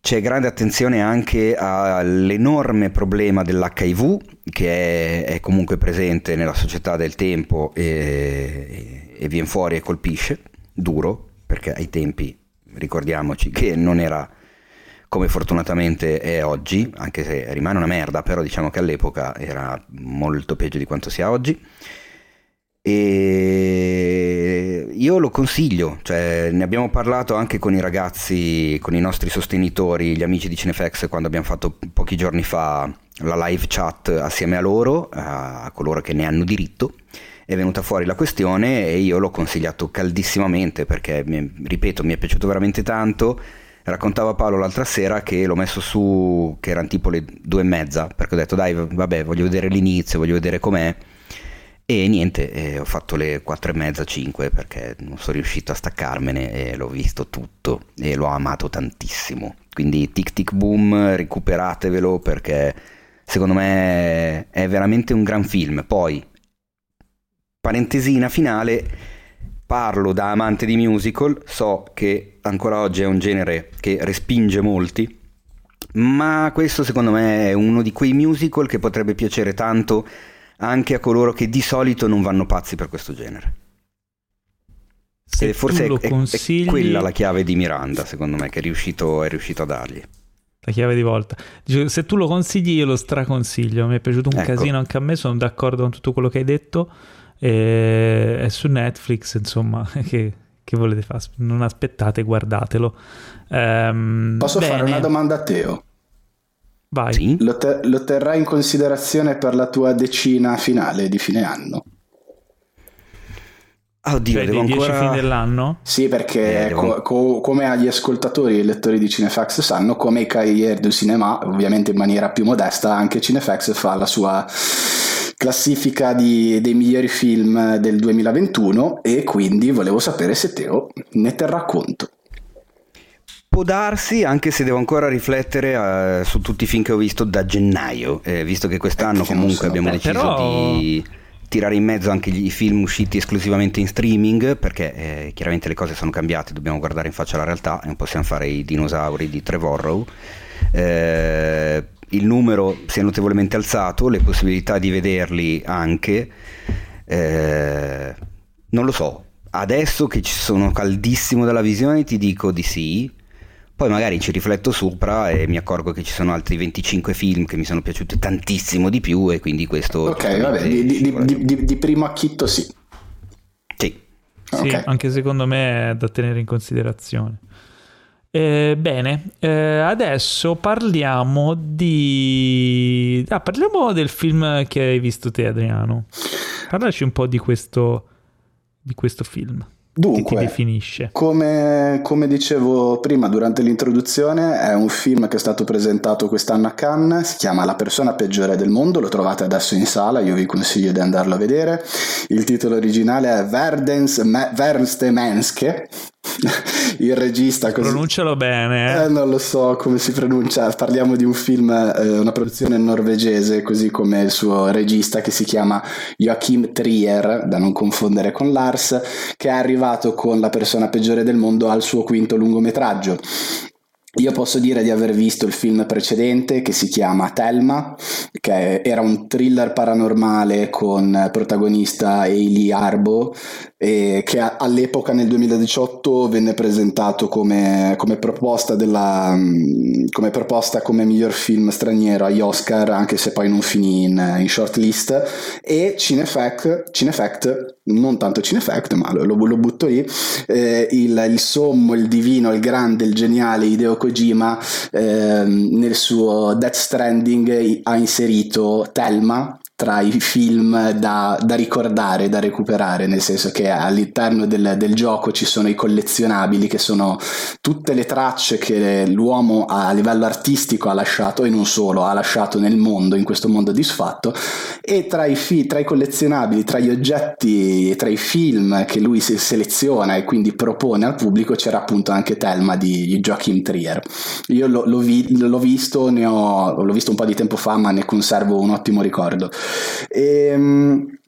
C'è grande attenzione anche all'enorme problema dell'HIV che è, è comunque presente nella società del tempo e, e viene fuori e colpisce, duro, perché ai tempi ricordiamoci che non era come fortunatamente è oggi, anche se rimane una merda, però diciamo che all'epoca era molto peggio di quanto sia oggi. E io lo consiglio, cioè, ne abbiamo parlato anche con i ragazzi, con i nostri sostenitori, gli amici di Cinefx, quando abbiamo fatto pochi giorni fa la live chat assieme a loro, a coloro che ne hanno diritto. È venuta fuori la questione e io l'ho consigliato caldissimamente perché, ripeto, mi è piaciuto veramente tanto. Raccontava Paolo l'altra sera che l'ho messo su, che erano tipo le due e mezza, perché ho detto dai, vabbè, voglio vedere l'inizio, voglio vedere com'è e niente, eh, ho fatto le 4 e mezza, 5 perché non sono riuscito a staccarmene e l'ho visto tutto e l'ho amato tantissimo. Quindi tic tic boom, recuperatevelo perché secondo me è veramente un gran film. Poi, parentesina finale, parlo da amante di musical, so che ancora oggi è un genere che respinge molti, ma questo secondo me è uno di quei musical che potrebbe piacere tanto anche a coloro che di solito non vanno pazzi per questo genere. Se e forse è, consigli... è, quella la chiave di Miranda, secondo me, che è riuscito, è riuscito a dargli. La chiave di volta. Dice, se tu lo consigli, io lo straconsiglio. Mi è piaciuto un Ecco. casino anche a me, sono d'accordo con tutto quello che hai detto. E... È su Netflix, insomma, che, che volete fare? Non aspettate, guardatelo. Ehm, Posso fare bene. una domanda a Teo? Vai. Sì? Lo, te- lo terrai in considerazione per la tua decina finale di fine anno? Oddio, Cioè, devo dei 10 ancora... film dell'anno? Sì, perché Eh, devo- co- co- come agli ascoltatori e lettori di Cinefax sanno, come i Cahiers du Cinema, ovviamente in maniera più modesta, anche Cinefax fa la sua classifica di- dei migliori film del 2021 e quindi volevo sapere se Teo ne terrà conto. Può darsi, anche se devo ancora riflettere eh, su tutti i film che ho visto da gennaio, eh, visto che quest'anno Eh, comunque abbiamo Beh, deciso però- di tirare in mezzo anche i film usciti esclusivamente in streaming, perché eh, chiaramente le cose sono cambiate, dobbiamo guardare in faccia la realtà e non possiamo fare i dinosauri di Trevorrow. Eh, il numero si è notevolmente alzato, le possibilità di vederli anche. Non lo so, adesso che ci sono caldissimo dalla visione ti dico di sì, poi magari ci rifletto sopra e mi accorgo che ci sono altri 25 film che mi sono piaciuti tantissimo di più e quindi questo... Ok, vabbè, di, di- di- di- di primo acchitto sì. Sì. Sì, Ok. anche secondo me è da tenere in considerazione. Eh, bene, eh, adesso parliamo di... Ah, parliamo del film che hai visto te, Adriano. Parlaci un po' di questo, di questo film che ti Dunque, definisce. Come, come dicevo prima durante l'introduzione, è un film che è stato presentato quest'anno a Cannes, si chiama La persona peggiore del mondo, lo trovate adesso in sala, io vi consiglio di andarlo a vedere. Il titolo originale è Verdens Me- Vernste Menske, il regista così... Pronuncialo bene. Eh, Eh? non lo so come si pronuncia, parliamo di un film, eh, una produzione norvegese, così come il suo regista che si chiama Joachim Trier, da non confondere con Lars, che è arrivato con La persona peggiore del mondo al suo quinto lungometraggio. Io posso dire di aver visto il film precedente che si chiama Thelma, che era un thriller paranormale con protagonista Ailey Arbo, e che all'epoca nel 2018 venne presentato come, come proposta della, mm, come proposta come miglior film straniero agli Oscar, anche se poi non finì in, in shortlist. E Cinefact, Cinefact non tanto Cinefact, ma lo, lo butto lì, eh, il, il sommo, il divino, il grande, il geniale Hideo Kojima ehm, nel suo Death Stranding ha inserito Thelma tra i film da, da ricordare, da recuperare, nel senso che all'interno del, del gioco ci sono i collezionabili che sono tutte le tracce che l'uomo a livello artistico ha lasciato e non solo, ha lasciato nel mondo, in questo mondo disfatto e tra i, fi- tra i collezionabili, tra gli oggetti, tra i film che lui seleziona e quindi propone al pubblico c'era appunto anche Thelma di Joachim Trier. Io l'ho, l'ho vi- l'ho visto, ho, l'ho visto un po' di tempo fa ma ne conservo un ottimo ricordo. Ehm,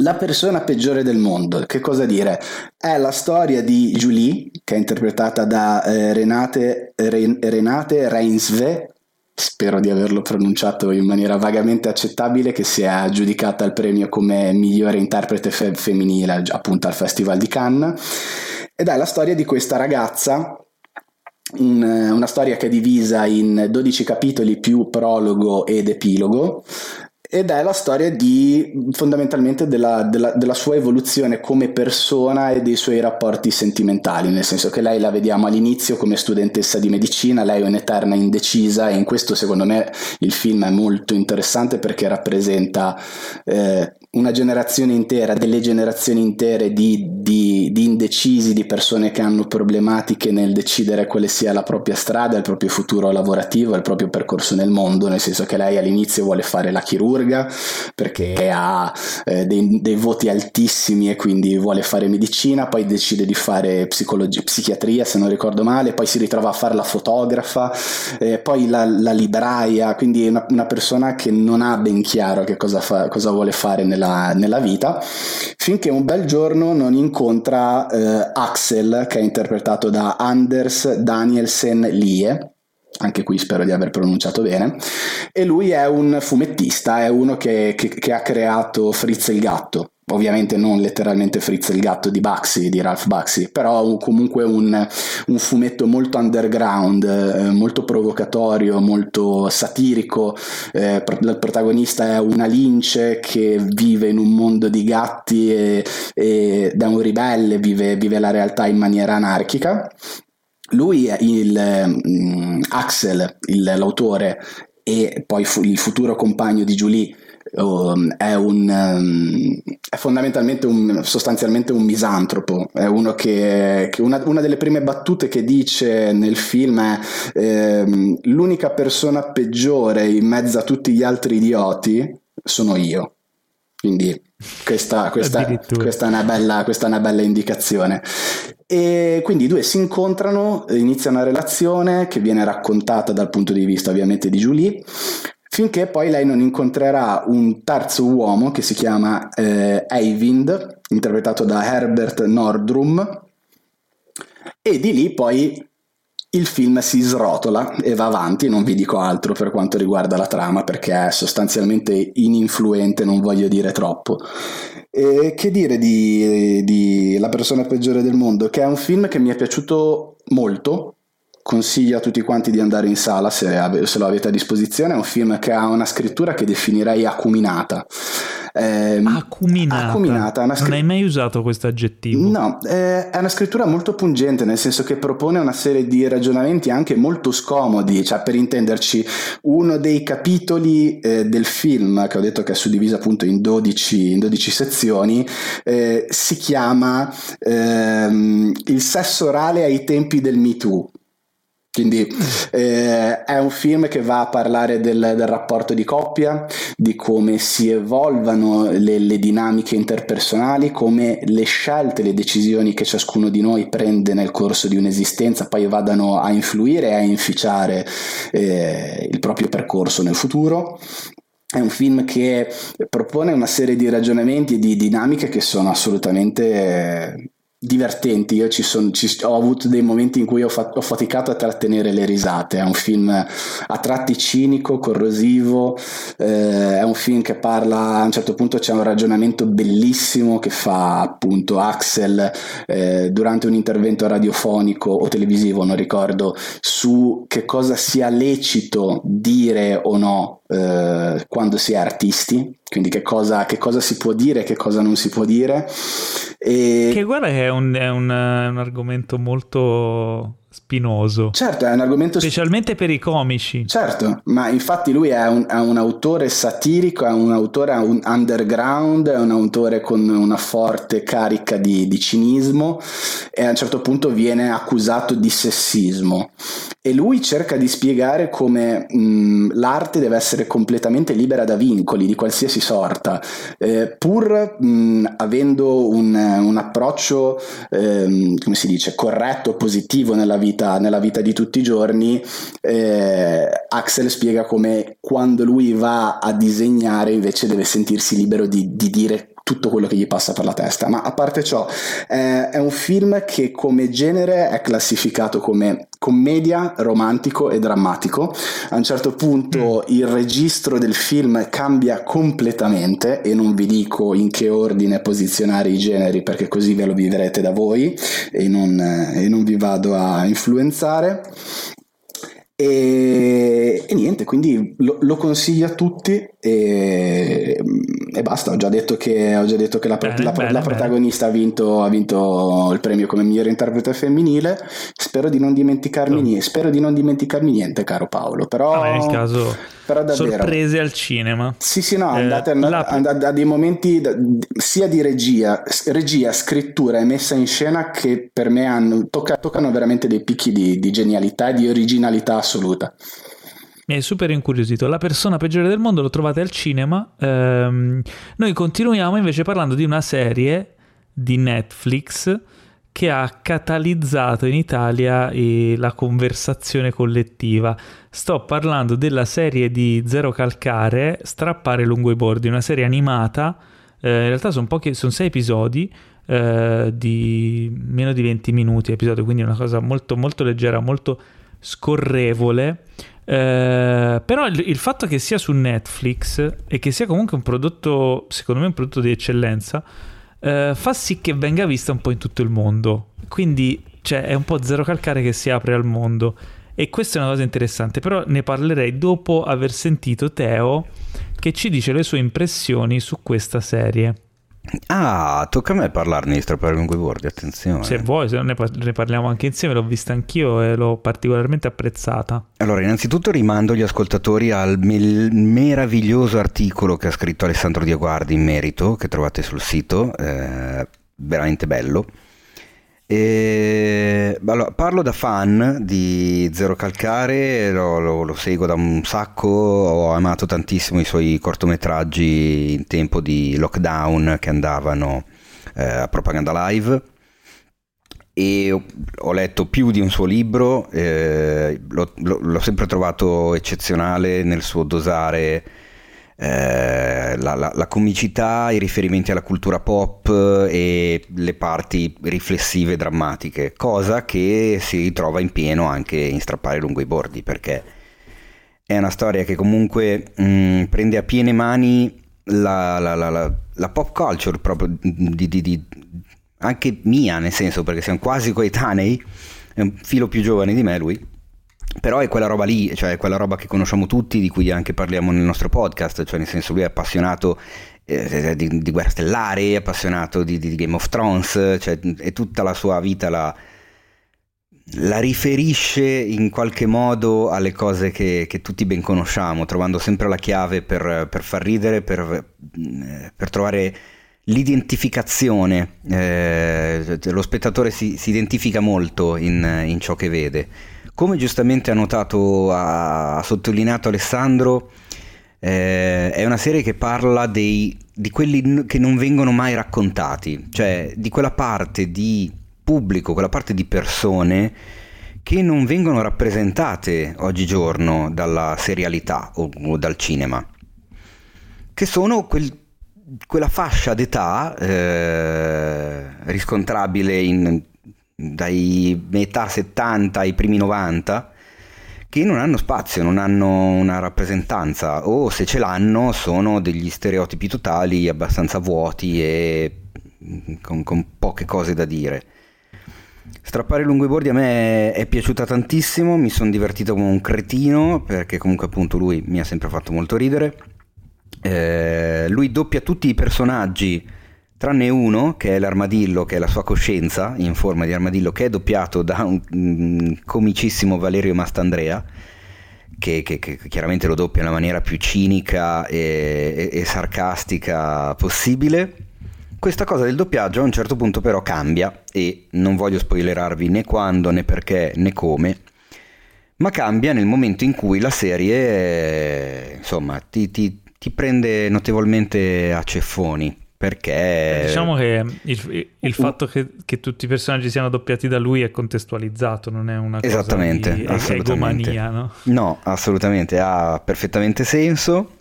la persona peggiore del mondo, che cosa dire? È la storia di Julie, che è interpretata da eh, Renate, Ren- Renate Reinsve, spero di averlo pronunciato in maniera vagamente accettabile, che si è aggiudicata il premio come migliore interprete fe- femminile appunto al Festival di Cannes. Ed è la storia di questa ragazza un, una storia che è divisa in 12 capitoli più prologo ed epilogo ed è la storia di fondamentalmente della, della, della, sua evoluzione come persona e dei suoi rapporti sentimentali, nel senso che lei la vediamo all'inizio come studentessa di medicina, lei è un'eterna indecisa e in questo secondo me il film è molto interessante perché rappresenta eh, una generazione intera, delle generazioni intere di, di, di, indecisi, di persone che hanno problematiche nel decidere quale sia la propria strada, il proprio futuro lavorativo, il proprio percorso nel mondo, nel senso che lei all'inizio vuole fare la chirurga perché ha eh, dei, dei, voti altissimi e quindi vuole fare medicina, poi decide di fare psicologia, psichiatria se non ricordo male, poi si ritrova a fare la fotografa, eh, poi la, la, libraia, quindi una, una, persona che non ha ben chiaro che cosa, fa, cosa vuole fare nel nella, nella vita, finché un bel giorno non incontra eh, Axel, che è interpretato da Anders Danielsen Lie, anche qui spero di aver pronunciato bene, e lui è un fumettista, è uno che, che, che ha creato Fritz il gatto, ovviamente non letteralmente Fritz il gatto di Baxi, di Ralph Baxi, però comunque un, un fumetto molto underground, eh, molto provocatorio, molto satirico. Eh, il protagonista è una lince che vive in un mondo di gatti e, ed è un ribelle, vive, vive la realtà in maniera anarchica. Lui è il um, Axel, il, l'autore, e poi fu, il futuro compagno di Julie Um, è, un, um, è fondamentalmente un, sostanzialmente un misantropo, è uno che, che una, una, delle prime battute che dice nel film è eh, l'unica persona peggiore in mezzo a tutti gli altri idioti sono io. Quindi questa, questa, questa, è, una bella, questa è una bella indicazione. E quindi i due si incontrano, iniziano una relazione che viene raccontata dal punto di vista ovviamente di Julie finché poi lei non incontrerà un terzo uomo che si chiama eh, Eivind, interpretato da Herbert Nordrum, e di lì poi il film si srotola e va avanti, non vi dico altro per quanto riguarda la trama perché è sostanzialmente ininfluente, non voglio dire troppo. E che dire di, di La persona peggiore del mondo? Che è un film che mi è piaciuto molto, consiglio a tutti quanti di andare in sala se, se, lo avete a disposizione. È un film che ha una scrittura che definirei acuminata. Eh, acuminata. acuminata scr- non hai mai usato questo aggettivo? No, eh, è una scrittura molto pungente, nel senso che propone una serie di ragionamenti anche molto scomodi. Cioè, per intenderci, uno dei capitoli eh, del film, che ho detto che è suddiviso appunto in 12, in 12 sezioni, eh, si chiama ehm, Il sesso orale ai tempi del Me Too. Quindi eh, è un film che va a parlare del, del, rapporto di coppia, di come si evolvano le, le, dinamiche interpersonali, come le scelte, le decisioni che ciascuno di noi prende nel corso di un'esistenza poi vadano a influire e a inficiare eh, il proprio percorso nel futuro. È un film che propone una serie di ragionamenti e di dinamiche che sono assolutamente divertenti. Io ci son, ci, ho avuto dei momenti in cui ho, fat, ho, faticato a trattenere le risate. È un film a tratti cinico, corrosivo, eh, è un film che parla, a un certo punto c'è un ragionamento bellissimo che fa appunto Axel eh, durante un intervento radiofonico o televisivo, non ricordo, su che cosa sia lecito dire o no eh, quando si è artisti, quindi che cosa, che cosa si può dire e che cosa non si può dire. E... Che guarda è un, è un, un argomento molto spinoso. Certo, è un argomento specialmente per i comici. Certo, ma infatti lui è un, è un, autore satirico, è un autore un underground, è un autore con una forte carica di, di cinismo e a un certo punto viene accusato di sessismo e lui cerca di spiegare come mh, l'arte deve essere completamente libera da vincoli di qualsiasi sorta, eh, pur mh, avendo un, un approccio, eh, come si dice, corretto, positivo nella vita, nella vita di tutti i giorni, eh, Axel spiega come quando lui va a disegnare invece deve sentirsi libero di, di dire tutto quello che gli passa per la testa. Ma a parte ciò, eh, è un film che come genere è classificato come commedia, romantico e drammatico. A un certo punto mm. il registro del film cambia completamente e non vi dico in che ordine posizionare i generi perché così ve lo vivrete da voi e non, eh, e non vi vado a influenzare. E, e, niente, quindi lo, lo, consiglio a tutti e, e basta. Ho già detto che, già detto che la, bene, la, bene, la, protagonista ha vinto, ha vinto, il premio come migliore interprete femminile. Spero di non dimenticarmi, niente, spero di non dimenticarmi niente, caro Paolo. Però, no, nel caso, però davvero, sorprese al cinema. Sì, sì, no, andate, eh, andate, andate a dei momenti sia di regia, regia, scrittura e messa in scena che per me hanno, tocca, toccano veramente dei picchi di, di genialità e di originalità assoluta. Mi è super incuriosito. La persona peggiore del mondo lo trovate al cinema. Ehm, noi continuiamo invece parlando di una serie di Netflix che ha catalizzato in Italia eh, la conversazione collettiva. Sto parlando della serie di Zero Calcare, Strappare lungo i bordi, una serie animata. Eh, in realtà sono, pochi, sono sei episodi eh, di meno di 20 minuti episodio, quindi una cosa molto, molto leggera, molto scorrevole. Eh, però il, il, fatto che sia su Netflix e che sia comunque un prodotto, secondo me, un prodotto di eccellenza, eh, fa sì che venga vista un po' in tutto il mondo. Quindi cioè, è un po' zero calcare che si apre al mondo. E questa è una cosa interessante, però ne parlerei dopo aver sentito Teo che ci dice le sue impressioni su questa serie. Ah, tocca a me parlarne di strappare lungo i bordi, attenzione. Se vuoi, se no ne, parliamo anche insieme, l'ho vista anch'io e l'ho particolarmente apprezzata. Allora, innanzitutto rimando gli ascoltatori al me- meraviglioso articolo che ha scritto Alessandro Diaguardi in merito, che trovate sul sito, eh, veramente bello e, allora, parlo da fan di Zero Calcare, lo, lo, lo, seguo da un sacco, ho amato tantissimo i suoi cortometraggi in tempo di lockdown che andavano eh, a propaganda live. E ho letto più di un suo libro, eh, l'ho, l'ho sempre trovato eccezionale nel suo dosare eh, la, la, la, comicità, i riferimenti alla cultura pop e le parti riflessive drammatiche, cosa che si ritrova in pieno anche in Strappare lungo i bordi, perché è una storia che comunque mh, mm, prende a piene mani la, la pop culture proprio di, di, di, anche mia, nel senso perché siamo quasi coetanei, è un filo più giovane di me lui però è quella roba lì, cioè quella roba che conosciamo tutti, di cui anche parliamo nel nostro podcast, cioè nel senso lui è appassionato eh, di, di, Guerra Stellare, è appassionato di, di, Game of Thrones, cioè e tutta la sua vita la, la riferisce in qualche modo alle cose che, che, tutti ben conosciamo, trovando sempre la chiave per, per far ridere, per, eh, per trovare l'identificazione. Eh, lo spettatore si, si identifica molto in, in ciò che vede. Come giustamente ha notato, ha sottolineato Alessandro, eh, è una serie che parla dei, di quelli che non vengono mai raccontati, cioè di quella parte di pubblico, quella parte di persone che non vengono rappresentate oggigiorno dalla serialità o, o dal cinema, che sono quel, quella fascia d'età eh, riscontrabile in dai metà 70 ai primi 90 che non hanno spazio, non hanno una rappresentanza o se ce l'hanno sono degli stereotipi totali abbastanza vuoti e con, con poche cose da dire. Strappare lungo i bordi a me è piaciuta tantissimo, mi sono divertito come un cretino perché comunque appunto lui mi ha sempre fatto molto ridere. Eh, lui doppia tutti i personaggi tranne uno che è l'armadillo, che è la sua coscienza in forma di armadillo, che è doppiato da un, un comicissimo Valerio Mastandrea. Che, che, che, chiaramente lo doppia nella maniera più cinica e, e, e, sarcastica possibile. Questa cosa del doppiaggio a un certo punto però cambia e non voglio spoilerarvi né quando né perché né come, ma cambia nel momento in cui la serie insomma ti, ti, ti prende notevolmente a ceffoni perché... Diciamo che il, il fatto che, che, tutti i personaggi siano doppiati da lui è contestualizzato, non è una Esattamente, cosa di assolutamente. egomania, no? No, assolutamente, ha perfettamente senso.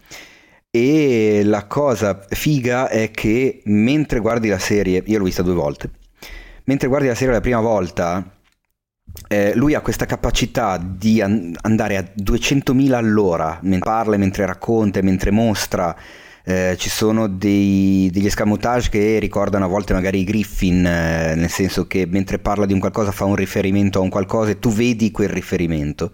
E la cosa figa è che mentre guardi la serie, io l'ho vista due volte, mentre guardi la serie la prima volta, eh, lui ha questa capacità di an- andare a 200.000 all'ora mentre parla, mentre racconta, mentre mostra. Eh, ci sono dei, degli escamotage che ricordano a volte magari i Griffin, eh, nel senso che mentre parla di un qualcosa fa un riferimento a un qualcosa e tu vedi quel riferimento.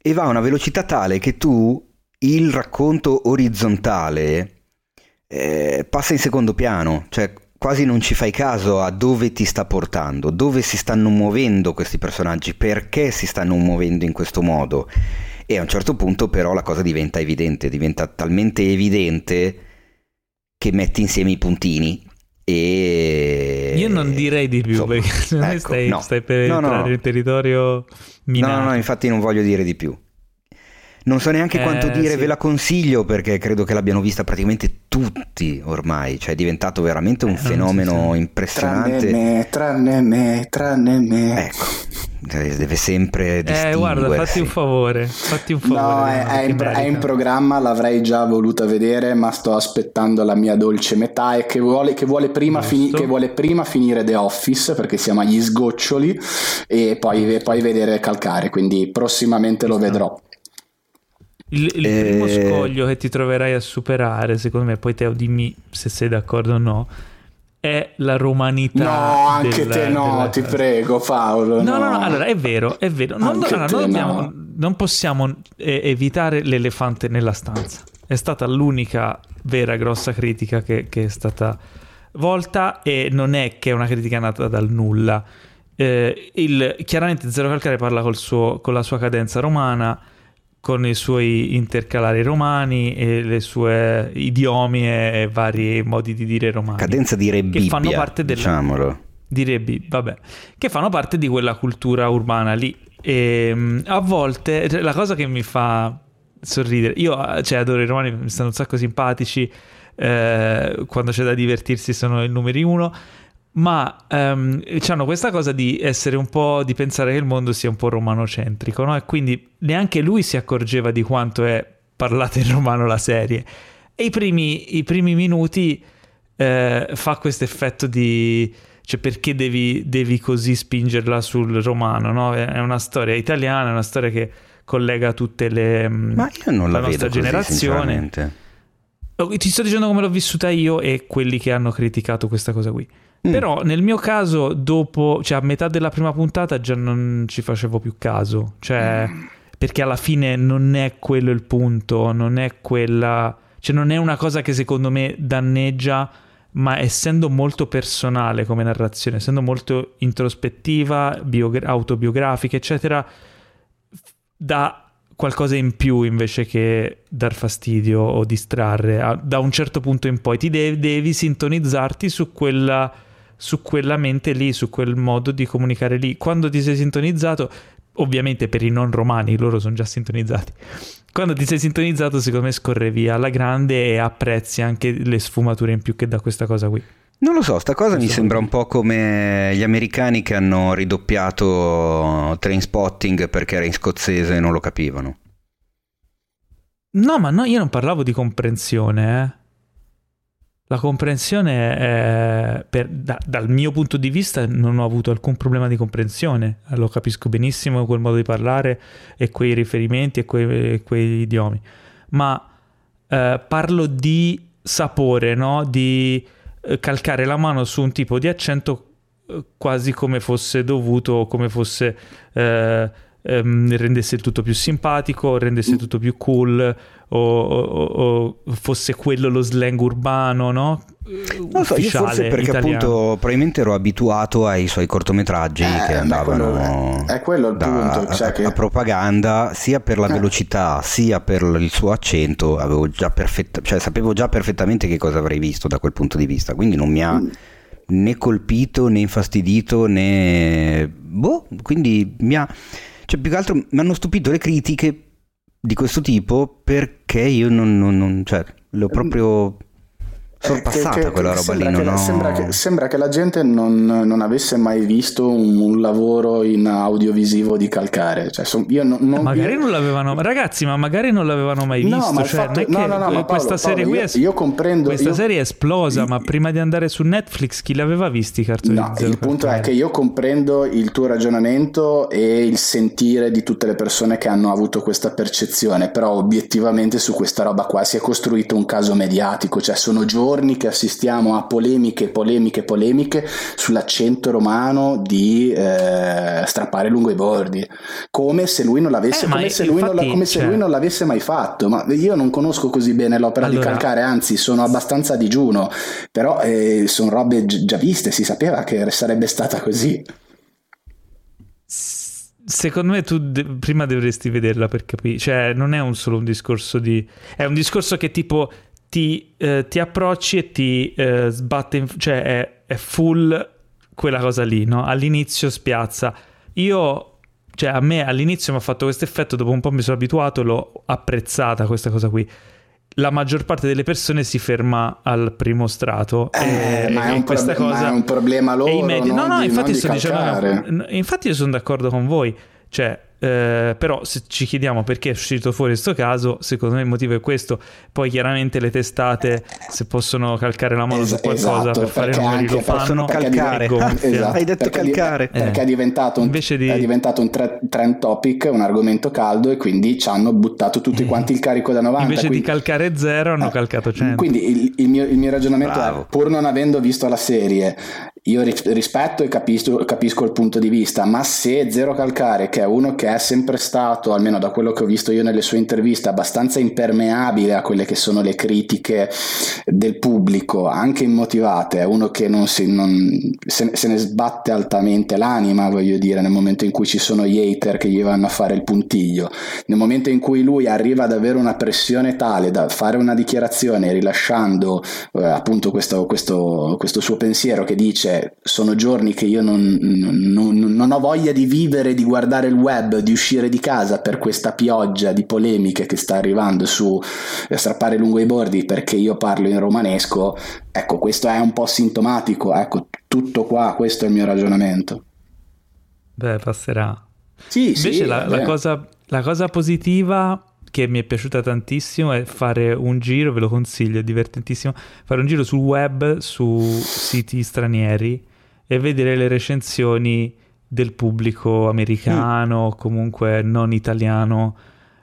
E va a una velocità tale che tu il racconto orizzontale eh, passa in secondo piano, cioè quasi non ci fai caso a dove ti sta portando, dove si stanno muovendo questi personaggi, perché si stanno muovendo in questo modo. E a un certo punto però la cosa diventa evidente, diventa talmente evidente che metti insieme i puntini e... Io non direi di più Insomma, perché ecco, stai, no. stai per no, entrare no. in territorio minato. No, no, infatti non voglio dire di più. Non so neanche eh, quanto dire, sì. ve la consiglio perché credo che l'abbiano vista praticamente tutti ormai, cioè è diventato veramente un eh, fenomeno sì, impressionante. Tranne me, tranne me, tranne me. Ecco, deve sempre Eh, guarda, fatti un favore, fatti un favore. No, è, è, in, è, in, programma, l'avrei già voluta vedere, ma sto aspettando la mia dolce metà e che vuole, che vuole, prima, fini, che vuole prima, finire The Office perché siamo agli sgoccioli e poi, e poi vedere calcare, quindi prossimamente lo vedrò. Il, il e... primo eh. scoglio che ti troverai a superare, secondo me, poi Teo dimmi se sei d'accordo o no, è la romanità. No, anche della, te no, della... ti prego Paolo. No, no, no, allora è vero, è vero. Non, allora, non, dobbiamo, no. non possiamo eh, evitare l'elefante nella stanza. È stata l'unica vera grossa critica che, che è stata volta e non è che è una critica nata dal nulla. Eh, il, chiaramente Zero Calcare parla suo, con la sua cadenza romana con i suoi intercalari romani e le sue idiomi e vari modi di dire romani. Cadenza di Re Bibbia, che fanno parte della, diciamolo. Di Re vabbè, che fanno parte di quella cultura urbana lì. E ehm, a volte la cosa che mi fa sorridere, io cioè, adoro i romani, mi stanno un sacco simpatici, eh, quando c'è da divertirsi sono i numeri uno ma um, hanno questa cosa di essere un po' di pensare che il mondo sia un po' romanocentrico, no? E quindi neanche lui si accorgeva di quanto è parlata in romano la serie. E i primi, i primi minuti eh, fa questo effetto di cioè perché devi, devi, così spingerla sul romano, no? È una storia italiana, è una storia che collega tutte le Ma io non la, la nostra così, generazione. Oh, ti sto dicendo come l'ho vissuta io e quelli che hanno criticato questa cosa qui. Mm. Però nel mio caso, dopo, cioè a metà della prima puntata già non ci facevo più caso. Cioè, perché alla fine non è quello il punto, non è quella... Cioè non è una cosa che secondo me danneggia, ma essendo molto personale come narrazione, essendo molto introspettiva, biogra- autobiografica, eccetera, dà qualcosa in più invece che dar fastidio o distrarre. Da un certo punto in poi ti devi, devi sintonizzarti su quella su quella mente lì, su quel modo di comunicare lì. Quando ti sei sintonizzato, ovviamente per i non romani, loro sono già sintonizzati. Quando ti sei sintonizzato, secondo me scorre via alla grande e apprezzi anche le sfumature in più che da questa cosa qui. Non lo so, sta cosa mi sembra un po' come gli americani che hanno ridoppiato Train Spotting perché era in scozzese e non lo capivano. No, ma no, io non parlavo di comprensione, eh. La comprensione, è, per, da, dal mio punto di vista, non ho avuto alcun problema di comprensione. Lo capisco benissimo quel modo di parlare e quei riferimenti e quei, e quei idiomi. Ma eh, parlo di sapore, no? di eh, calcare la mano su un tipo di accento eh, quasi come fosse dovuto, come fosse eh, ehm, rendesse il tutto più simpatico, rendesse il tutto più cool o, o, o fosse quello lo slang urbano, no? Non so, io forse perché italiano. appunto probabilmente ero abituato ai suoi cortometraggi eh, che andavano quello, è, quello il da, punto cioè a, che... a, propaganda sia per la eh. velocità sia per il suo accento avevo già perfetta, cioè sapevo già perfettamente che cosa avrei visto da quel punto di vista quindi non mi ha mm. né colpito né infastidito né boh quindi mi ha cioè, più che altro mi hanno stupito le critiche di questo tipo perché io non, non, non cioè, l'ho proprio sorpassata che, che, quella roba lì. Che, ho... sembra, che, sembra, che, la gente non, non avesse mai visto un, un, lavoro in audiovisivo di calcare. Cioè, son, io non, non, magari io... non l'avevano, ragazzi, ma magari non l'avevano mai visto. No, ma cioè, fatto, no, no, no, ma questa Paolo, serie Paolo, qui io, è, io comprendo. Questa io, serie è esplosa, ma prima di andare su Netflix, chi l'aveva visti i cartoni? No, il punto è che io comprendo il tuo ragionamento e il sentire di tutte le persone che hanno avuto questa percezione, però obiettivamente su questa roba qua si è costruito un caso mediatico, cioè sono giorni che assistiamo a polemiche, polemiche, polemiche sull'accento romano di eh, strappare lungo i bordi, come se lui non l'avesse, eh, come, se lui, infatti, non, come se lui, non l'avesse mai fatto. Ma io non conosco così bene l'opera allora, di Calcare, anzi sono abbastanza a digiuno, però eh, sono robe già viste, si sapeva che sarebbe stata così. Secondo me tu de- prima dovresti vederla per capire, cioè non è un solo un discorso di... è un discorso che tipo ti, eh, ti approcci e ti eh, sbatte, in... cioè è, è, full quella cosa lì, no? All'inizio spiazza. Io, cioè a me all'inizio mi ha fatto questo effetto, dopo un po' mi sono abituato, l'ho apprezzata questa cosa qui la maggior parte delle persone si ferma al primo strato. Eh, e, ma, è questa prob- cosa, ma è un problema loro. Med- no, no, di, infatti sto dicendo. Infatti, io sono d'accordo con voi. Cioè, eh, però se ci chiediamo perché è uscito fuori questo caso, secondo me il motivo è questo. Poi chiaramente le testate, se possono calcare la mano es- su qualcosa esatto, per fare numeri, lo fanno. Calcare. Esatto, Hai detto perché calcare. Di, perché è diventato un, di... è diventato un tre, trend topic, un argomento caldo e quindi ci hanno buttato tutti quanti il carico da 90. Invece quindi... di calcare zero hanno eh, calcato 100. Quindi il, il, mio, il mio, ragionamento Bravo. è, pur non avendo visto la serie, io rispetto e capisco, capisco, il punto di vista, ma se Zero Calcare, che è uno che è sempre stato, almeno da quello che ho visto io nelle sue interviste, abbastanza impermeabile a quelle che sono le critiche del pubblico, anche immotivate, è uno che non si, non, se, se, ne sbatte altamente l'anima, voglio dire, nel momento in cui ci sono gli hater che gli vanno a fare il puntiglio, nel momento in cui lui arriva ad avere una pressione tale da fare una dichiarazione rilasciando eh, appunto questo, questo, questo suo pensiero che dice sono giorni che io non, non, non, ho voglia di vivere, di guardare il web, di uscire di casa per questa pioggia di polemiche che sta arrivando su eh, strappare lungo i bordi perché io parlo in romanesco, ecco questo è un po' sintomatico, ecco tutto qua, questo è il mio ragionamento. Beh, passerà. Sì, Invece sì, la, la, cosa, la cosa positiva che mi è piaciuta tantissimo è fare un giro, ve lo consiglio, è divertentissimo, fare un giro sul web su siti stranieri e vedere le recensioni del pubblico americano, mm. comunque non italiano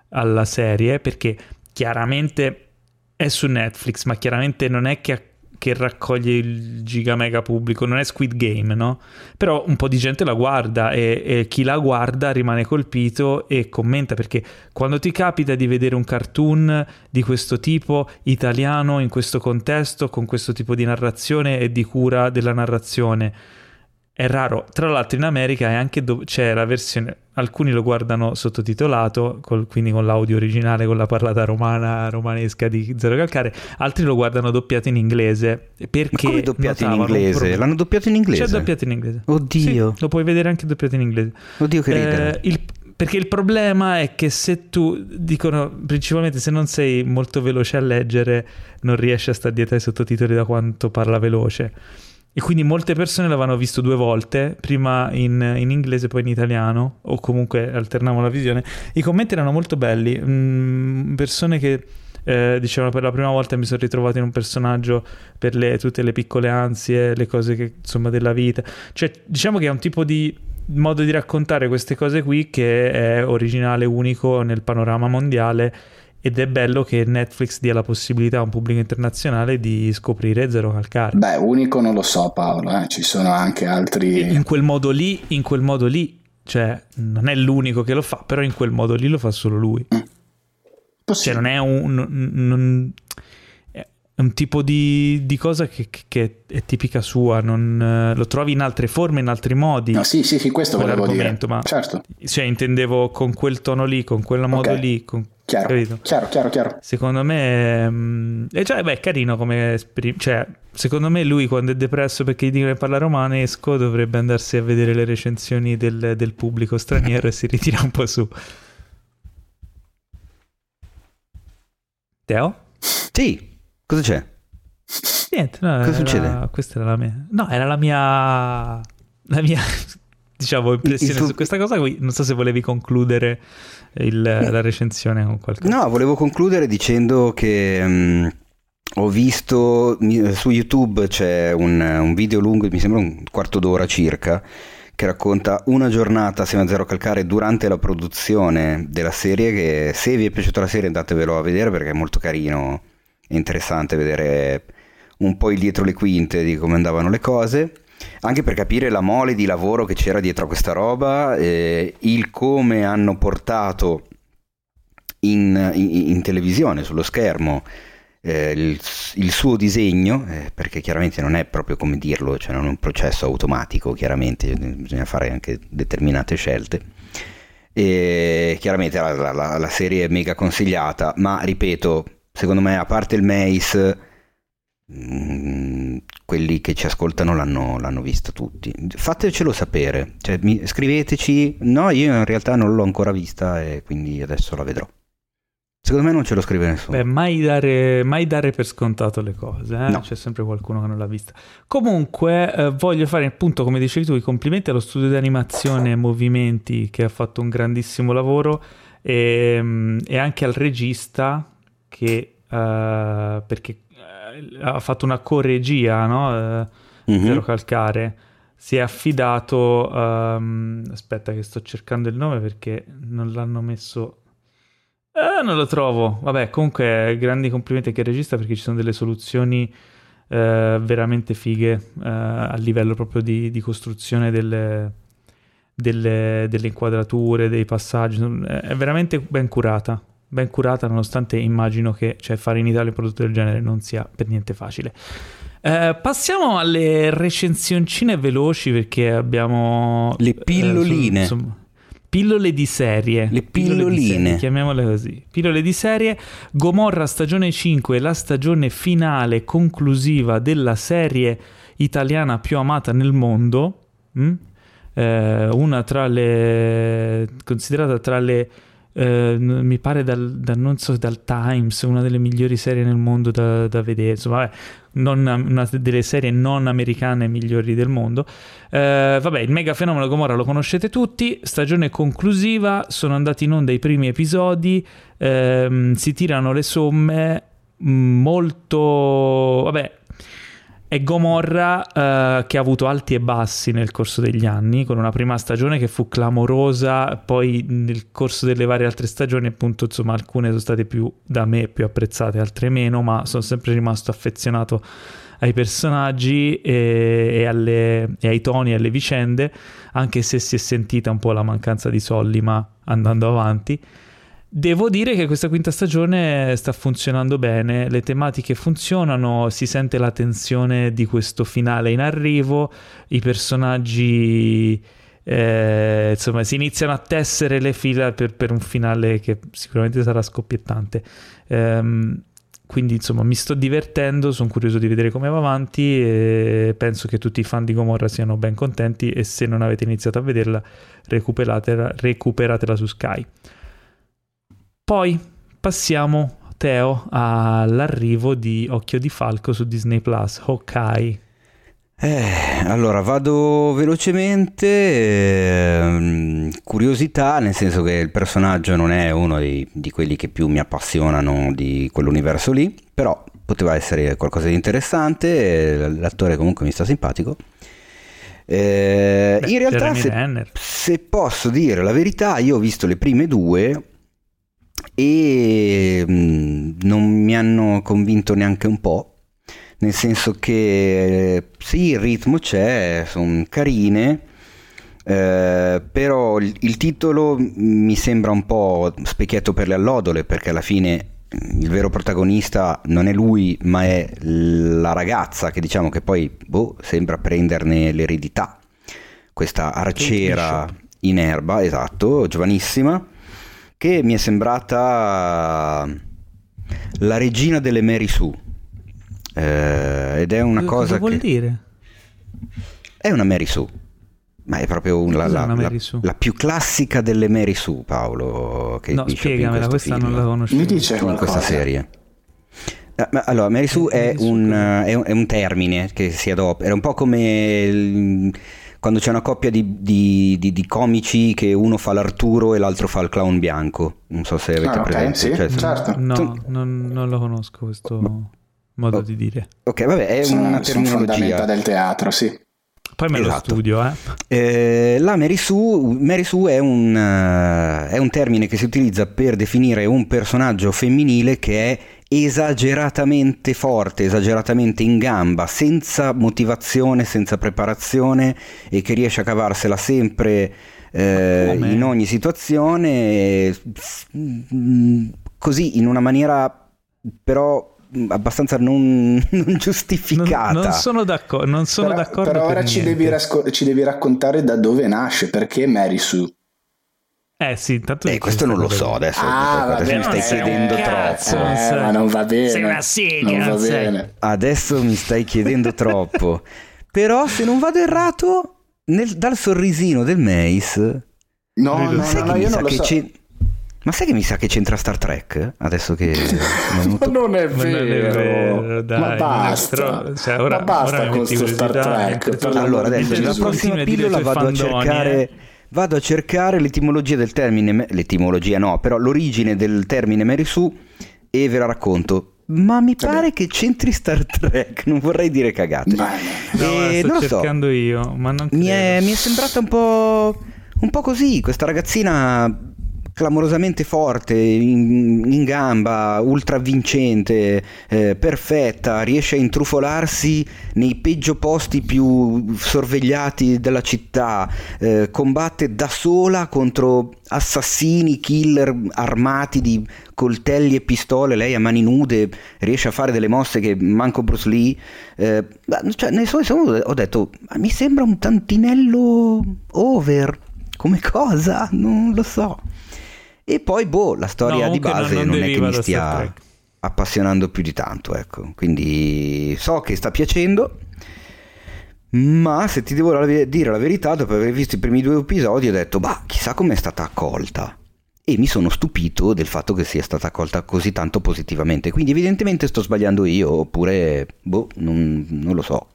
alla serie, perché chiaramente è su Netflix, ma chiaramente non è che che raccoglie il giga mega pubblico, non è Squid Game, no? Però un po' di gente la guarda e, e, chi la guarda rimane colpito e commenta perché quando ti capita di vedere un cartoon di questo tipo italiano in questo contesto, con questo tipo di narrazione e di cura della narrazione, è raro. Tra l'altro in America è anche do- c'è la versione, alcuni lo guardano sottotitolato, col, quindi con l'audio originale, con la parlata romana, romanesca di Zero Calcare, altri lo guardano doppiato in inglese. Perché Ma come doppiato in inglese? L'hanno doppiato in inglese? C'è doppiato in inglese. Oddio. Sì, lo puoi vedere anche doppiato in inglese. Oddio che ridere. Eh, il, perché il problema è che se tu, dicono principalmente se non sei molto veloce a leggere, non riesci a stare dietro ai sottotitoli da quanto parla veloce. E quindi molte persone l'avevano visto due volte, prima in, in inglese poi in italiano, o comunque alternavano la visione. I commenti erano molto belli, mm, persone che eh, dicevano per la prima volta mi sono ritrovato in un personaggio per le, tutte le piccole ansie, le cose che, insomma della vita. Cioè diciamo che è un tipo di modo di raccontare queste cose qui che è originale, unico nel panorama mondiale ed è bello che Netflix dia la possibilità a un pubblico internazionale di scoprire Zero Calcare. Beh, unico non lo so Paolo, eh? ci sono anche altri... In quel modo lì, in quel modo lì, cioè non è l'unico che lo fa, però in quel modo lì lo fa solo lui. Mm. Cioè non è un... Non, è un tipo di, di cosa che, che, è tipica sua, non, lo trovi in altre forme, in altri modi. No, sì, sì, sì, questo volevo dire. Ma, certo. Cioè, intendevo con quel tono lì, con quel modo okay. lì, con Chiaro, capito? chiaro, chiaro, chiaro. Secondo me mm, è, già, beh, è carino come esprim- cioè, secondo me lui quando è depresso perché gli dicono che parla romanesco dovrebbe andarsi a vedere le recensioni del, del pubblico straniero e si ritira un po' su. Teo? Sì, cosa c'è? Niente, no, Cosa era- succede? Questa era la mia. No, era la mia. La mia. Diciamo, impressione Il tuo- su questa cosa. qui. Non so se volevi concludere il- la recensione con qualcosa. No, volevo concludere dicendo che mm, ho visto su YouTube c'è un, un video lungo, mi sembra un quarto d'ora circa, che racconta una giornata assieme a Zero Calcare durante la produzione della serie. Che se vi è piaciuta la serie andatevelo a vedere perché è molto carino e interessante vedere un po' il dietro le quinte di come andavano le cose. Anche per capire la mole di lavoro che c'era dietro a questa roba, eh, il come hanno portato in, in- in televisione, sullo schermo, eh, il, il suo disegno, eh, perché chiaramente non è proprio come dirlo, cioè non è un processo automatico, chiaramente bisogna fare anche determinate scelte. E chiaramente la, la- la- serie è mega consigliata, ma ripeto, secondo me a parte il Mace, mm, quelli che ci ascoltano l'hanno, l'hanno vista tutti. Fatecelo sapere, cioè, mi- scriveteci, no, io in realtà non l'ho ancora vista e quindi adesso la vedrò. Secondo me non ce lo scrive nessuno. Beh, mai dare, mai dare per scontato le cose, eh? No. c'è sempre qualcuno che non l'ha vista. Comunque, eh, voglio fare appunto, come dicevi tu, i complimenti allo studio di animazione movimenti che ha fatto un grandissimo lavoro e, mm, e anche al regista che eh, perché ha fatto una coregia, no? Mhm. Zero Calcare. Si è affidato ehm, aspetta che sto cercando il nome perché non l'hanno messo. Eh, non lo trovo. Vabbè comunque grandi complimenti anche al regista perché ci sono delle soluzioni eh, veramente fighe eh, a livello proprio di, di costruzione delle, delle, delle inquadrature dei passaggi. È veramente ben curata ben curata nonostante immagino che cioè, fare in Italia un prodotto del genere non sia per niente facile eh, passiamo alle recensioncine veloci perché abbiamo Le pilloline. eh, su- insomma, pillole di serie. Le Pillole pilloline. serie, chiamiamole così. Pillole di serie. Gomorra stagione 5, la stagione finale conclusiva della serie italiana più amata nel mondo. Mm? Eh, una tra le considerata tra le eh, mi pare dal, da- non so, dal Times, una delle migliori serie nel mondo da, da vedere, insomma, vabbè, non- una delle serie non americane migliori del mondo. Eh, vabbè, il mega fenomeno Gomorra lo conoscete tutti, stagione conclusiva, sono andati in onda i primi episodi, ehm, si tirano le somme mh, molto... vabbè, è Gomorra eh, che ha avuto alti e bassi nel corso degli anni, con una prima stagione che fu clamorosa, poi nel corso delle varie altre stagioni, appunto, insomma, alcune sono state più da me più apprezzate, altre meno, ma sono sempre rimasto affezionato ai personaggi e, e alle- e ai toni e alle vicende, anche se si è sentita un po' la mancanza di Sollima andando avanti. Devo dire che questa quinta stagione sta funzionando bene, le tematiche funzionano, si sente la tensione di questo finale in arrivo, i personaggi eh, insomma si iniziano a tessere le fila per, per un finale che sicuramente sarà scoppiettante. Ehm, quindi insomma mi sto divertendo, sono curioso di vedere come va avanti e penso che tutti i fan di Gomorra siano ben contenti e se non avete iniziato a vederla recuperatela, recuperatela su Sky. Poi passiamo, Teo, all'arrivo di Occhio di Falco su Disney Plus, Hawkeye. Eh, allora vado velocemente. ehm, curiosità, nel senso che il personaggio non è uno dei- di quelli che più mi appassionano di quell'universo lì, però poteva essere qualcosa di interessante. eh, L'attore comunque mi sta simpatico. Eh, Beh, in realtà, se, se posso dire la verità, io ho visto le prime due e mm, non mi hanno convinto neanche un po'. Nel senso che eh, sì, il ritmo c'è, sono carine, eh, però il, il titolo mi sembra un po' specchietto per le allodole, perché alla fine mm, il vero protagonista non è lui, ma è la ragazza che diciamo che poi boh, sembra prenderne l'eredità. Questa arciera in erba, esatto, giovanissima, che mi è sembrata la regina delle Mary Sue. Eh, ed è una cosa, vuol che dire? è una Mary Sue, ma è proprio un- la, la- una la- la più classica delle Mary Sue, Paolo. Che No, spiegamela, questa film, non la conoscevo. Mi dice in questa serie. Eh, Allora, Mary Sue Eh, è Mary Sue un, cos'è? è un- è un termine che si adopera, è un po' come il- quando c'è una coppia di, di- di- di comici che uno fa l'Arturo e l'altro fa il clown bianco. Non so se avete Ah, presente. sì, Cioè, certo. No, tu- non, non lo conosco questo modo Oh. di dire. Ok, vabbè, è sono, una terminologia. del teatro, sì. Poi me lo Esatto. studio, eh. Eh, la Mary Sue, Mary Sue è, un, eh, è un termine che si utilizza per definire un personaggio femminile che è esageratamente forte, esageratamente in gamba, senza motivazione, senza preparazione e che riesce a cavarsela sempre eh, in ogni situazione, mm, così in una maniera però abbastanza non, non Non, giustificata. non sono d'accordo, non sono però, d'accordo però per ora ci niente. devi, rasco- ci devi raccontare da dove nasce, perché Mary Sue. Eh sì, intanto Eh, questo non lo so adesso, Ah, adesso vabbè, mi stai chiedendo troppo. Eh, ma non va bene. Sei una sega, Non va sei. bene. Adesso mi stai chiedendo troppo. Però se non vado errato, nel- dal sorrisino del Mace... No, no, sai no, che no, mi io sa non lo che so. c'è- Ma sai che mi sa che c'entra Star Trek? Adesso che... Ma venuto- non è Ma non è vero, vero, dai, ma basta, però, cioè, ora- ma basta ora con Star Trek. l'amor Allora adesso Gesù. prossima pillola vado a cercare... Vado a cercare l'etimologia del termine, l'etimologia no, però l'origine del termine Mary Sue e ve la racconto. Ma mi pare che c'entri Star Trek, non vorrei dire cagate. No, Eh, sto non lo so. cercando io, ma non Mi è, mi è sembrata un po', un po' così, questa ragazzina clamorosamente forte, in, in gamba, ultra vincente, eh, perfetta, riesce a intrufolarsi nei peggio posti più sorvegliati della città, eh, combatte da sola contro assassini, killer armati di coltelli e pistole, lei a mani nude riesce a fare delle mosse che manco Bruce Lee. Eh, cioè, nel suo secondo ho detto, ma mi sembra un tantinello over, come cosa? Non lo so. E poi, boh, la storia No, di base non- non, non è che mi stia appassionando più di tanto, ecco. Quindi so che sta piacendo. Ma se ti devo dire la verità, dopo aver visto i primi due episodi, ho detto, bah, chissà com'è stata accolta. E mi sono stupito del fatto che sia stata accolta così tanto positivamente. Quindi evidentemente sto sbagliando io, oppure, boh, non, non lo so.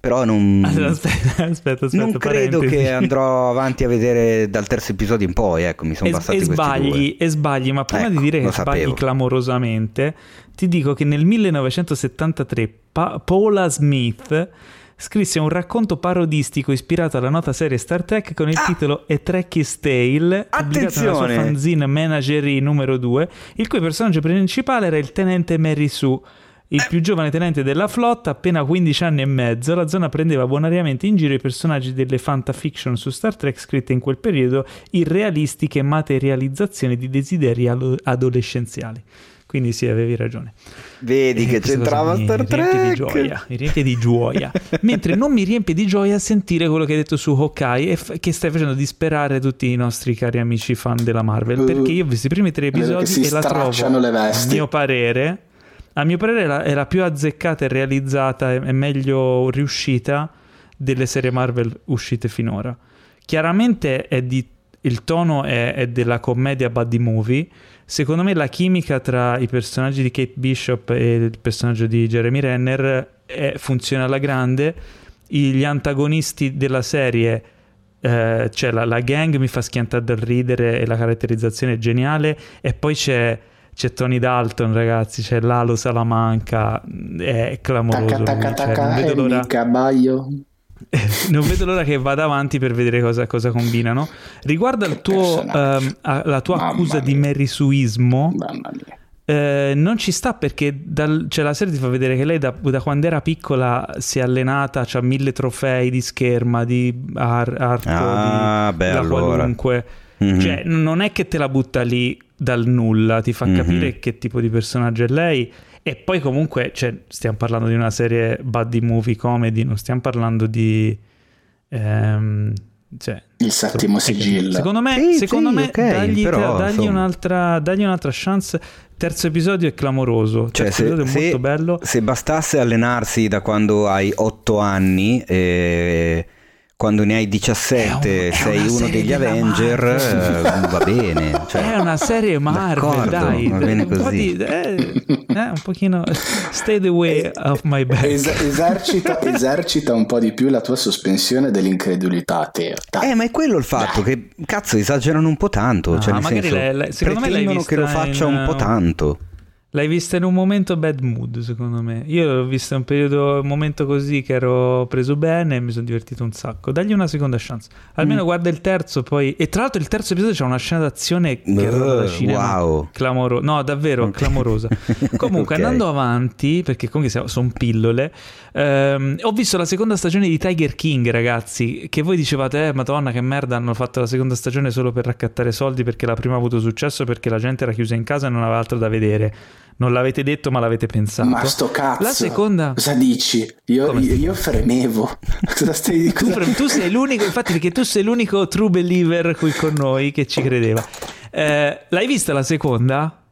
Però non, Allora, aspetta, aspetta, aspetta. non credo parentesi. che andrò avanti a vedere dal terzo episodio in poi, ecco, mi sono E, bastati e sbagli, e sbagli, ma prima Ecco, di dire che sbagli sapevo. clamorosamente, ti dico che nel 1973 Pa- Paula Smith scrisse un racconto parodistico ispirato alla nota serie Star Trek con il titolo A Trekkies Tale, pubblicato nella sua Ah! Fanzine Menagerie numero 2, il cui personaggio principale era il tenente Mary Sue. Eh. Il più giovane tenente della flotta, appena 15 anni e mezzo, la zona prendeva bonariamente in giro i personaggi delle fantafiction su Star Trek scritte in quel periodo, irrealistiche materializzazioni di desideri adolescenziali. Quindi sì, avevi ragione. Vedi E che c'entrava cosa mi Star riempie di Trek. gioia, mi riempie di gioia. Mentre non mi riempie di gioia sentire quello che hai detto su Hawkeye e f- che stai facendo disperare tutti i nostri cari amici fan della Marvel. Uh, perché io ho visto i primi tre episodi e la trovo, a mio parere, a mio parere è la, più azzeccata e realizzata e meglio riuscita delle serie Marvel uscite finora. Chiaramente di- il tono è, è della commedia buddy movie. Secondo me la chimica tra i personaggi di Kate Bishop e il personaggio di Jeremy Renner è- funziona alla grande. Gli antagonisti della serie, eh, cioè la, la gang mi fa schiantare dal ridere e la caratterizzazione è geniale. E poi c'è, c'è Tony Dalton, ragazzi, c'è Lalo Salamanca, è clamoroso. Tacca tacca cioè, tacca, non vedo l'ora mica baio. non vedo l'ora che vada avanti per vedere cosa, cosa combinano. Riguardo al tuo, personaggio. ehm, a- la tua Mamma accusa di mia. merisuismo, Mamma mia. eh, non ci sta perché dal- cioè, la serie ti fa vedere che lei da, da quando era piccola si è allenata, ha mille trofei di scherma, di ar- arco, Ah, di beh, allora. qualunque. Mhm. Cioè, non è che te la butta lì dal nulla, ti fa Mhm. capire che tipo di personaggio è lei. E poi comunque, cioè, stiamo parlando di una serie buddy movie comedy, non stiamo parlando di... ehm, cioè, Il settimo sigillo. Secondo me, Sì, secondo sì, me ok, dagli, però, dagli un'altra, dagli un'altra chance. Terzo episodio è clamoroso. Cioè, Terzo se, episodio è se- molto bello. se bastasse allenarsi da quando hai 8 anni, eh, quando ne hai 17 È un- è sei uno degli Avenger, eh, va bene. Cioè, è una serie Marvel, d'accordo, dai. va bene un po' così. di- eh, eh, un pochino. Stay the way of my back. Es- esercita, esercita un po' di più la tua sospensione dell'incredulità, Teo. Dai. Eh, ma è quello il fatto che cazzo esagerano un po' tanto. No, cioè, nel magari senso, lei- lei- secondo me l'hai pretendono che lo vista faccia in, un po' uh, tanto. L'hai vista in un momento bad mood, secondo me. Io l'ho vista in un periodo, un momento così che ero preso bene e mi sono divertito un sacco. Dagli una seconda chance. Almeno Mm. guarda il terzo, poi. E tra l'altro, il terzo episodio c'è una scena d'azione che roba da Uh, cinema. wow. Clamorosa. No, davvero, Ok. clamorosa. Comunque, Ok. andando avanti, perché comunque sono pillole, ehm, ho visto la seconda stagione di Tiger King, ragazzi. Che voi dicevate, eh, madonna, che merda, hanno fatto la seconda stagione solo per raccattare soldi perché la prima ha avuto successo, perché la gente era chiusa in casa e non aveva altro da vedere. Non l'avete detto, ma l'avete pensato. Ma sto cazzo. La seconda. Cosa dici? Io, io, io fremevo. Cosa stai Tu, cosa- tu sei l'unico, infatti, perché tu sei l'unico true believer qui con noi che ci credeva. Eh, l'hai vista la seconda?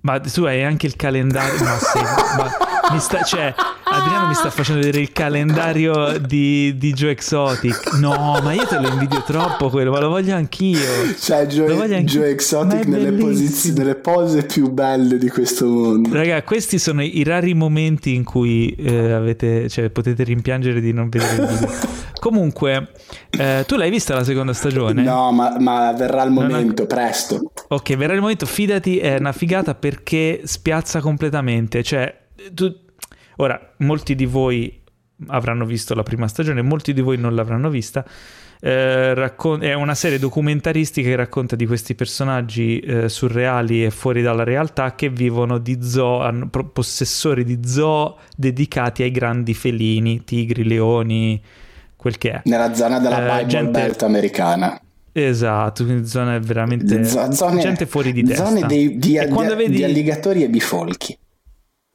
Ma tu hai anche il calendario. Ma sì, ma mi sta, cioè, Adriano mi sta facendo vedere il calendario di, di Joe Exotic. No, ma io te lo invidio troppo quello, ma lo voglio anch'io. C'è Lo voglio Joe, anche- Joe Exotic nelle, posizioni, nelle pose più belle di questo mondo. Raga, questi sono i rari momenti in cui eh, avete, cioè, potete rimpiangere di non vedere il video. Comunque, eh, tu l'hai vista la seconda stagione? No, ma, ma verrà il Non momento, presto. Ok, verrà il momento, fidati, è una figata perché spiazza completamente. Cioè, tu... ora, molti di voi avranno visto la prima stagione, molti di voi non l'avranno vista. Eh, raccon- è una serie documentaristica che racconta di questi personaggi eh, surreali e fuori dalla realtà che vivono di zoo, possessori di zoo dedicati ai grandi felini, tigri, leoni, quel che è. Nella zona della Eh, Bible gente- Belt americana. Esatto, quindi zone veramente Z- zone, gente fuori di testa. Zone dei- di, di- quando vedi- di alligatori e bifolchi.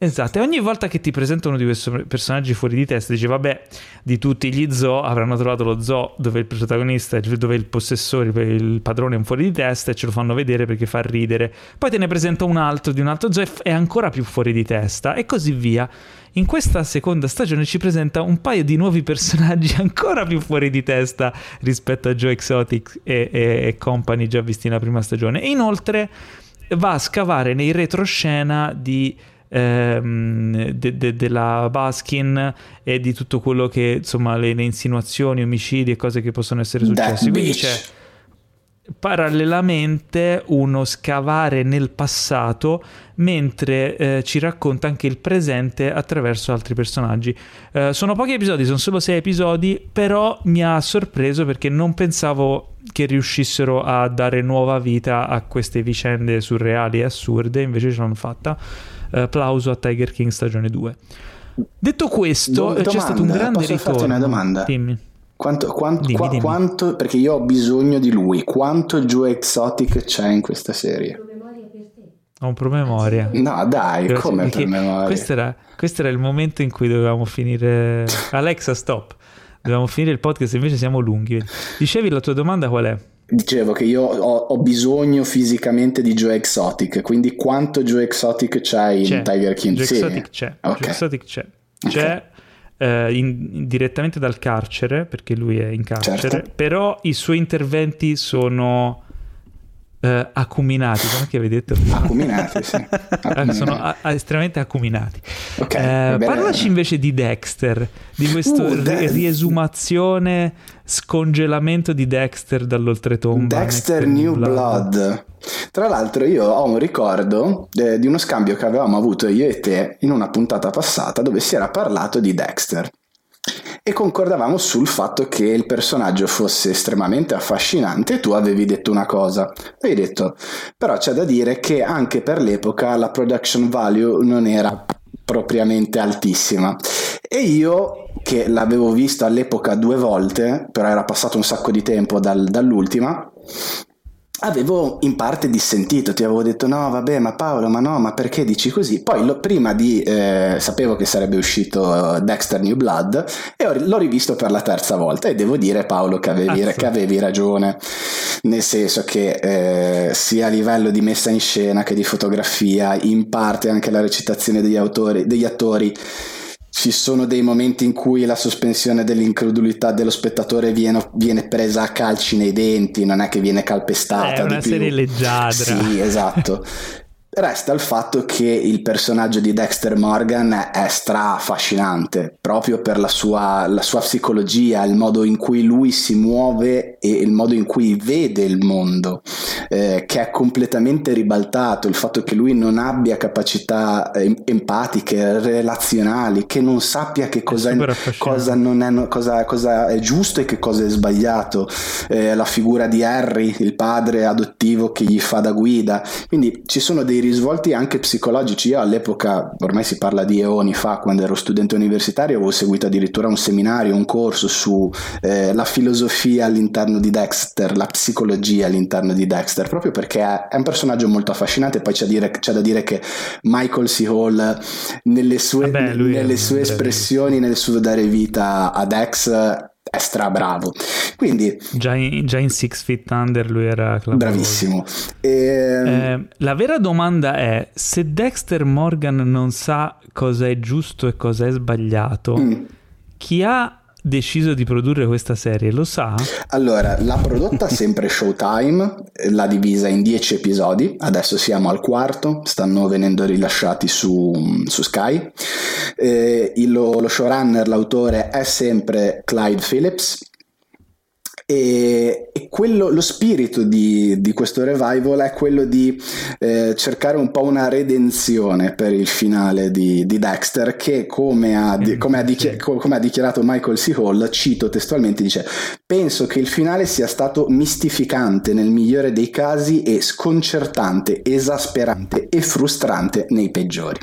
Esatto, e ogni volta che ti presentano di questi personaggi fuori di testa, dici vabbè, di tutti gli zoo avranno trovato lo zoo dove il protagonista, dove il possessore, il padrone è un fuori di testa e ce lo fanno vedere perché fa ridere. Poi te ne presenta un altro di un altro zoo e è ancora più fuori di testa e così via. In questa seconda stagione ci presenta un paio di nuovi personaggi ancora più fuori di testa rispetto a Joe Exotic e, e- e company già visti nella prima stagione. E inoltre va a scavare nei retroscena di ehm, de- de- della Baskin e di tutto quello che insomma le, le insinuazioni, omicidi e cose che possono essere successe. Quindi c'è parallelamente uno scavare nel passato mentre eh, ci racconta anche il presente attraverso altri personaggi. Eh, sono pochi episodi, sono solo sei episodi, però mi ha sorpreso perché non pensavo che riuscissero a dare nuova vita a queste vicende surreali e assurde, invece ce l'hanno fatta. Eh, applauso a Tiger King stagione 2. Detto questo, Do- c'è stato un grande posso ritorno. una domanda? Dimmi. Quanto, quanto, Dimmi, qua- dimmi. quanto- perché io ho bisogno di lui. Quanto Joe Exotic c'è in questa serie? Ho un promemoria. No, dai, Grazie, come perché per memoria? Questo era, questo era il momento in cui dovevamo finire. Alexa, stop. Dovevamo finire il podcast, invece siamo lunghi. Dicevi la tua domanda qual è? Dicevo che io ho, ho bisogno fisicamente di Joe Exotic, quindi quanto Joe Exotic c'è in. Tiger King? Joe Sì. Exotic c'è. Ok. Joe Exotic c'è. C'è eh, in- direttamente dal carcere, perché lui è in carcere, Certo. però i suoi interventi sono eh, acuminati, come che avete detto? Acuminati, sì. Eh, Acuminati. sono a- a- estremamente acuminati. Ok, Eh, parlaci invece di Dexter, di questo Uh, De- riesumazione, scongelamento di Dexter dall'oltretomba. Dexter New Blood. Tra l'altro io ho un ricordo eh, di uno scambio che avevamo avuto io e te in una puntata passata dove si era parlato di Dexter e concordavamo sul fatto che il personaggio fosse estremamente affascinante tu avevi detto una cosa. Avevi detto, però c'è da dire che anche per l'epoca la production value non era propriamente altissima. E io, che l'avevo visto all'epoca due volte, però era passato un sacco di tempo dal- dall'ultima, avevo in parte dissentito, ti avevo detto no vabbè ma Paolo ma no ma perché dici così? Poi lo- prima di, eh, sapevo che sarebbe uscito eh, Dexter New Blood e ho- l'ho rivisto per la terza volta e devo dire Paolo che avevi, Cazzo. che avevi ragione, nel senso che eh, sia a livello di messa in scena che di fotografia, in parte anche la recitazione degli, autori, degli attori ci sono dei momenti in cui la sospensione dell'incredulità dello spettatore viene, viene presa a calci nei denti, non è che viene calpestata. È una di serie più. leggiadra. Sì, esatto. Resta il fatto che il personaggio di Dexter Morgan è stra affascinante proprio per la sua, la sua, psicologia, il modo in cui lui si muove e il modo in cui vede il mondo, eh, che è completamente ribaltato. Il fatto che lui non abbia capacità eh, empatiche, relazionali, che non sappia che cosa è, cosa, è, cosa, cosa è, giusto e che cosa è sbagliato. Eh, la figura di Harry, il padre adottivo che gli fa da guida. Quindi ci sono dei risvolti anche psicologici. Io all'epoca, ormai si parla di eoni fa, quando ero studente universitario, avevo seguito addirittura un seminario, un corso su eh, la filosofia all'interno di Dexter, la psicologia all'interno di Dexter, proprio perché è, è un personaggio molto affascinante. Poi c'è, dire, c'è, da dire che Michael C. Hall, nelle sue, Vabbè, nelle sue espressioni, nel suo dare vita a Dex, è stra bravo. Quindi, già, in, già in Six Feet Under lui era clamoroso. bravissimo. E... Eh, la vera domanda è: se Dexter Morgan non sa cosa è giusto e cosa è sbagliato, mm. chi ha deciso di produrre questa serie? Lo sa? Allora, l'ha prodotta sempre Showtime, l'ha divisa in 10 episodi, adesso siamo al quarto, stanno venendo rilasciati su, su Sky. Eh, il, lo showrunner, l'autore è sempre Clyde Phillips e, e quello, lo spirito di, di, questo revival è quello di eh, cercare un po' una redenzione per il finale di, di Dexter che come ha, di, come, ha dichi- come ha, dichiarato Michael C. Hall, cito testualmente, dice penso che il finale sia stato mistificante nel migliore dei casi e sconcertante, esasperante e frustrante nei peggiori.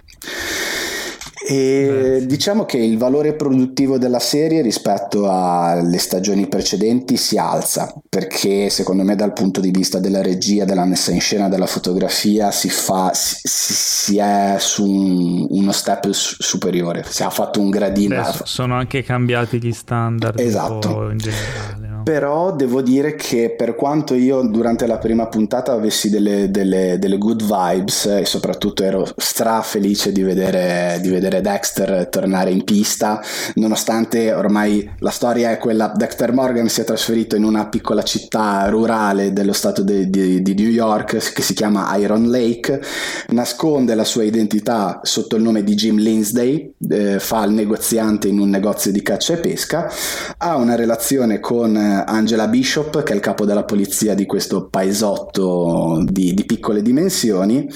E diciamo che il valore produttivo della serie rispetto alle stagioni precedenti si alza perché secondo me dal punto di vista della regia, della messa in scena, della fotografia si, fa, si, si è su un, uno step superiore, si è fatto un gradino. Beh, sono anche cambiati gli standard esatto. in generale. Però devo dire che per quanto io durante la prima puntata avessi delle, delle, delle good vibes e soprattutto ero stra felice di vedere, di vedere Dexter tornare in pista, nonostante ormai la storia è quella, Dexter Morgan si è trasferito in una piccola città rurale dello stato di, di, di New York che si chiama Iron Lake, nasconde la sua identità sotto il nome di Jim Lindsay, eh, fa il negoziante in un negozio di caccia e pesca, ha una relazione con eh, Angela Bishop, che è il capo della polizia di questo paesotto di, di piccole dimensioni,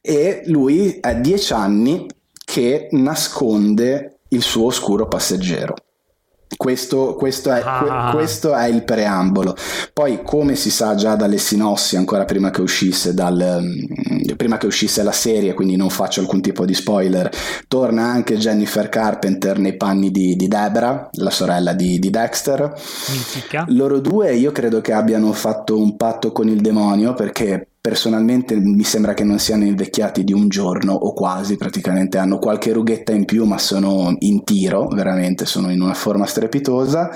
e lui è dieci anni che nasconde il suo oscuro passeggero. Questo, questo, è, ah. questo, è, il preambolo. Poi, come si sa già dalle sinossi, ancora prima che uscisse, dal, mm, prima che uscisse la serie, quindi non faccio alcun tipo di spoiler, torna anche Jennifer Carpenter nei panni di, di Debra, la sorella di, di Dexter. Mitica. Loro due, io credo che abbiano fatto un patto con il demonio perché personalmente mi sembra che non siano invecchiati di un giorno o quasi, praticamente hanno qualche rughetta in più ma sono in tiro, veramente sono in una forma strepitosa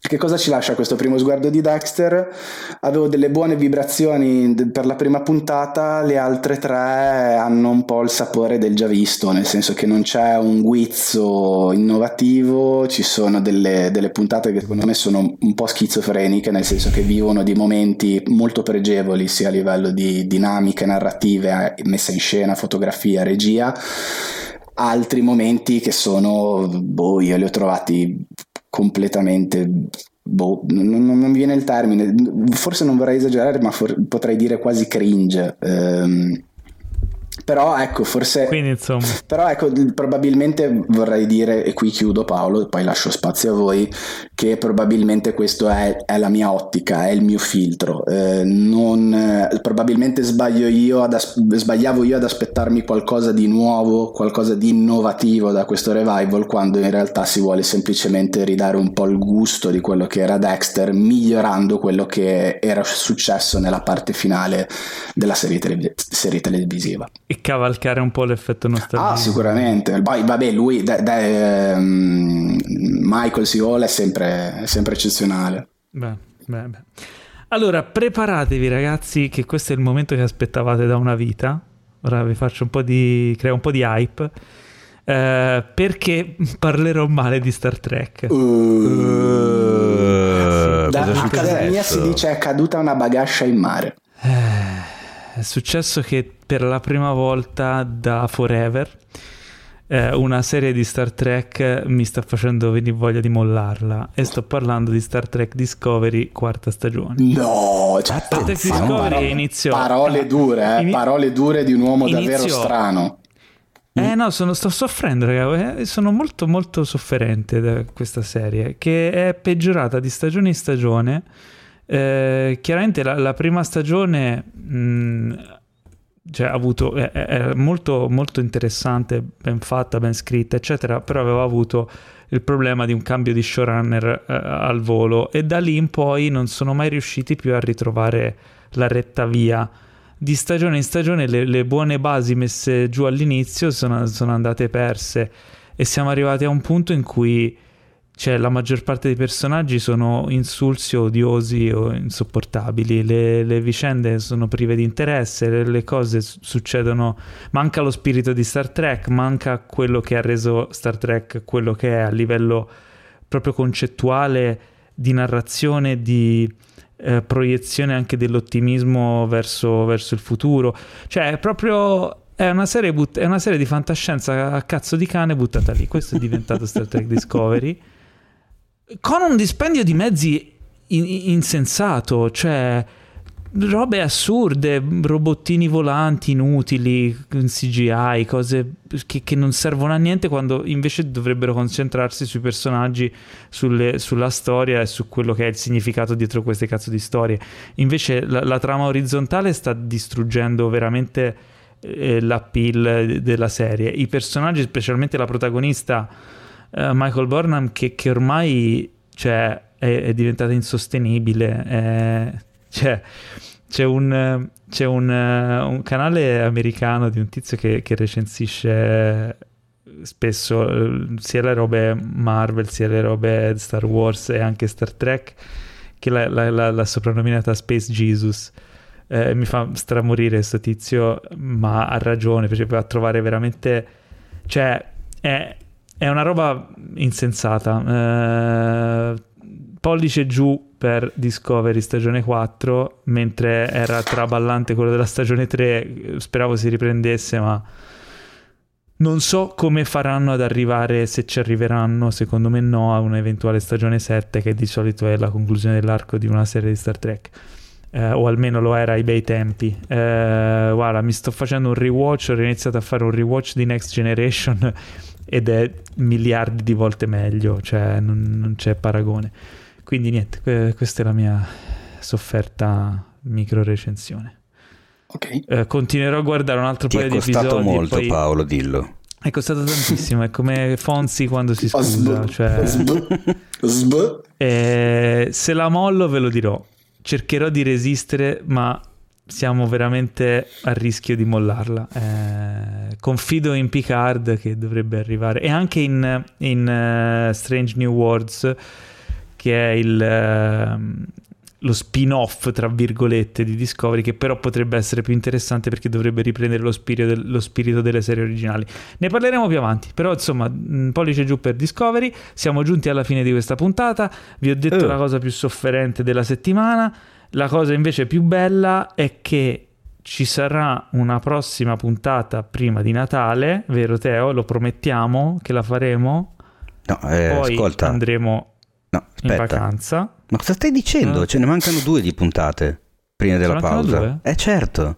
che cosa ci lascia questo primo sguardo di Dexter? Avevo delle buone vibrazioni per la prima puntata, le altre tre hanno un po' il sapore del già visto, nel senso che non c'è un guizzo innovativo, ci sono delle, delle puntate che secondo me sono un po' schizofreniche, nel senso che vivono di momenti molto pregevoli sia a livello di dinamiche narrative, messa in scena, fotografia, regia altri momenti che sono, boh, io li ho trovati completamente boh, non, non, mi viene il termine, forse non vorrei esagerare, ma for- potrei dire quasi cringe. Ehm, però ecco, forse... Quindi. Però ecco, probabilmente vorrei dire, e qui chiudo Paolo, poi lascio spazio a voi, che probabilmente questa è, è, la mia ottica, è il mio filtro. Eh, non, eh, probabilmente sbaglio io as- sbagliavo io ad aspettarmi qualcosa di nuovo, qualcosa di innovativo da questo revival, quando in realtà si vuole semplicemente ridare un po' il gusto di quello che era Dexter, migliorando quello che era successo nella parte finale della serie, tele- serie televisiva e cavalcare un po' l'effetto nostalgia. Ah, sicuramente. Poi, vabbè, lui, da, da, um, Michael Siola è sempre, è sempre eccezionale. Beh, beh, beh. Allora, preparatevi ragazzi che questo è il momento che aspettavate da una vita. Ora vi faccio un po' di... creo un po' di hype. eh, perché parlerò male di Star Trek. Uh, Uh, da- cosa è a casa mia successo? si dice è caduta una bagascia in mare. Eh, È successo che per la prima volta da Forever eh, una serie di Star Trek mi sta facendo venire voglia di mollarla e sto parlando di Star Trek Discovery quarta stagione. No, cioè, Star Trek. Discovery parole, iniziò parole dure, eh, Ini- parole dure di un uomo davvero Iniziò- strano. Eh no, sono- sto soffrendo, raga. eh, Sono molto, molto sofferente da questa serie, che è peggiorata di stagione in stagione. Eh, chiaramente la, la prima stagione mh, cioè, avuto, è, è- è molto, molto interessante, ben fatta, ben scritta, eccetera, però aveva avuto il problema di un cambio di showrunner eh, al volo e da lì in poi non sono mai riusciti più a ritrovare la retta via. Di stagione in stagione le, le buone basi messe giù all'inizio sono, sono andate perse e siamo arrivati a un punto in cui cioè, la maggior parte dei personaggi sono insulsi, odiosi o insopportabili, le, le vicende sono prive di interesse, le, le cose su- succedono, manca lo spirito di Star Trek, manca quello che ha reso Star Trek quello che è a livello proprio concettuale di narrazione, di eh, proiezione anche dell'ottimismo verso, verso il futuro. Cioè, è proprio. È una, but- è una serie di fantascienza a cazzo di cane buttata lì. Questo è diventato Star Trek Discovery. Con un dispendio di mezzi in- insensato, cioè robe assurde, robottini volanti inutili, CGI, cose che, che non servono a niente quando invece dovrebbero concentrarsi sui personaggi, sulle- sulla storia e su quello che è il significato dietro queste cazzo di storie. Invece la, la trama orizzontale sta distruggendo veramente eh, l'appeal della serie. I personaggi, specialmente la protagonista eh, Michael Burnham, che, che ormai cioè, è, è diventata insostenibile. è- cioè, c'è un, eh, c'è un, eh, un canale americano di un tizio che, che recensisce spesso eh, sia le robe Marvel, sia le robe Star Wars e anche Star Trek, che l'ha, l'ha- l'ha- l'ha soprannominata Space Jesus. Eh, mi fa stramorire questo tizio, ma ha ragione, perché va a trovare veramente... Cioè, è, è una roba insensata. Eh, pollice giù per Discovery stagione 4, mentre era traballante quello della stagione 3, speravo si riprendesse, ma non so come faranno ad arrivare, se ci arriveranno, secondo me no, a un'eventuale stagione 7, che di solito è la conclusione dell'arco di una serie di Star Trek. Eh, o almeno lo era ai bei tempi. Eh, guarda, mi sto facendo un rewatch, ho iniziato a fare un rewatch di Next Generation ed è miliardi di volte meglio, cioè non, non c'è paragone. Quindi niente, que- questa è la mia sofferta micro recensione. Ok. Eh, continuerò a guardare un altro Ti paio è di costato episodi. e molto poi... Paolo, dillo. È costato tantissimo, è come Fonzi quando si scusa. Sb- Cioè, sb- sb- eh, se la mollo ve lo dirò. Cercherò di resistere, ma siamo veramente a rischio di mollarla. Eh, confido in Picard che dovrebbe arrivare e anche in, in, eh, Strange New Worlds, che è il, ehm, lo spin-off, tra virgolette, di Discovery, che però potrebbe essere più interessante perché dovrebbe riprendere lo spirito, del- lo spirito delle serie originali. Ne parleremo più avanti, però insomma, mh, pollice giù per Discovery, siamo giunti alla fine di questa puntata, vi ho detto Eh. la cosa più sofferente della settimana, la cosa invece più bella è che ci sarà una prossima puntata prima di Natale, vero Teo? Lo promettiamo che la faremo, No, eh, poi ascolta. andremo No, in vacanza. Ma cosa stai dicendo? Ce ne mancano due di puntate prima della Ce mancano pausa. due? Eh certo.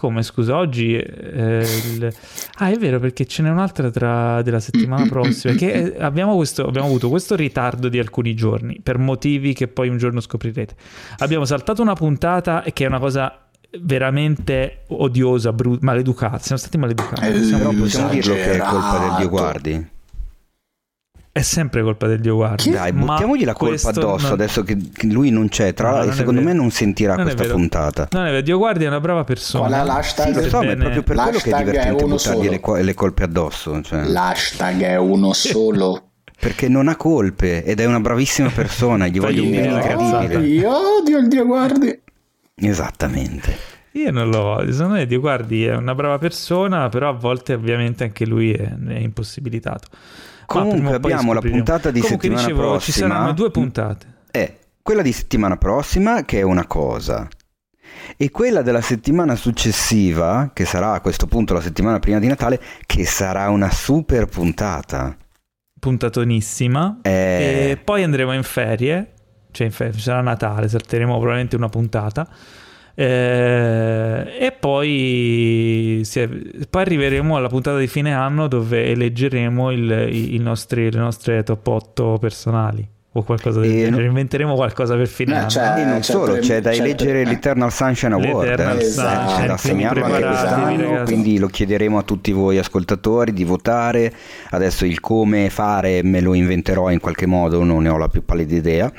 Come scusa, oggi eh, il- Ah, è vero perché ce n'è un'altra tra della settimana prossima che eh, abbiamo, questo, abbiamo avuto questo ritardo di alcuni giorni per motivi che poi un giorno scoprirete. Abbiamo saltato una puntata che è una cosa veramente odiosa, bru- maleducata. Siamo stati maleducati. Eh, Siamo- Però possiamo dirlo che è colpa del Dio guardi. È sempre colpa del Dio guardi. Dai, ma buttiamogli la colpa addosso non- adesso che, lui non c'è. Tra No, l'altro, è secondo me non sentirà Non è questa puntata. Non è vero, Dio guardi è una brava persona. Qual è l'hashtag? Sì, lo so, ma è proprio per quello che è è divertente uno buttargli solo. le, co- le colpe addosso. cioè. L'hashtag è uno solo. Perché non ha colpe ed è una bravissima persona. Gli voglio bene le incredibile. Io odio il Dio guardi. Esattamente. Io non lo odio, secondo me, Dio, guardi, è una brava persona, però a volte ovviamente anche lui è, è impossibilitato. Comunque abbiamo la puntata di Comunque, settimana dicevo, prossima. Ci saranno due puntate. È quella di settimana prossima che è una cosa. E quella della settimana successiva, che sarà a questo punto la settimana prima di Natale, che sarà una super puntata. Puntatonissima. Eh, E poi andremo in ferie, cioè in ferie, sarà Natale, salteremo probabilmente una puntata. Eh, e poi, si è- poi arriveremo alla puntata di fine anno dove eleggeremo il- i, i nostri, le nostre top 8 personali o qualcosa del genere. Inventeremo qualcosa per fine No, anno. cioè, e non c'è solo, c'è da c'è eleggere pre- l'Eternal Sunshine Award. L'Eternal eh. Sunshine, da assegnarlo anche quest'anno, quindi lo chiederemo a tutti voi ascoltatori di votare. Adesso il come fare me lo inventerò in qualche modo, non ne ho la più pallida idea.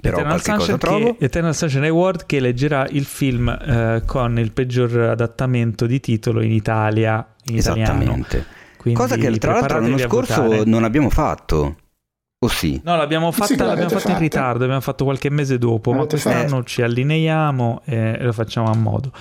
Però Eternal Sunshine, trovo. che, Eternal Sunshine Award che eleggerà il film eh, con il peggior adattamento di titolo in Italia in. Esattamente. Quindi Cosa che tra l'altro l'anno scorso non abbiamo fatto. O sì? No, l'abbiamo fatta, Sì, l'abbiamo fatta in fatta. ritardo, abbiamo fatto qualche mese dopo, ma L'avete quest'anno ci allineiamo e lo facciamo a modo.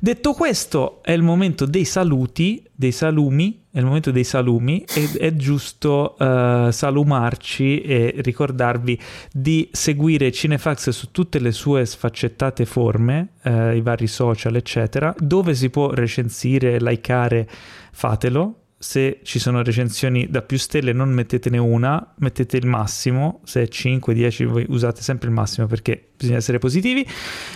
Detto questo, è il momento dei saluti, dei salumi, è il momento dei salumi ed è giusto eh, salumarci e ricordarvi di seguire Cinefax su tutte le sue sfaccettate forme, eh, i vari social, eccetera, dove si può recensire, likeare, fatelo. Se ci sono recensioni da più stelle non mettetene una, mettete il massimo, se è 5, 10 voi usate sempre il massimo perché bisogna essere positivi.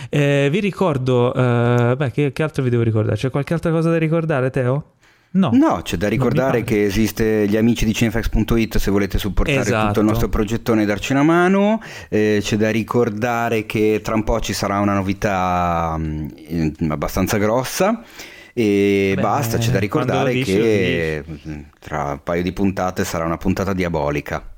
Eh, vi ricordo, eh, beh che, che altro vi devo ricordare? C'è qualche altra cosa da ricordare Teo? No. No, c'è da ricordare che esiste gli amici di cinefax.it se volete supportare Esatto. tutto il nostro progettone e darci una mano. Eh, c'è da ricordare che tra un po' ci sarà una novità mm, eh, abbastanza grossa. E Beh, basta, c'è da lo ricordare dici, che mm, tra un paio di puntate sarà una puntata diabolica.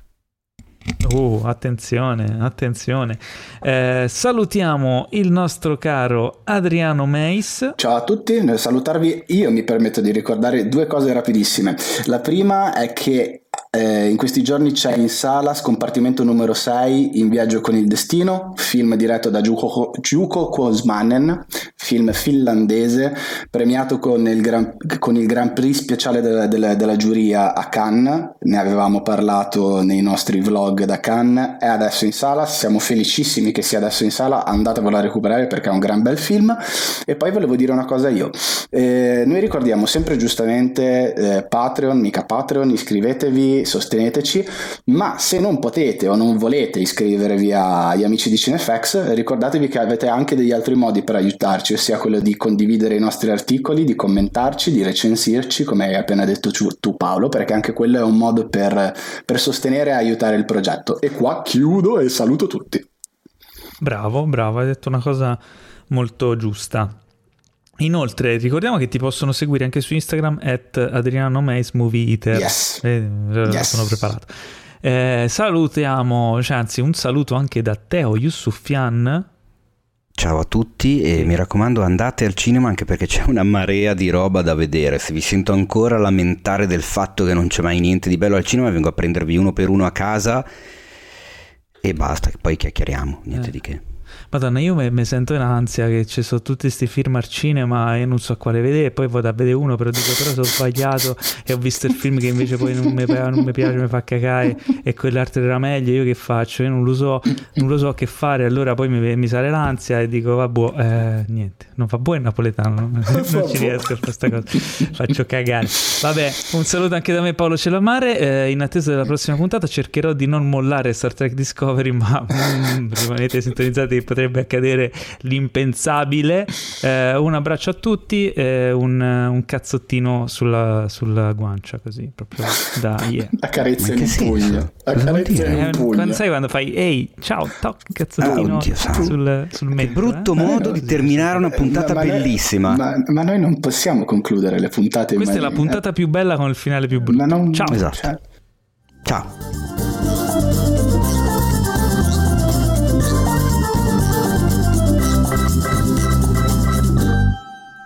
Uh, attenzione, attenzione. Eh, salutiamo il nostro caro Adriano Meis. Ciao a tutti, nel salutarvi io mi permetto di ricordare due cose rapidissime. La prima è che eh, in questi giorni c'è in sala Scompartimento numero 6 In viaggio con il destino, film diretto da Juko, Kosmanen, film finlandese, premiato con il Gran, con il Grand Prix speciale della, della- della giuria a Cannes. Ne avevamo parlato nei nostri vlog da Cannes. È adesso in sala, siamo felicissimi che sia adesso in sala. Andatevelo a recuperare perché è un gran bel film. E poi volevo dire una cosa io. Eh, noi ricordiamo sempre giustamente eh, Patreon, mica Patreon, iscrivetevi, sosteneteci, ma se non potete o non volete iscrivervi agli amici di Cinefx, ricordatevi che avete anche degli altri modi per aiutarci, ossia quello di condividere i nostri articoli, di commentarci, di recensirci, come hai appena detto tu, Paolo, perché anche quello è un modo per, per sostenere e aiutare il progetto. E qua chiudo e saluto tutti. Bravo, bravo, hai detto una cosa molto giusta. Inoltre, ricordiamo che ti possono seguire anche su Instagram at Adriano Meis Movie Eater. Yes. Eh, Yes. Sono preparato. Eh, salutiamo, cioè, anzi, un saluto anche da Teo Yusufian. Ciao a tutti e mi raccomando andate al cinema anche perché c'è una marea di roba da vedere. Se vi sento ancora lamentare del fatto che non c'è mai niente di bello al cinema, vengo a prendervi uno per uno a casa e basta, poi chiacchieriamo, niente Eh. di che. Madonna, io mi sento in ansia che ci sono tutti questi film al cinema e non so quale vedere. Poi vado a vedere uno, però dico, però sono sbagliato. E ho visto il film che invece poi non mi, non mi piace, mi fa cagare. E quell'altro era meglio. Io che faccio? Io non lo so, non lo so che fare. Allora poi mi, mi sale l'ansia e dico, vabbè, eh, niente, non fa buono il napoletano. Non, non ci riesco a fare questa cosa. Faccio cagare. Vabbè, un saluto anche da me, Paolo Celamare. Eh, in attesa della prossima puntata, cercherò di non mollare Star Trek Discovery, ma mm, rimanete sintonizzati che potrebbe accadere l'impensabile. Eh, un abbraccio a tutti, eh, un, un cazzottino sulla, sulla guancia, così proprio da yeah. La carezza in pugno. La carezza in Eh, pugno. quando, sai quando fai ehi ciao toc cazzottino santo. sul, sul Che mento brutto eh? modo di terminare una puntata Eh, Ma- ma noi- bellissima. Ma, ma noi non possiamo concludere le puntate questa è la puntata più bella con il finale più brutto Ma non- ciao Esatto. cioè, Ciao.